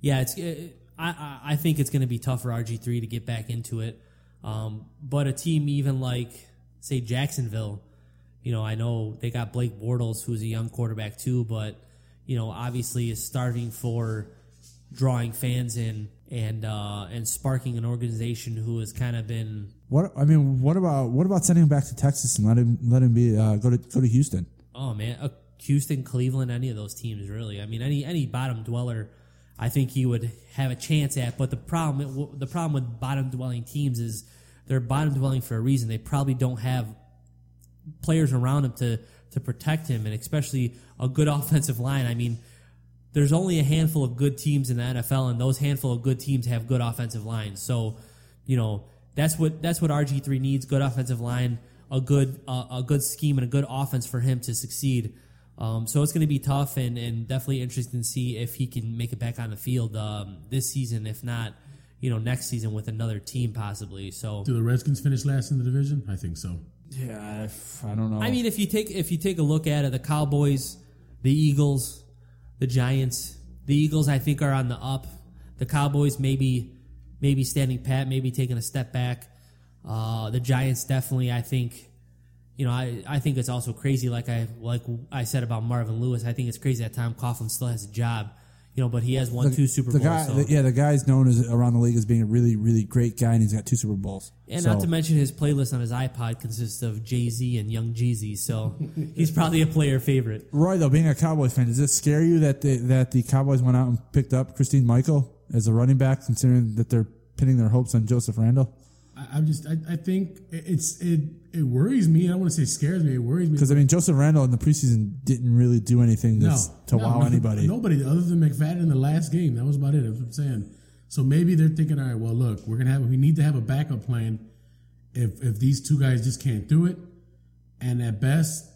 yeah, it's it, I I- I think it's going to be tough for RG three to get back into it, um, but a team even like say Jacksonville, you know, I know they got Blake Bortles, who's a young quarterback too, but you know, obviously is starving for drawing fans in and uh, and sparking an organization who has kind of been What I mean, what about what about sending him back to Texas and let him let him be uh, go to go to Houston? oh man, uh, Houston, Cleveland, any of those teams really. I mean, any any bottom dweller, I think he would have a chance at. But the problem the problem with bottom dwelling teams is they're bottom dwelling for a reason. They probably don't have players around him to to protect him, and especially a good [LAUGHS] offensive line. I mean, there's only a handful of good teams in the NFL, and those handful of good teams have good offensive lines. So, you know, that's what that's what RG three needs: good offensive line, a good uh, a good scheme, and a good offense for him to succeed. Um, so it's going to be tough, and, and definitely interesting to see if he can make it back on the field um, this season. If not, you know, next season with another team possibly. So Do the Redskins finish last in the division? I think so. Yeah, I don't know. I mean, if you take if you take a look at it, the Cowboys, the Eagles, the Giants, the Eagles, I think are on the up. The Cowboys maybe maybe standing pat, maybe taking a step back. Uh, the Giants definitely, I think. You know, I, I think it's also crazy. Like I like I said about Marvin Lewis, I think it's crazy that Tom Coughlin still has a job. You know, but he has won two Super the Bowls. guy, so- the- yeah, the guy's known as around the league as being a really, really great guy, and he's got two Super Bowls. And So- not to mention his playlist on his iPod consists of Jay Z and Young Jeezy, so [LAUGHS] he's probably a player favorite. Roy, though, being a Cowboys fan, does it scare you that the, that the Cowboys went out and picked up Christine Michael as a running back, considering that they're pinning their hopes on Joseph Randle? I, I'm just, I, I think it's it it worries me. I don't want to say scares me. It worries me Because I mean, Joseph Randle in the preseason didn't really do anything no, to no, wow no, anybody. [LAUGHS] Nobody other than McFadden in the last game. That was about it. That's what I'm saying. So maybe they're thinking, all right, well, look, we're gonna have, we need to have a backup plan if if these two guys just can't do it, and at best.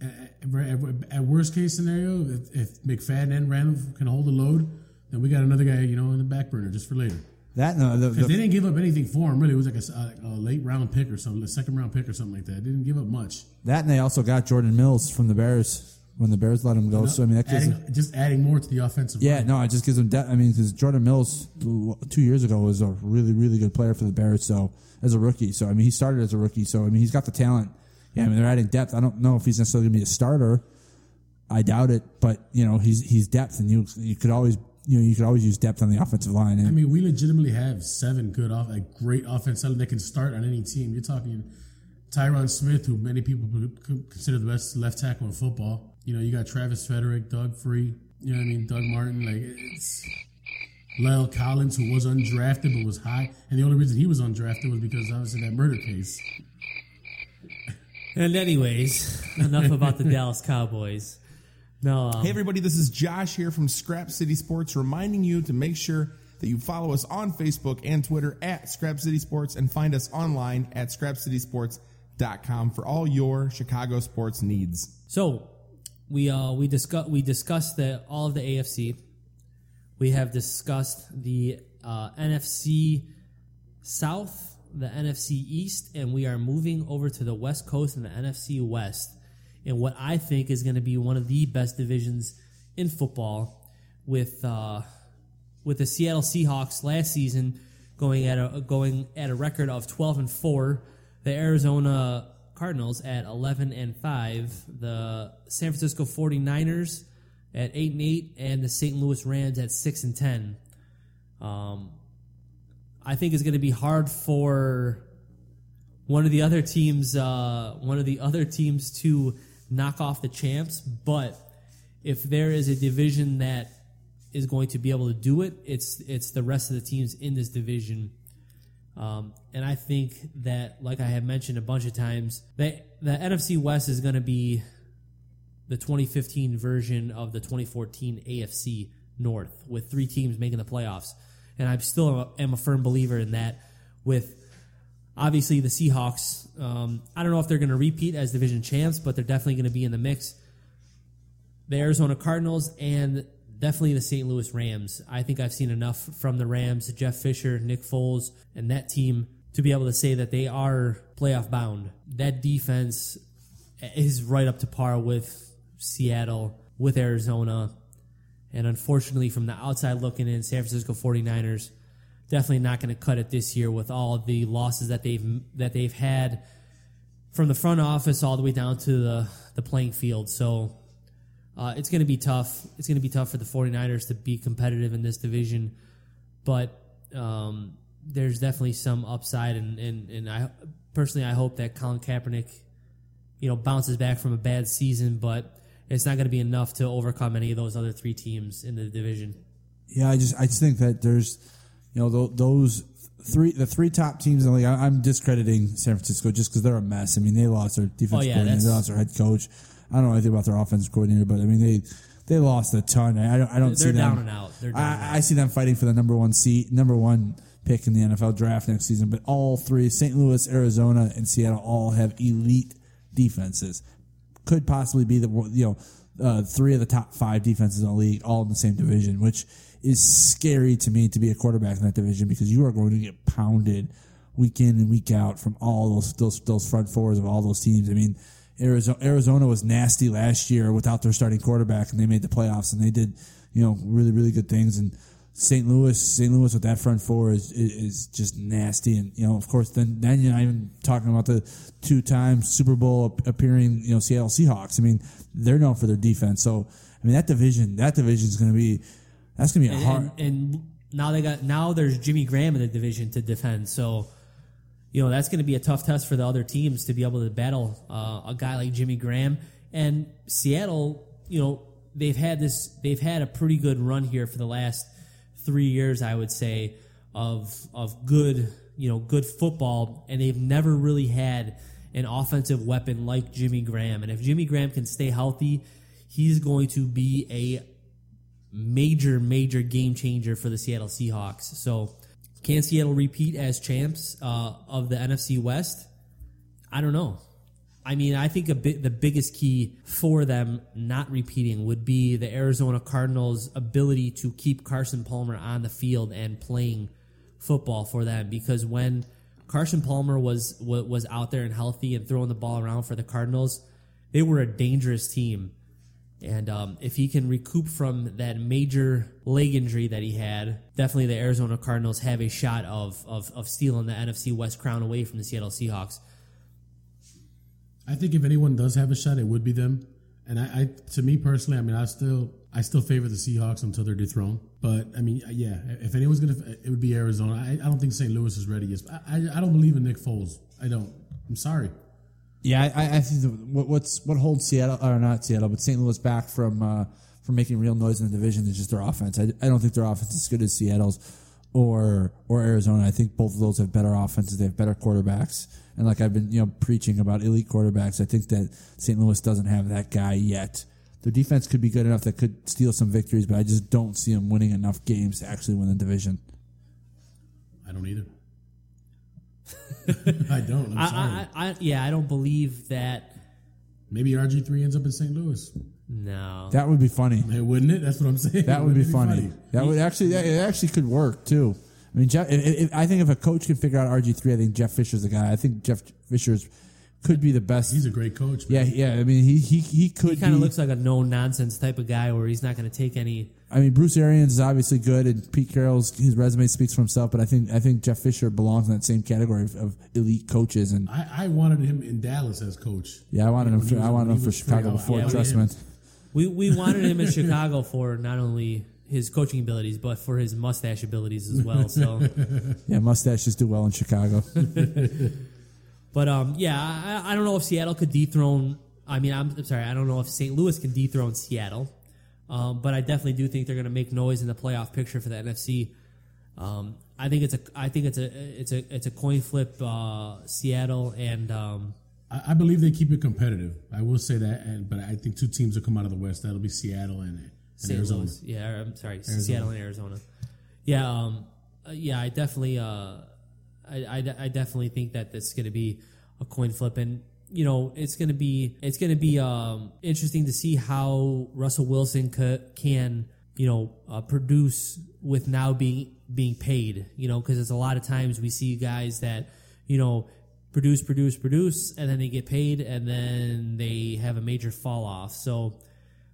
At, at, at worst case scenario, if, if McFadden and Randle can hold the load, then we got another guy, you know, in the back burner just for later. That no, the, Because the, they didn't give up anything for him. Really, it was like a, a, a late round pick or something, a second round pick or something like that. They didn't give up much. that and they also got Jordan Mills from the Bears when the Bears let him go. So I mean, that adding, just adding more to the offensive. Yeah, line. no, it just gives them depth. I mean, because Jordan Mills two years ago was a really, really good player for the Bears. So as a rookie, so I mean, he started as a rookie. So I mean, he's got the talent. Yeah, I mean, they're adding depth. I don't know if he's necessarily going to be a starter. I doubt it, but you know, he's he's depth, and you you could always you know you could always use depth on the offensive line. And I mean, we legitimately have seven good off, like great offensive line that can start on any team. You're talking Tyron Smith, who many people consider the best left tackle in football. You know, you got Travis Frederick, Doug Free. You know what I mean? Doug Martin. Like it's La'el Collins, who was undrafted but was high, and the only reason he was undrafted was because obviously that murder case. And anyways, enough about the [LAUGHS] Dallas Cowboys. No, um, Hey, everybody, this is Josh here from Scrap City Sports, reminding you to make sure that you follow us on Facebook and Twitter at Scrap City Sports and find us online at scrapcitysports.com for all your Chicago sports needs. So we uh we discuss we discussed the all of the AFC. We have discussed the uh, NFC South, the NFC East, and we are moving over to the West Coast and the NFC West, in what I think is going to be one of the best divisions in football, with uh, with the Seattle Seahawks last season going at a going at a record of twelve and four, the Arizona Cardinals at eleven and five, the San Francisco 49ers at eight and eight, and the St. Louis Rams at six and ten. Um, I think it's going to be hard for one of the other teams, uh, one of the other teams to knock off the champs. But if there is a division that is going to be able to do it, it's it's the rest of the teams in this division. Um, and I think that, like I have mentioned a bunch of times, that the NFC West is going to be the 2015 version of the 2014 AFC North, with three teams making the playoffs. And I still am a firm believer in that. With obviously the Seahawks, um, I don't know if they're going to repeat as division champs, but they're definitely going to be in the mix. The Arizona Cardinals and definitely the St. Louis Rams. I think I've seen enough from the Rams, Jeff Fisher, Nick Foles, and that team to be able to say that they are playoff bound. That defense is right up to par with Seattle, with Arizona. And unfortunately, from the outside looking in, San Francisco 49ers definitely not going to cut it this year with all the losses that they've that they've had from the front office all the way down to the, the playing field. So uh, it's going to be tough. It's going to be tough for the 49ers to be competitive in this division. But um, there's definitely some upside. And, and, and I personally, I hope that Colin Kaepernick, you know, bounces back from a bad season, but it's not going to be enough to overcome any of those other three teams in the division. Yeah, I just I just think that there's, you know, tho- those three the three top teams in the league. I, I'm discrediting San Francisco just because they're a mess. I mean, they lost their defensive Oh, yeah, coordinator, they lost their head coach. I don't know anything about their offensive coordinator, but I mean they they lost a ton. I don't I don't see They're them. down and out. They're down and I, out. I see them fighting for the number one seat, number one pick in the NFL draft next season. But all three, St. Louis, Arizona, and Seattle, all have elite defenses. Could possibly be the you know uh, three of the top five defenses in the league, all in the same division, which is scary to me to be a quarterback in that division because you are going to get pounded week in and week out from all those those those front fours of all those teams. I mean. Arizona, Arizona was nasty last year without their starting quarterback, and they made the playoffs, and they did, you know, really, really good things. And St. Louis, St. Louis with that front four is, is just nasty, and you know, of course, then then you're not even talking about the two time Super Bowl appearing, you know, Seattle Seahawks. I mean, they're known for their defense. So, I mean, that division, that division is going to be That's gonna be a and, hard. and, and now they got now there's Jimmy Graham in the division to defend. So, you know that's going to be a tough test for the other teams to be able to battle uh, a guy like Jimmy Graham and Seattle. You know they've had this they've had a pretty good run here for the last three years, I would say, of of good you know good football, and they've never really had an offensive weapon like Jimmy Graham. And if Jimmy Graham can stay healthy, he's going to be a major, major game changer for the Seattle Seahawks. So, can Seattle repeat as champs uh, of the NFC West? I don't know. I mean, I think a bit the biggest key for them not repeating would be the Arizona Cardinals' ability to keep Carson Palmer on the field and playing football for them. Because when Carson Palmer was was out there and healthy and throwing the ball around for the Cardinals, they were a dangerous team. And um, if he can recoup from that major leg injury that he had, definitely the Arizona Cardinals have a shot of, of, of stealing the NFC West crown away from the Seattle Seahawks. I think if anyone does have a shot, it would be them. And I, I to me personally, I mean, I still, I still favor the Seahawks until they're dethroned. But I mean, yeah, if anyone's gonna, it would be Arizona. I, I don't think St. Louis is ready. yet. I, I, I don't believe in Nick Foles. I don't. I'm sorry. Yeah, I, I think the, what, what's what holds Seattle or not Seattle, but St. Louis back from uh, from making real noise in the division is just their offense. I, I don't think their offense is as good as Seattle's or or Arizona. I think both of those have better offenses. They have better quarterbacks, and like I've been you know preaching about elite quarterbacks, I think that St. Louis doesn't have that guy yet. Their defense could be good enough that could steal some victories, but I just don't see them winning enough games to actually win the division. I don't either. [LAUGHS] I don't. I'm I, sorry. I, I, yeah, I don't believe that. Maybe RG three ends up in St. Louis. No, That would be funny. Hey, wouldn't it? That's what I'm saying. That would be Wouldn't funny. That would actually that, it actually could work too. I mean, Jeff. If, if, I think if a coach can figure out RG three, I think Jeff Fisher's the guy. I think Jeff Fisher's could be the best. He's a great coach. yeah, yeah. I mean, he he he could he kind of looks like a no nonsense type of guy where he's not going to take any. I mean, Bruce Arians is obviously good, and Pete Carroll's his resume speaks for himself. But I think I think Jeff Fisher belongs in that same category of, of elite coaches. And I, I wanted him in Dallas as coach. yeah, I wanted him. For, was- I wanted him for Chicago free, before I wanted Trestman. We we [LAUGHS] wanted him in Chicago for not only his coaching abilities but for his mustache abilities as well. So. [LAUGHS] Yeah, mustaches do well in Chicago. [LAUGHS] But um, yeah, I, I don't know if Seattle could dethrone. I mean, I'm, I'm sorry, I don't know if St. Louis can dethrone Seattle. Um, but I definitely do think they're going to make noise in the playoff picture for the NFC. Um, I think it's a, I think it's a, it's a, it's a coin flip. Uh, Seattle and um, I, I believe they keep it competitive. I will say that, and, but I think two teams will come out of the West. That'll be Seattle and, and St. Arizona. Louis. Yeah, I'm sorry, Seattle and Arizona. Yeah, um, uh, yeah, I definitely, uh, I, I, I definitely think that that's going to be a coin flip, and you know, it's going to be, it's going to be um, interesting to see how Russell Wilson ca- can, you know, uh, produce with now being being paid. You know, because it's a lot of times we see guys that, you know. Produce, produce, produce, and then they get paid, and then they have a major fall off. So,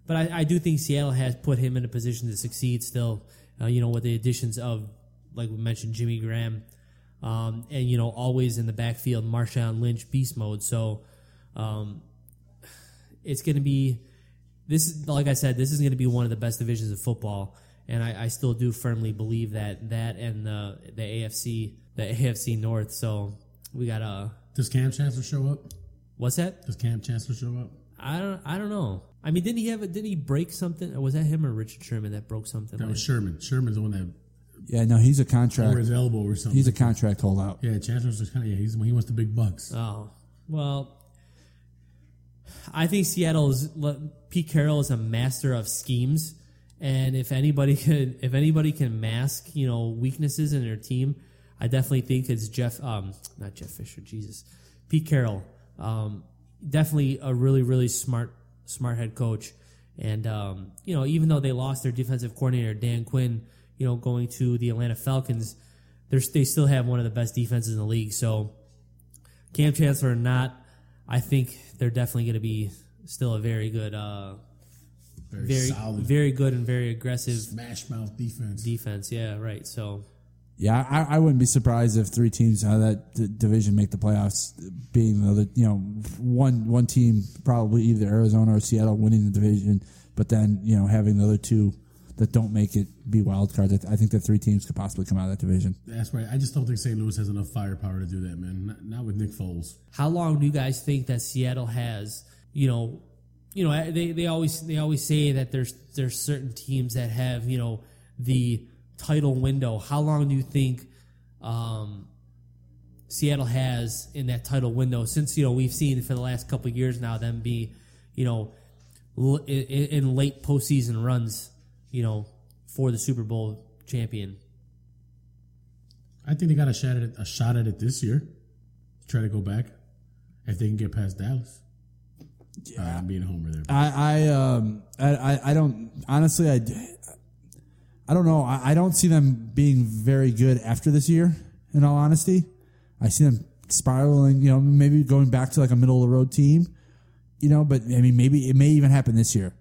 but I, I do think Seattle has put him in a position to succeed still. Uh, you know, with the additions of, like we mentioned, Jimmy Graham, um, and you know, always in the backfield, Marshawn Lynch, beast mode. So, um, it's going to be this. is Like I said, this is going to be one of the best divisions of football, and I, I still do firmly believe that that and the the AFC, the [LAUGHS] AFC North. So we got a Does Kam Chancellor show up? what's that? Does Kam Chancellor show up? I don't. I don't know. I mean, didn't he have? A, didn't he break something? Or was that him or Richard Sherman that broke something? That like- was Sherman. Sherman's the one that yeah, no, he's a over contract. his elbow or something. He's a contract holdout. yeah. Chancellor's just kind of yeah. He's he wants the big bucks. Oh well, I think Seattle's Pete Carroll is a master of schemes, and if anybody [LAUGHS] could, if anybody can mask, you know, weaknesses in their team, I definitely think it's Jeff, um, not Jeff Fisher, Jesus, Pete Carroll. Um, definitely a really, really smart, smart head coach, and um, you know, even though they lost their defensive coordinator Dan Quinn, you know, going to the Atlanta Falcons, they're, they still have one of the best defenses in the league. So. Kam Chancellor or not, I think they're definitely going to be still a very good, uh, Very, very, solid, very good and very aggressive smash mouth defense. defense. Yeah, right. So Yeah, I, I wouldn't be surprised if three teams out of that d- division make the playoffs, being the other, you know, one one team probably either Arizona or Seattle winning the division, but then you know having the other two, that don't make it be wild cards. I, th- I think that three teams could possibly come out of that division. That's right. I just don't think St. Louis has enough firepower to do that, man. Not, not with Nick Foles. How long do you guys think that Seattle has? You know, you know they, they always they always say that there's there's certain teams that have you know the title window. How long do you think um, Seattle has in that title window? Since you know we've seen for the last couple of years now them be you know in, in late postseason runs, you know for the Super Bowl champion. I think they got a shot at it, a shot at it this year. Try to go back if they can get past Dallas. Yeah, I'm being a homer there. I I um I I, I don't honestly I. I don't know. I, I don't see them being very good after this year. In all honesty, I see them spiraling. You know, maybe going back to like a middle of the road team. You know, but I mean, maybe it may even happen this year.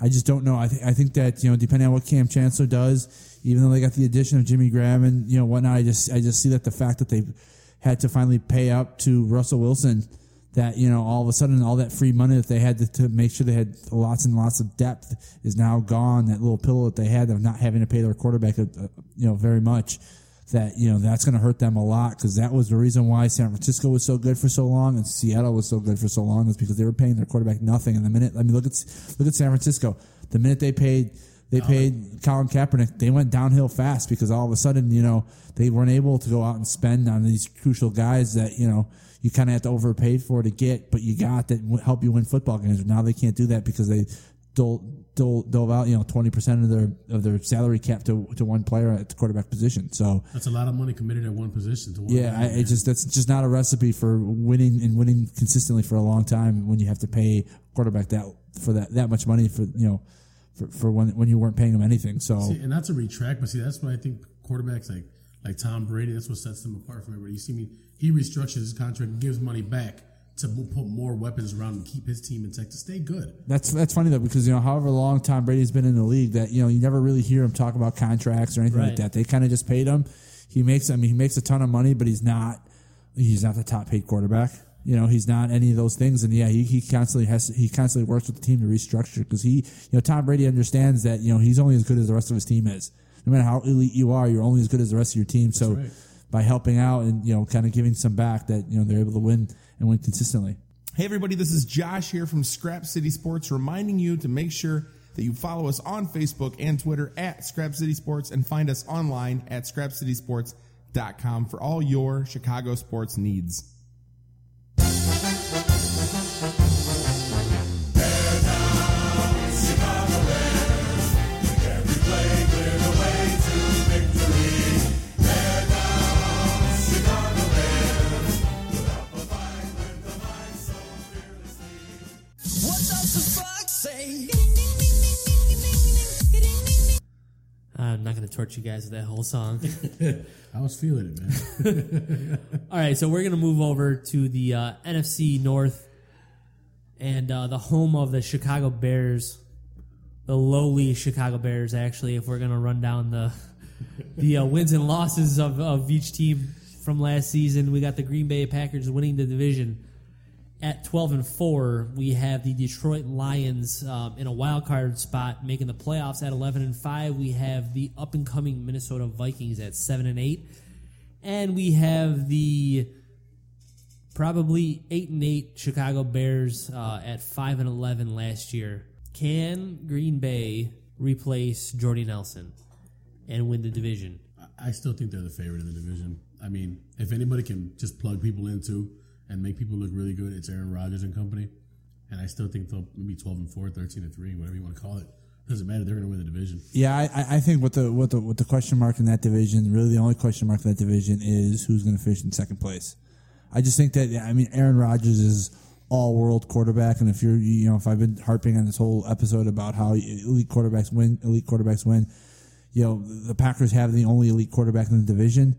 I just don't know. I think I think that you know, depending on what Kam Chancellor does, even though they got the addition of Jimmy Graham and you know whatnot, I just I just see that the fact that they had to finally pay up to Russell Wilson, that you know all of a sudden all that free money that they had to, to make sure they had lots and lots of depth is now gone. That little pillow that they had of not having to pay their quarterback, uh, you know, very much. That you know that's going to hurt them a lot because that was the reason why San Francisco was so good for so long and Seattle was so good for so long is because they were paying their quarterback nothing. And the minute I mean look at look at San Francisco, the minute they paid they paid Colin Kaepernick, they went downhill fast because all of a sudden you know they weren't able to go out and spend on these crucial guys that you know you kind of have to overpay for to get, but you got that help you win football games. Now they can't do that because they dole, dove out you know twenty percent of their of their salary cap to to one player at the quarterback position. So That's a lot of money committed at one position. To one yeah, I, it just that's just not a recipe for winning and winning consistently for a long time when you have to pay quarterback that for that that much money for you know for, for when when you weren't paying him anything. So See, and not to retract, but see, that's what I think quarterbacks like like Tom Brady. That's what sets them apart from everybody. You see me, he restructures his contract and gives money back to put more weapons around and keep his team intact to stay good. That's that's funny though because you know however long Tom Brady's been in the league that you know you never really hear him talk about contracts or anything like that. They kind of just paid him. He makes I mean he makes a ton of money, but he's not he's not the top paid quarterback. You know he's not any of those things, and yeah, he, he constantly has he constantly works with the team to restructure because he you know Tom Brady understands that you know he's only as good as the rest of his team is. No matter how elite you are, you're only as good as the rest of your team. so right. By helping out and you know kind of giving some back, that you know they're able to win and win consistently. Hey, everybody, this is Josh here from Scrap City Sports, reminding you to make sure that you follow us on Facebook and Twitter at Scrap City Sports and find us online at scrapcitysports.com for all your Chicago sports needs. I'm not going to torture you guys with that whole song. [LAUGHS] I was feeling it, man. [LAUGHS] All right, so we're going to move over to the uh, NFC North and uh, the home of the Chicago Bears, the lowly Chicago Bears. Actually, if we're going to run down the [LAUGHS] the uh, wins and losses of, of each team from last season, we got the Green Bay Packers winning the division at 12 and 4 we have the detroit lions um, in a wild card spot making the playoffs at 11 and 5 we have the up and coming minnesota vikings at 7 and 8 and we have the probably 8 and 8 chicago bears uh, at 5 and 11 last year. Can green bay replace jordy nelson and win the division? I still think they're the favorite in the division. I mean, if anybody can just plug people into and make people look really good, it's Aaron Rodgers and company. And I still think they'll maybe 12 and 4, 13 and 3, whatever you want to call it. Doesn't matter. They're going to win the division. Yeah, I, I- think with the with the with the question mark in that division, really the only question mark in that division is who's going to finish in second place. I just think that I mean Aaron Rodgers is all world quarterback, and if you're you know if I've been harping on this whole episode about how elite quarterbacks win, elite quarterbacks win, you know the Packers have the only elite quarterback in the division,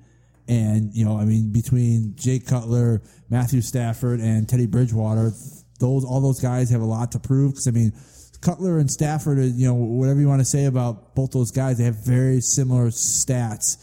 and you know I mean between Jake Cutler, Matthew Stafford, and Teddy Bridgewater, those all those guys have a lot to prove because I mean. Cutler and Stafford, uh, you know, whatever you want to say about both those guys, they have very similar stats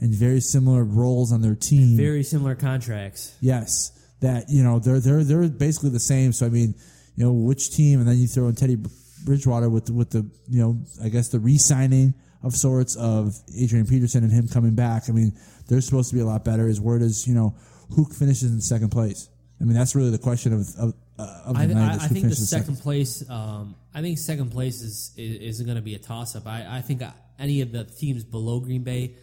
and very similar roles on their team. very similar contracts yes, that you know they're they're they're basically the same. So I mean, you know, which team, and then you throw in Teddy Bridgewater with with the you know I guess the re-signing of sorts of Adrian Peterson and him coming back. I mean, they're supposed to be a lot better. His word is you know who finishes in second place. I mean, that's really the question of of, uh, of the I, night. I, I think the finishes second place. Um, I think second place is is, is going to be a toss up. I, I think any of the teams below Green Bay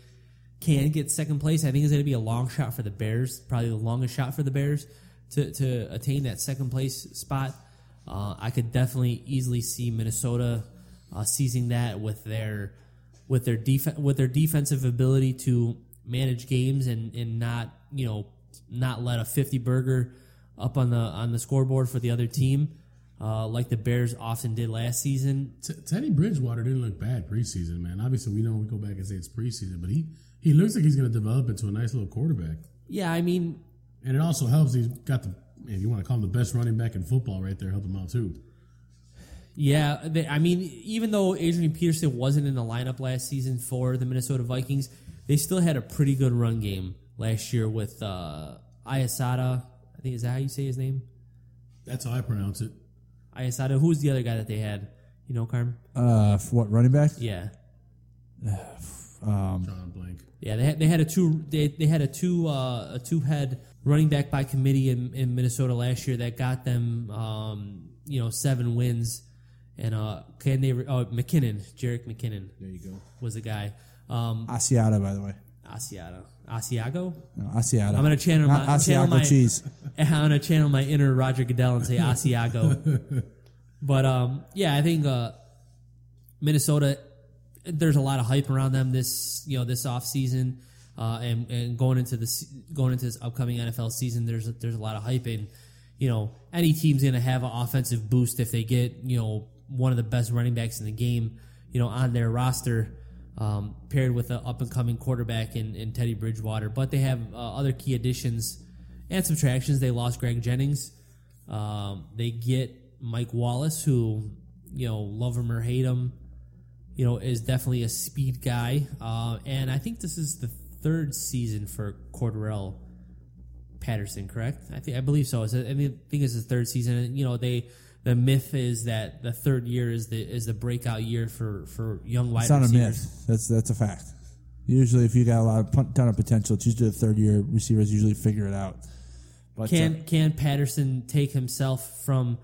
can get second place. I think it's going to be a long shot for the Bears, probably the longest shot for the Bears to to attain that second place spot. Uh, I could definitely easily see Minnesota uh, seizing that with their with their def- with their defensive ability to manage games and, and not you know not let a fifty burger up on the on the scoreboard for the other team uh, like the Bears often did last season. T- Teddy Bridgewater didn't look bad preseason, man. Obviously, we know we go back and say it's preseason, but he he looks like he's going to develop into a nice little quarterback. Yeah, I mean And it also helps he's got the, if you want to call him the best running back in football right there, help him out too. Yeah, they, I mean, even though Adrian Peterson wasn't in the lineup last season for the Minnesota Vikings, they still had a pretty good run game last year with uh, Ayasada. I think is that how you say his name? That's how I pronounce it. Ayasada. Who's the other guy that they had? You know, Carm? Uh, for what running back? Yeah, [SIGHS] Um, John Blank. yeah. They had they had a two they, they had a two uh, a two head running back by committee in, in Minnesota last year that got them um, you know seven wins. And uh, can they? Oh, McKinnon, Jerick McKinnon. There you go. Was the guy. Um, Asiata, by the way. Asiago. Asiago? No, Asiata. I'm gonna channel my channel Asiago my cheese. [LAUGHS] I'm gonna channel my inner Roger Goodell and say Asiago. [LAUGHS] but um, yeah, I think uh, Minnesota. There's a lot of hype around them this you know this off season, uh, and and going into this going into this upcoming NFL season. There's a, there's a lot of hype and you know any team's gonna have an offensive boost if they get you know one of the best running backs in the game you know on their roster. Um, paired with an up and coming quarterback in, in Teddy Bridgewater, but they have uh, other key additions and subtractions. They lost Greg Jennings. Um, they get Mike Wallace, who you know love him or hate him, you know is definitely a speed guy. Uh, and I think this is the third season for Cordarrelle Patterson. Correct? I think I believe so. I mean, I think it's the third season. And, you know they. The myth is that the third year is the is the breakout year for, for young wide receivers. It's not a myth. That's that's a fact. Usually, if you got a lot of ton of potential, it's usually the third year receivers usually figure it out. But Can uh, can Patterson take himself from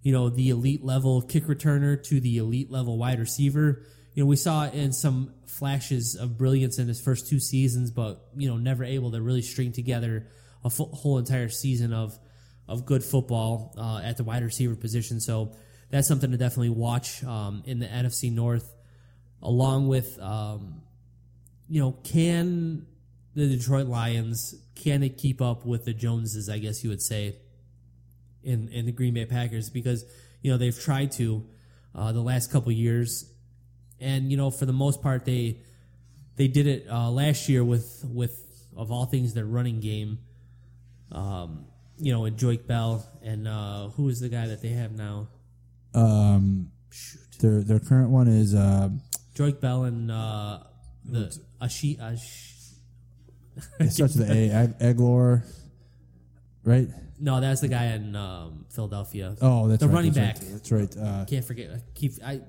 you know the elite level kick returner to the elite level wide receiver? You know, we saw in some flashes of brilliance in his first two seasons, but you know, never able to really string together a full, whole entire season of of good football uh, at the wide receiver position. So that's something to definitely watch um, in the NFC North, along with um, you know, can the Detroit Lions can they keep up with the Joneses? I guess you would say in in the Green Bay Packers because you know they've tried to uh, the last couple years, and you know for the most part they they did it uh, last year with with of all things their running game. Um, you know, and Joique Bell and uh, who is the guy that they have now? um, their their current one is uh, Joique Bell and uh, the Ashi Ash. it starts with A. [LAUGHS] Ag- Agholor, right? No, that's the guy in um, Philadelphia. Oh, that's the right, running that's back. right, That's right. Uh, Can't forget. I keep I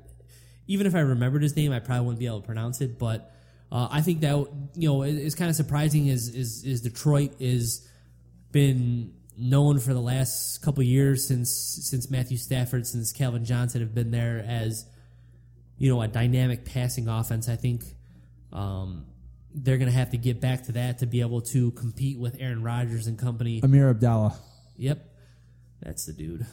even if I remembered his name, I probably wouldn't be able to pronounce it. But uh, I think that you know it- it's kind of surprising. Is is is Detroit is been known for the last couple years since since Matthew Stafford, since Calvin Johnson have been there as you know a dynamic passing offense. I think um, they're going to have to get back to that to be able to compete with Aaron Rodgers and company. Ameer Abdullah. Yep, that's the dude.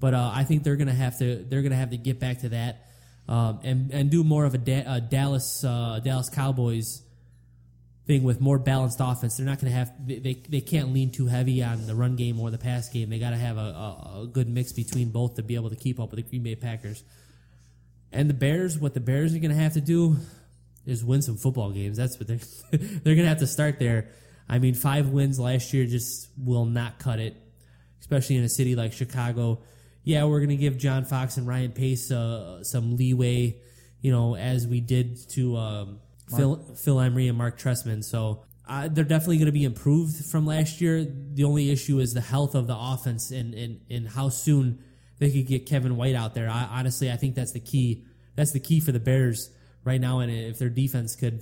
But uh, I think they're gonna have to they're gonna have to get back to that um, and and do more of a, da- a Dallas uh, Dallas Cowboys thing with more balanced offense. They're not gonna have they, they, can't lean too heavy on the run game or the pass game. They got to have a, a, a good mix between both to be able to keep up with the Green Bay Packers. And the Bears, what the Bears are gonna have to do is win some football games. That's what they're [LAUGHS] they're gonna have to start there. I mean, five wins last year just will not cut it, especially in a city like Chicago. Yeah, we're gonna give John Fox and Ryan Pace uh, some leeway, you know, as we did to um, Phil Phil Emery and Marc Trestman. So uh, they're definitely going to be improved from last year. The only issue is the health of the offense and, and, and how soon they could get Kevin White out there. I, honestly, I think that's the key. That's the key for the Bears right now. And if their defense could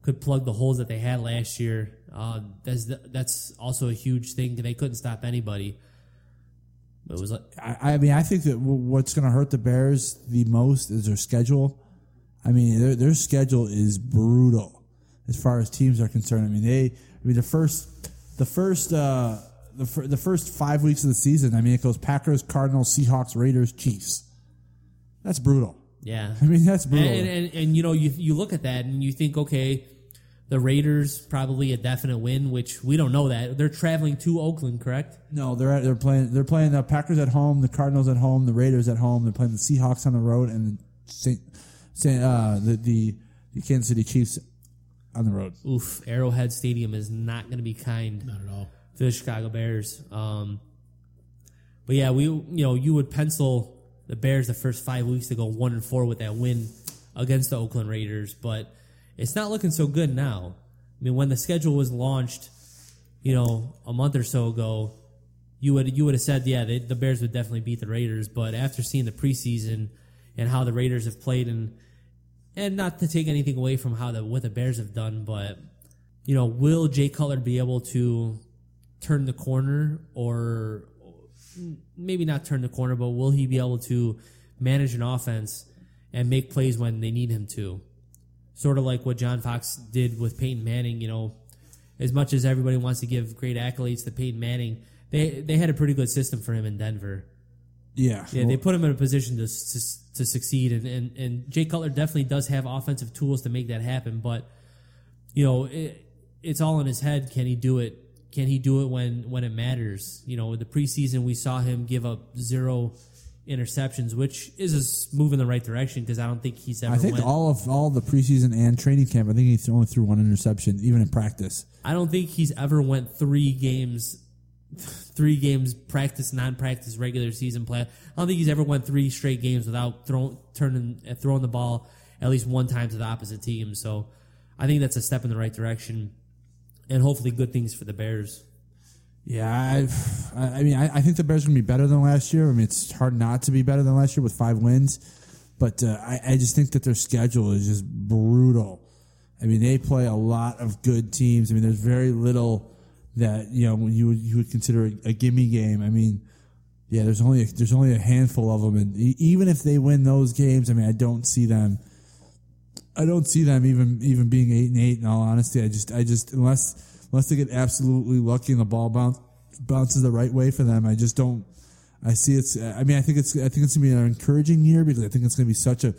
could plug the holes that they had last year, uh, that's that's also a huge thing. They couldn't stop anybody. It was like I, I mean, I think that w- what's going to hurt the Bears the most is their schedule. I mean, their, their schedule is brutal as far as teams are concerned. I mean, they, I mean, the first, the first, uh, the, fir- the first five weeks of the season, I mean, it goes Packers, Cardinals, Seahawks, Raiders, Chiefs. That's brutal. yeah. I mean, that's brutal. And, and, and you know, you you look at that and you think, okay, the Raiders probably a definite win, which we don't know that they're traveling to Oakland, correct? no, they're at, they're playing they're playing the Packers at home, the Cardinals at home, the Raiders at home. They're playing the Seahawks on the road, and the Saint, Saint uh, the, the the Kansas City Chiefs on the road. Oof, Arrowhead Stadium is not going to be kind Not at all. to the Chicago Bears. Um, but yeah, we you know you would pencil the Bears the first five weeks to go one and four with that win against the Oakland Raiders, but it's not looking so good now. I mean, when the schedule was launched, you know, a month or so ago, you would you would have said, yeah, they, the Bears would definitely beat the Raiders. But after seeing the preseason and how the Raiders have played, and and not to take anything away from how the what the Bears have done, but you know, will Jay Cutler be able to turn the corner, or maybe not turn the corner, but will he be able to manage an offense and make plays when they need him to? Sort of like what John Fox did with Peyton Manning. You know, as much as everybody wants to give great accolades to Peyton Manning, they they had a pretty good system for him in Denver. Yeah, Yeah, they put him in a position to to, to succeed, and, and and Jay Cutler definitely does have offensive tools to make that happen. But you know, it, it's all in his head. Can he do it? Can he do it when when it matters? You know, in the preseason we saw him give up zero interceptions, which is a move in the right direction because I don't think he's ever. I think went, all of all the preseason and training camp, I think he only threw one interception, even in practice. I don't think he's ever went three games, three games practice, non-practice, regular season play. I don't think he's ever won three straight games without throwing, turning, uh, throwing the ball at least one time to the opposite team. So I think that's a step in the right direction, and hopefully good things for the Bears. Yeah, I've, I I mean, I, I think the Bears are going to be better than last year. I mean, it's hard not to be better than last year with five wins, but uh, I, I just think that their schedule is just brutal. I mean, they play a lot of good teams. I mean, there's very little that you know you would you would consider a, a gimme game. I mean, yeah, there's only a, there's only a handful of them, and even if they win those games, I mean, I don't see them. I don't see them even even being eight and eight. In all honesty, I just I just unless unless they get absolutely lucky and the ball bounce, bounces the right way for them, I just don't. I see it's. I mean, I think it's. I think it's gonna be an encouraging year because I think it's gonna be such a.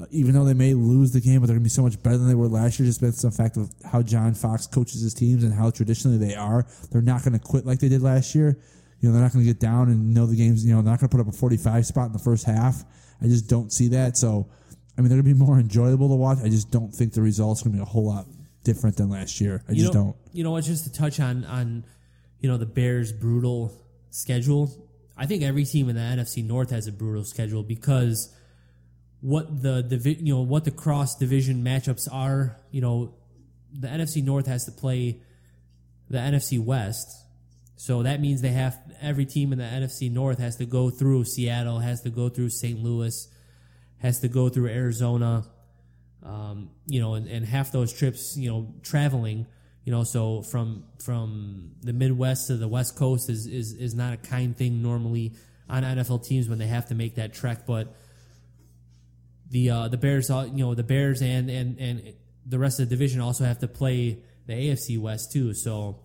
Uh, even though they may lose the game, but they're gonna be so much better than they were last year, just based on the fact of how John Fox coaches his teams and how traditionally they are. They're not gonna quit like they did last year. You know, they're not gonna get down and know the games. You know, they're not gonna put up a forty-five spot in the first half. I just don't see that. So, I mean, they're gonna be more enjoyable to watch. I just don't think the results are gonna be a whole lot different than last year. I you just know, don't. You know, it's just to touch on on you know the Bears' brutal schedule. I think every team in the NFC North has a brutal schedule because what the divi- you know what the cross division matchups are. You know, the NFC North has to play the NFC West. So that means they have every team in the NFC North has to go through Seattle, has to go through St. Louis, has to go through Arizona, um, you know, and, and half those trips, you know, traveling, you know, so from from the Midwest to the West Coast is is is not a kind thing normally on NFL teams when they have to make that trek, but the uh, the Bears, uh, you know, the Bears and and and the rest of the division also have to play the AFC West too. So,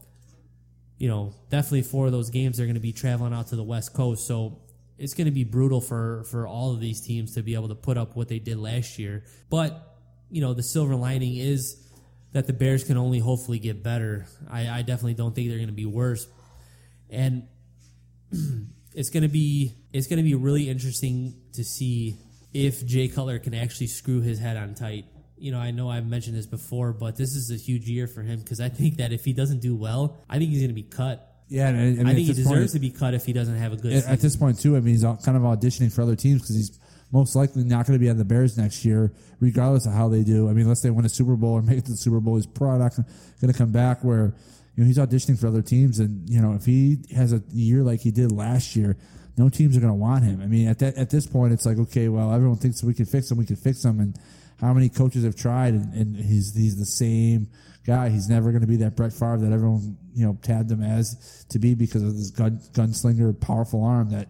you know, definitely four of those games they're going to be traveling out to the West Coast. So it's going to be brutal for for all of these teams to be able to put up what they did last year. But you know, the silver lining is that the Bears can only hopefully get better. I, I definitely don't think they're going to be worse. And [CLEARS THROAT] it's going to be it's going to be really interesting to see if Jay Cutler can actually screw his head on tight. You know, I know I've mentioned this before, but this is a huge year for him because I think that if he doesn't do well, I think he's going to be cut. Yeah, and I, mean, I think he this point- deserves to be cut if he doesn't have a good at, season. at this point too. I mean, he's kind of auditioning for other teams because he's most likely not going to be on the Bears next year, regardless of how they do. I mean, unless they win a Super Bowl or make it to the Super Bowl, he's probably not going to come back. Where you know he's auditioning for other teams, and you know if he has a year like he did last year, no teams are going to want him. I mean, at that at this point, it's like okay, well, everyone thinks we can fix him, we can fix him, and how many coaches have tried, and, and he's he's the same guy. He's never going to be that Brett Favre that everyone you know tabbed him as to be because of this gun gunslinger, powerful arm that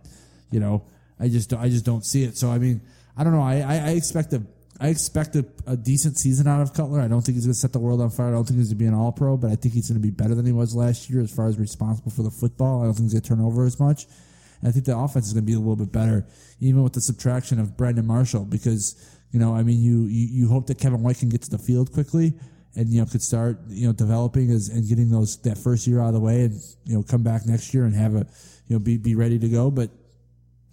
you know. I just I just don't see it. So I mean, I don't know. I I, I expect a I expect a, a decent season out of Cutler. I don't think he's going to set the world on fire. I don't think he's going to be an All Pro, but I think he's going to be better than he was last year as far as responsible for the football. I don't think he's going to turn over as much. I think the offense is going to be a little bit better, even with the subtraction of Brandon Marshall, because you know, I mean, you you, you hope that Kevin White can get to the field quickly and you know could start you know developing as and getting those that first year out of the way and you know come back next year and have a you know be be ready to go. But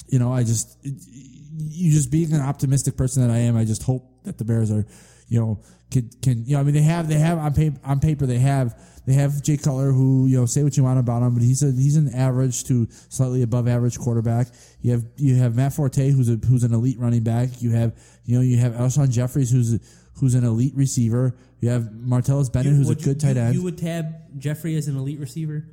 you know, I just you just being an optimistic person that I am, I just hope that the Bears are, you know, can can you know, I mean, they have they have on paper on paper they have they have Jay Cutler who you know say what you want about him, but he's a he's an average to slightly above average quarterback. You have you have Matt Forte who's a who's an elite running back. You have you know you have Alshon Jeffery who's a, who's an elite receiver. You have Martellus Bennett who's a Would you- good tight end. You would tab Jeffery as an elite receiver.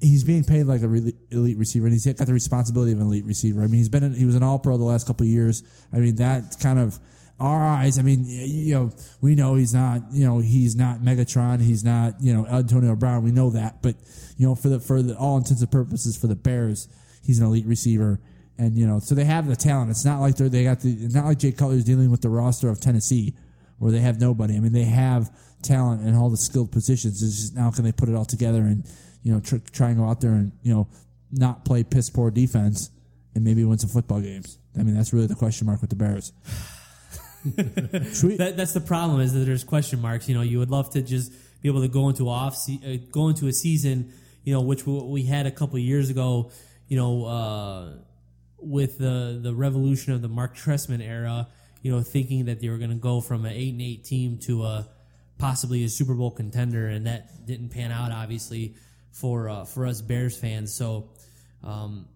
he's being paid like a really elite receiver, and he's got the responsibility of an elite receiver. I mean, he's been he was an All Pro the last couple of years. I mean, that kind of our eyes. I mean, you know, we know he's not. You know, he's not Megatron. He's not. You know, Antonio Brown. We know that, but you know, for the for the all intents and purposes for the Bears, he's an elite receiver. And you know, so they have the talent. It's not like they're they got the. It's not like Jay Cutler's dealing with the roster of Tennessee, where they have nobody. I mean, they have talent in all the skilled positions. It's just now can they put it all together and you know tr- try and go out there and you know not play piss poor defense and maybe win some football games. I mean, that's really the question mark with the Bears. That, that's the problem is that there's question marks. You know, you would love to just be able to go into off se- uh, go into a season, you know, which we, we had a couple years ago. You know, uh, with the the revolution of the Marc Trestman era. You know, thinking that they were going to go from an eight and eight team to a possibly a Super Bowl contender, and that didn't pan out, obviously, for uh, for us Bears fans. So. Um,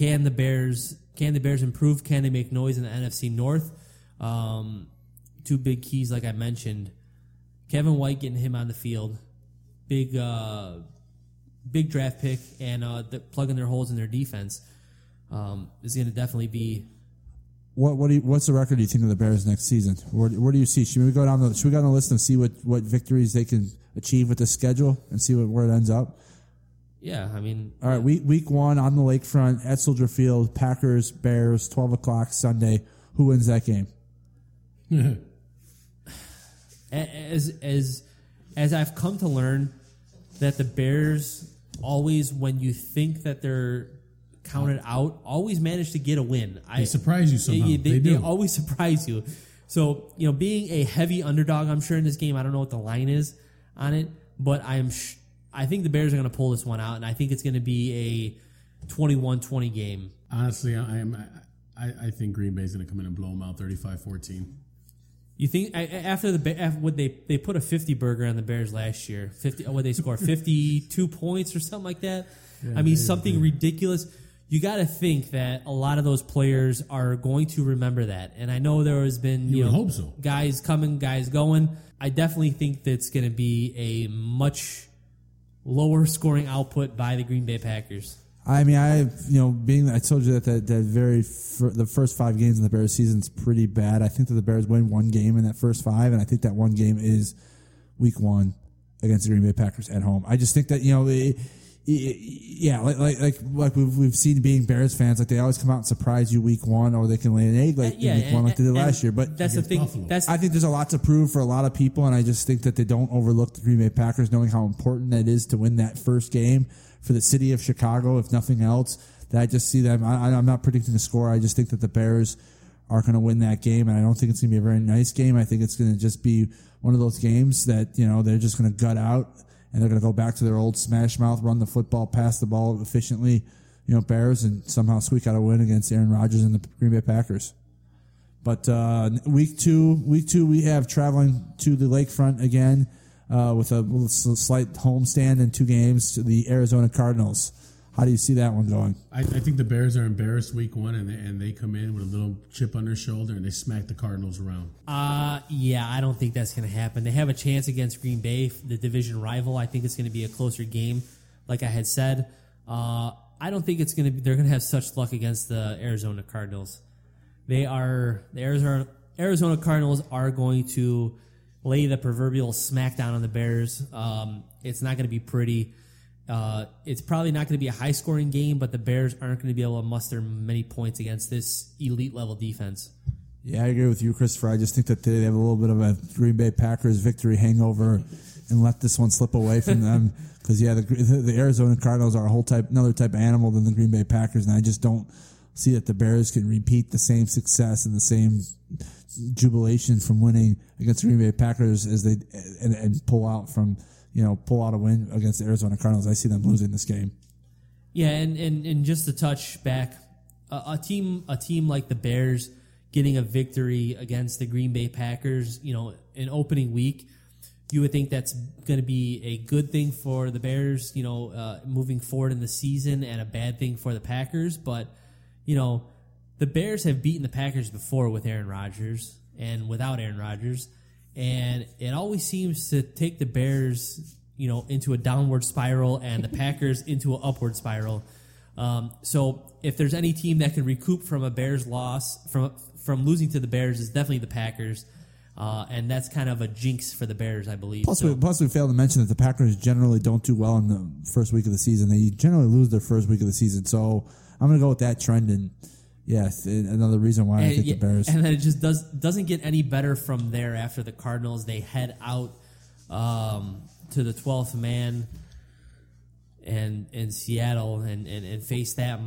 can the Bears can the Bears improve? Can they make noise in the NFC North? Um, two big keys, like I mentioned, Kevin White getting him on the field, big uh, big draft pick, and uh, the, plugging their holes in their defense um, is going to definitely be. What what do you, what's the record do you think of the Bears next season? Where, where do you see? Should we go down the should we go down the list and see what, what victories they can achieve with the schedule and see what, where it ends up? Yeah, I mean, All right, week week one on the lakefront at Soldier Field, Packers Bears, twelve o'clock Sunday. Who wins that game? [LAUGHS] as as as I've come to learn that the Bears always, when you think that they're counted out, always manage to get a win. I They surprise you somehow. They, They do. always [LAUGHS] surprise you. So you know, being a heavy underdog, I'm sure in this game, I don't know what the line is on it, but I'm sh- I think the Bears are going to pull this one out, and I think it's going to be a 21-20 game. Honestly, I am. I, I think Green Bay's going to come in and blow them out 35-14. You think I- after the after what they they put a fifty burger on the Bears last year? Fifty what they score fifty two [LAUGHS] points or something like that. I mean something ridiculous. You got to think that a lot of those players are going to remember that, and I know there has been you, You know hope so. guys coming, guys going. I definitely think that's going to be a much lower scoring output by the Green Bay Packers. I mean, I you know, being I told you that that, that very fir- the first five games in the Bears season is pretty bad. I think that the Bears win one game in that first five, and I think that one game is week one against the Green Bay Packers at home. I just think that you know, it, it, yeah, like like like like we've we've seen being Bears fans, like they always come out and surprise you week one, or they can lay an egg like yeah, in week one, like they did last year. But that's the thing. Buffalo. That's I think there's a lot to prove for a lot of people, and I just think that they don't overlook the Green Bay Packers, knowing how important that is to win that first game for the city of Chicago, if nothing else. That I just see them. I, I'm not predicting the score. I just think that the Bears are going to win that game, and I don't think it's going to be a very nice game. I think it's going to just be one of those games that you know they're just going to gut out, and they're going to go back to their old smash mouth, run the football, pass the ball efficiently. You know, Bears, and somehow squeak out a win against Aaron Rodgers and the Green Bay Packers. But uh, week two, week two, we have traveling to the lakefront again uh, with a little s- slight homestand and two games to the Arizona Cardinals. How do you see that one going? I, I think the Bears are embarrassed week one, and they, and they come in with a little chip on their shoulder, and they smack the Cardinals around. Uh, yeah, I don't think that's going to happen. They have a chance against Green Bay, the division rival. I think it's going to be a closer game, like I had said. Uh, I don't think it's going to be. They're going to have such luck against the Arizona Cardinals. They are the Arizona Arizona Cardinals are going to lay the proverbial smackdown on the Bears. Um, it's not going to be pretty. Uh, it's probably not going to be a high scoring game, but the Bears aren't going to be able to muster many points against this elite level defense. Yeah, I agree with you, Christopher. I just think that today they have a little bit of a Green Bay Packers victory hangover and let this one slip away from them. [LAUGHS] Because yeah, the, the Arizona Cardinals are a whole type, another type of animal than the Green Bay Packers, and I just don't see that the Bears can repeat the same success and the same jubilation from winning against the Green Bay Packers as they and, and pull out from you know pull out a win against the Arizona Cardinals. I see them losing this game. Yeah, and, and, and just to touch back, a, a team a team like the Bears getting a victory against the Green Bay Packers, you know, in opening week, you would think that's going to be a good thing for the Bears, you know, uh, moving forward in the season, and a bad thing for the Packers. But you know, the Bears have beaten the Packers before with Aaron Rodgers and without Aaron Rodgers, and it always seems to take the Bears, you know, into a downward spiral and the [LAUGHS] Packers into an upward spiral. Um, so if there's any team that can recoup from a Bears loss from from losing to the Bears, is definitely the Packers. Uh, and that's kind of a jinx for the Bears, I believe. Plus, So- we, plus, we failed to mention that the Packers generally don't do well in the first week of the season. They generally lose their first week of the season. So I'm going to go with that trend. And yes, another reason why I think yeah, the Bears. and then it just does doesn't get any better from there after the Cardinals. They head out um, to the twelfth man and in Seattle and, and, and face that.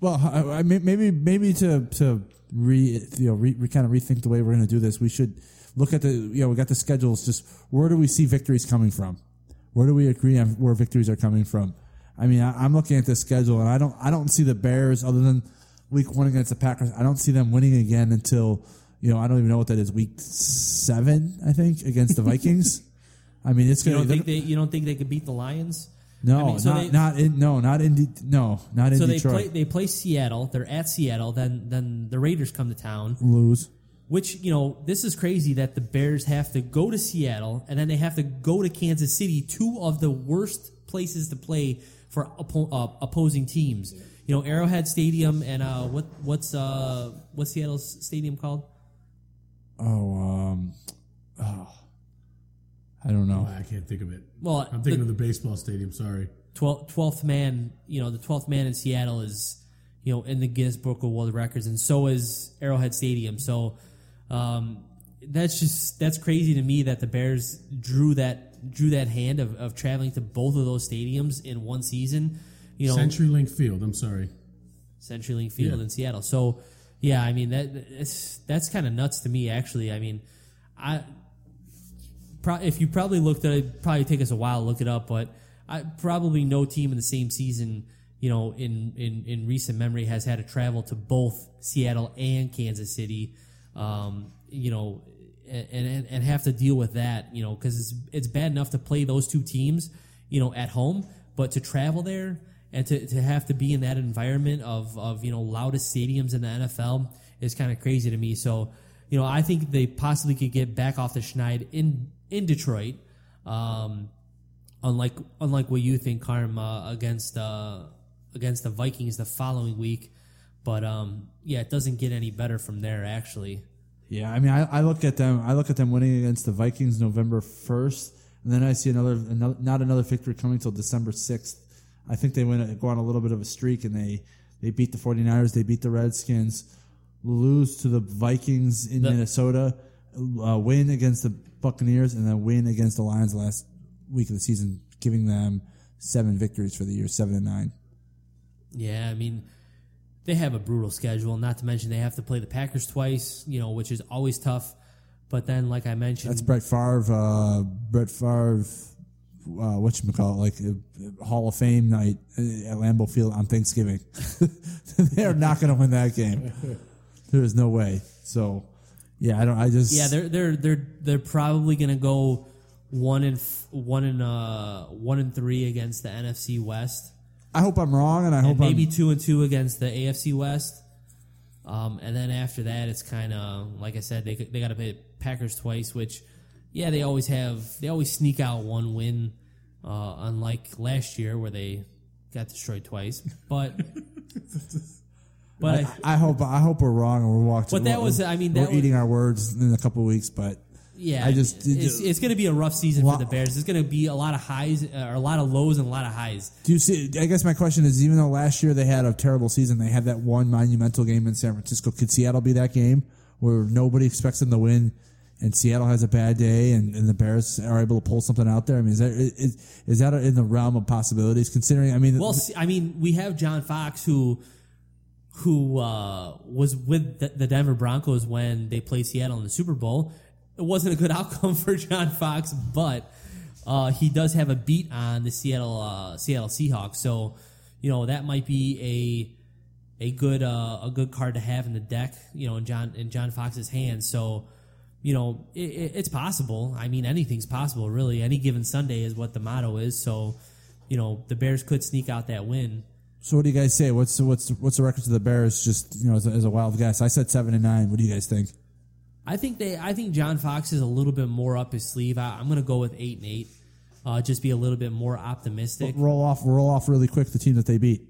Well, I, I maybe maybe to to re you know re, re, kind of rethink the way we're going to do this. We should look at the you know we got the schedules. Just where do we see victories coming from? Where do we agree on where victories are coming from? I mean, I, I'm looking at the schedule and I don't I don't see the Bears other than week one against the Packers. I don't see them winning again until you know I don't even know what that is week seven I think against the [LAUGHS] Vikings. I mean, it's You going don't to think they you don't think they could beat the Lions? no I mean, so not they- not in no not in De- no not in So they play they play Seattle. They're at Seattle. Then then the Raiders come to town. lose. Which you know this is crazy that the Bears have to go to Seattle and then they have to go to Kansas City, two of the worst places to play for oppo- uh, opposing teams. You know Arrowhead Stadium and uh, what what's uh, what's Seattle's stadium called? Oh, um, oh, I don't know. I can't think of it. Well, I'm thinking the- of the baseball stadium. Sorry. 12th, 12th man, you know, the 12th man in Seattle is, you know, in the Guinness Book of World Records, and so is Arrowhead Stadium. So um, that's just that's crazy to me that the Bears drew that drew that hand of, of traveling to both of those stadiums in one season. You know, CenturyLink Field. I'm sorry. CenturyLink Field Yeah. in Seattle. So, yeah, I mean that that's kind of nuts to me. Actually, I mean, I pro- if you probably looked at it, probably take us a while to look it up, but I probably no team in the same season, you know, in in in recent memory has had to travel to both Seattle and Kansas City, um, you know, and, and have to deal with that, you know, because it's it's bad enough to play those two teams, you know, at home, but to travel there and to, to have to be in that environment of, of you know loudest stadiums in the NFL is kind of crazy to me. So, you know, I think they possibly could get back off the schneid in in Detroit, um, unlike unlike what you think, Carm, uh, against uh, against the Vikings the following week. But um, yeah, it doesn't get any better from there. Actually, Yeah, I mean, I, I look at them. I look at them winning against the Vikings November first, and then I see another, another not another victory coming till December sixth. I think they win go on a little bit of a streak, and they they beat the 49ers, they beat the Redskins, lose to the Vikings in The- Minnesota, uh, win against the Buccaneers, and then win against the Lions last week of the season, giving them seven victories for the year, seven and nine. Yeah, I mean, they have a brutal schedule. Not to mention they have to play the Packers twice, you know, which is always tough. But then, like I mentioned, That's Brett Favre. Uh, Brett Favre. Uh, what you call it? Like uh, Hall of Fame night at Lambeau Field on Thanksgiving. [LAUGHS] they are not going to win that game. There is no way. So, yeah, I don't. I just yeah, they're they're they're they're probably going to go one and f- one and uh one and three against the NFC West, I hope I'm wrong, and I hope and maybe I'm, two and two against the AFC West. Um, and then after that, it's kind of like I said, they they got to play Packers twice, which yeah, they always have. They always sneak out one win, uh, unlike last year where they got destroyed twice, but [LAUGHS] but I, I hope I hope we're wrong and we're walking. But that was- I mean, we're was- eating our words in a couple of weeks. But yeah, I just- it's, it's going to be a rough season Wow. for the Bears. It's going to be a lot of highs, uh, or a lot of lows, and a lot of highs. do you see? I guess my question is, even though last year they had a terrible season, they had that one monumental game in San Francisco. Could Seattle be that game where nobody expects them to win? And Seattle has a bad day, and, and the Bears are able to pull something out there. I mean, is that is, is that in the realm of possibilities? Considering, I mean, Well, see, I mean, we have John Fox who who uh, was with the, the Denver Broncos when they played Seattle in the Super Bowl. It wasn't a good [LAUGHS] outcome for John Fox, but uh, he does have a beat on the Seattle uh, Seattle Seahawks. So you know that might be a a good uh, a good card to have in the deck. You know, in John in John Fox's hands. So you know it, it, it's possible. I mean, anything's possible. Really, any given Sunday is what the motto is. So you know the Bears could sneak out that win. so what do you guys say? What's what's what's the record to the Bears? Just you know, as a, as a wild guess, I said seven and nine. What do you guys think? I think they. I think John Fox is a little bit more up his sleeve. I, I'm going to go with eight and eight. Uh, just be a little bit more optimistic. Roll off, roll off really quick the team that they beat.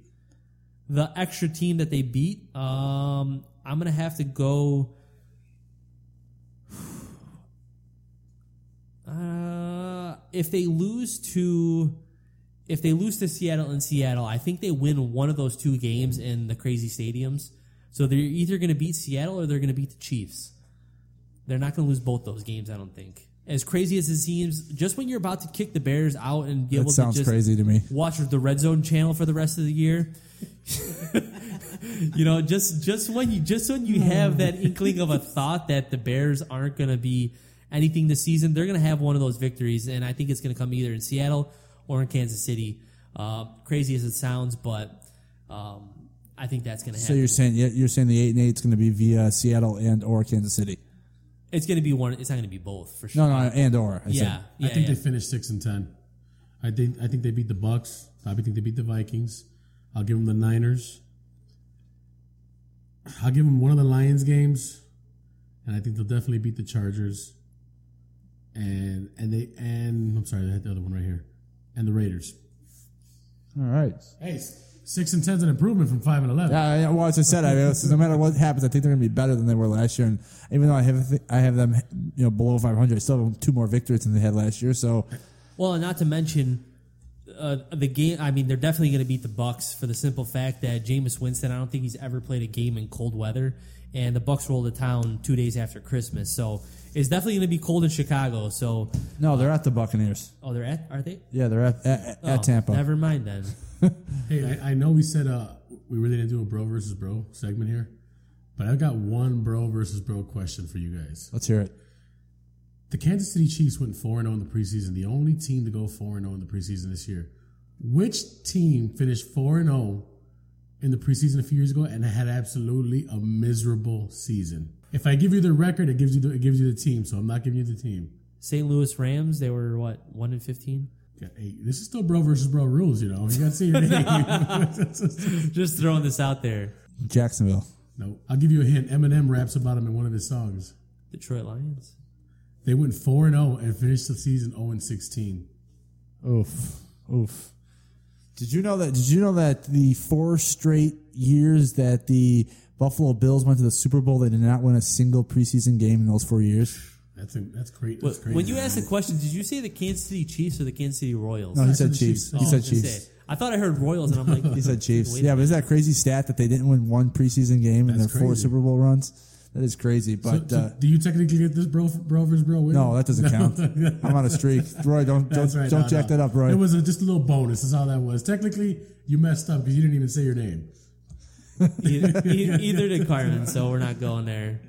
The extra team that they beat, um, I'm going to have to go. [SIGHS] Uh, if they lose to, if they lose to Seattle in Seattle, I think they win one of those two games in the crazy stadiums. So they're either going to beat Seattle or they're going to beat the Chiefs. They're not going to lose both those games, I don't think. As crazy as it seems, just when you're about to kick the Bears out and be That able sounds to just crazy to me. watch the Red Zone channel for the rest of the year, [LAUGHS] you know, just just when you just when you have that [LAUGHS] inkling of a thought that the Bears aren't going to be anything this season, they're going to have one of those victories, and I think it's going to come either in Seattle or in Kansas City. Uh, crazy as it sounds, but um, I think that's going to happen. So you're saying you're saying the eight and eight is going to be via Seattle and or Kansas City? It's going to be one. It's not going to be both for sure. No, no, and or. I yeah, said. yeah, I think yeah. they finished six and ten. I think I think they beat the Bucks. I think they beat the Vikings. I'll give them the Niners. I'll give them one of the Lions games, and I think they'll definitely beat the Chargers. And and they and I'm sorry, I had the other one right here, and the Raiders. All right. Hey, six and ten's an improvement from five and eleven. Yeah, yeah, well, as I said, I mean, no matter what happens, I think they're going to be better than they were last year. And even though I have I have them, you know, below 500, I still have two more victories than they had last year. So Well, and not to mention uh, the game. I mean, they're definitely going to beat the Bucks for the simple fact that Jameis Winston. I don't think he's ever played a game in cold weather, and the Bucks roll to town two days after Christmas. So it's definitely going to be cold in Chicago. So no, they're at the Buccaneers. oh, they're at are they Yeah, they're at at, Oh, at Tampa. Never mind then. [LAUGHS] hey, I, I, know we said uh, we really didn't do a bro versus bro segment here, but I've got one bro versus bro question for you guys. Let's hear it. The Kansas City Chiefs went 4 0 in the preseason, the only team to go 4 0 in the preseason this year. Which team finished 4 0 in the preseason a few years ago and had absolutely a miserable season? If I give you the record, it gives you the, it gives you the team, so I'm not giving you the team. St. Louis Rams, they were what, 1 and 15? Hey, this is still bro versus bro rules, you know. You got to say your name. [LAUGHS] Just throwing this out there. Jacksonville. no, I'll give you a hint. Eminem raps about him in one of his songs. Detroit Lions. They went 4 and 0 and finished the season 0 and 16. Oof, oof. Did you know that? Did you know that the four straight years that the Buffalo Bills went to the Super Bowl, they did not win a single preseason game in those four years? That's a, that's great. That's crazy. when you asked the question, did you say the Kansas City Chiefs or the Kansas City Royals? No, he said said Chiefs. Chiefs. He Oh, said I was gonna Chiefs. say. I thought I heard Royals, and I'm like, [LAUGHS] He said Chiefs. [LAUGHS] Wait a Yeah, but minute. is that crazy stat that they didn't win one preseason game in That's their four crazy. Super Bowl runs? That is crazy. So- But so uh, do you technically get this bro, bro versus bro win? no, that doesn't count. [LAUGHS] I'm on a streak. Roy, don't don't, That's right. don't no, jack no. that up, Roy. It was a, just a little bonus. That's all that was. Technically, you messed up because you didn't even say your name. either, e- either did Carmen, so we're not going there.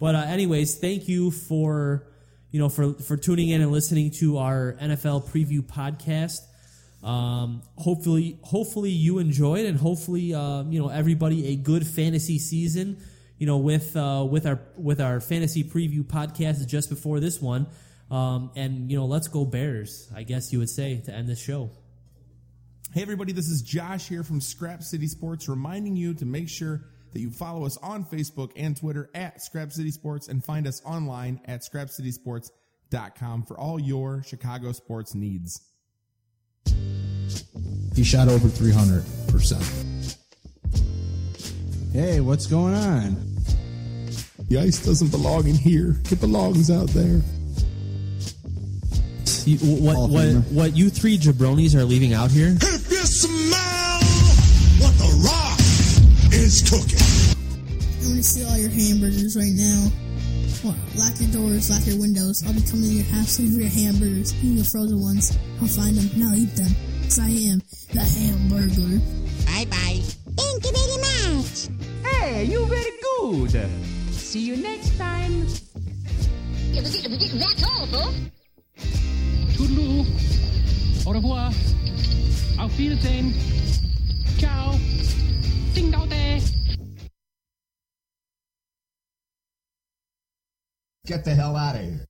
But uh, anyways, thank you for you know for for tuning in and listening to our NFL preview podcast. Um, hopefully, hopefully you enjoyed, and hopefully, um, you know everybody a good fantasy season. You know, with uh, with our with our fantasy preview podcast just before this one, um, and you know, let's go Bears. I guess you would say to end this show. Hey, everybody, this is Josh here from Scrap City Sports, reminding you to make sure that you follow us on Facebook and Twitter at Scrap City Sports and find us online at scrapcitysports.com for all your Chicago sports needs. He shot over 300%. Hey, what's going on? The ice doesn't belong in here. It belongs out there. You, what what what you three jabronis are leaving out here? Is cooking. I want to see all your hamburgers right now. Well, lock your doors, lock your windows. I'll be coming to your house looking for your hamburgers, even the frozen ones. I'll find them and I'll eat them. Because I am the hamburger. Bye bye. Thank you very much. Hey, you very good. See you next time. That's all, folks. Toodaloo. Au revoir. Auf Wiedersehen. Ciao. Get the hell out of here.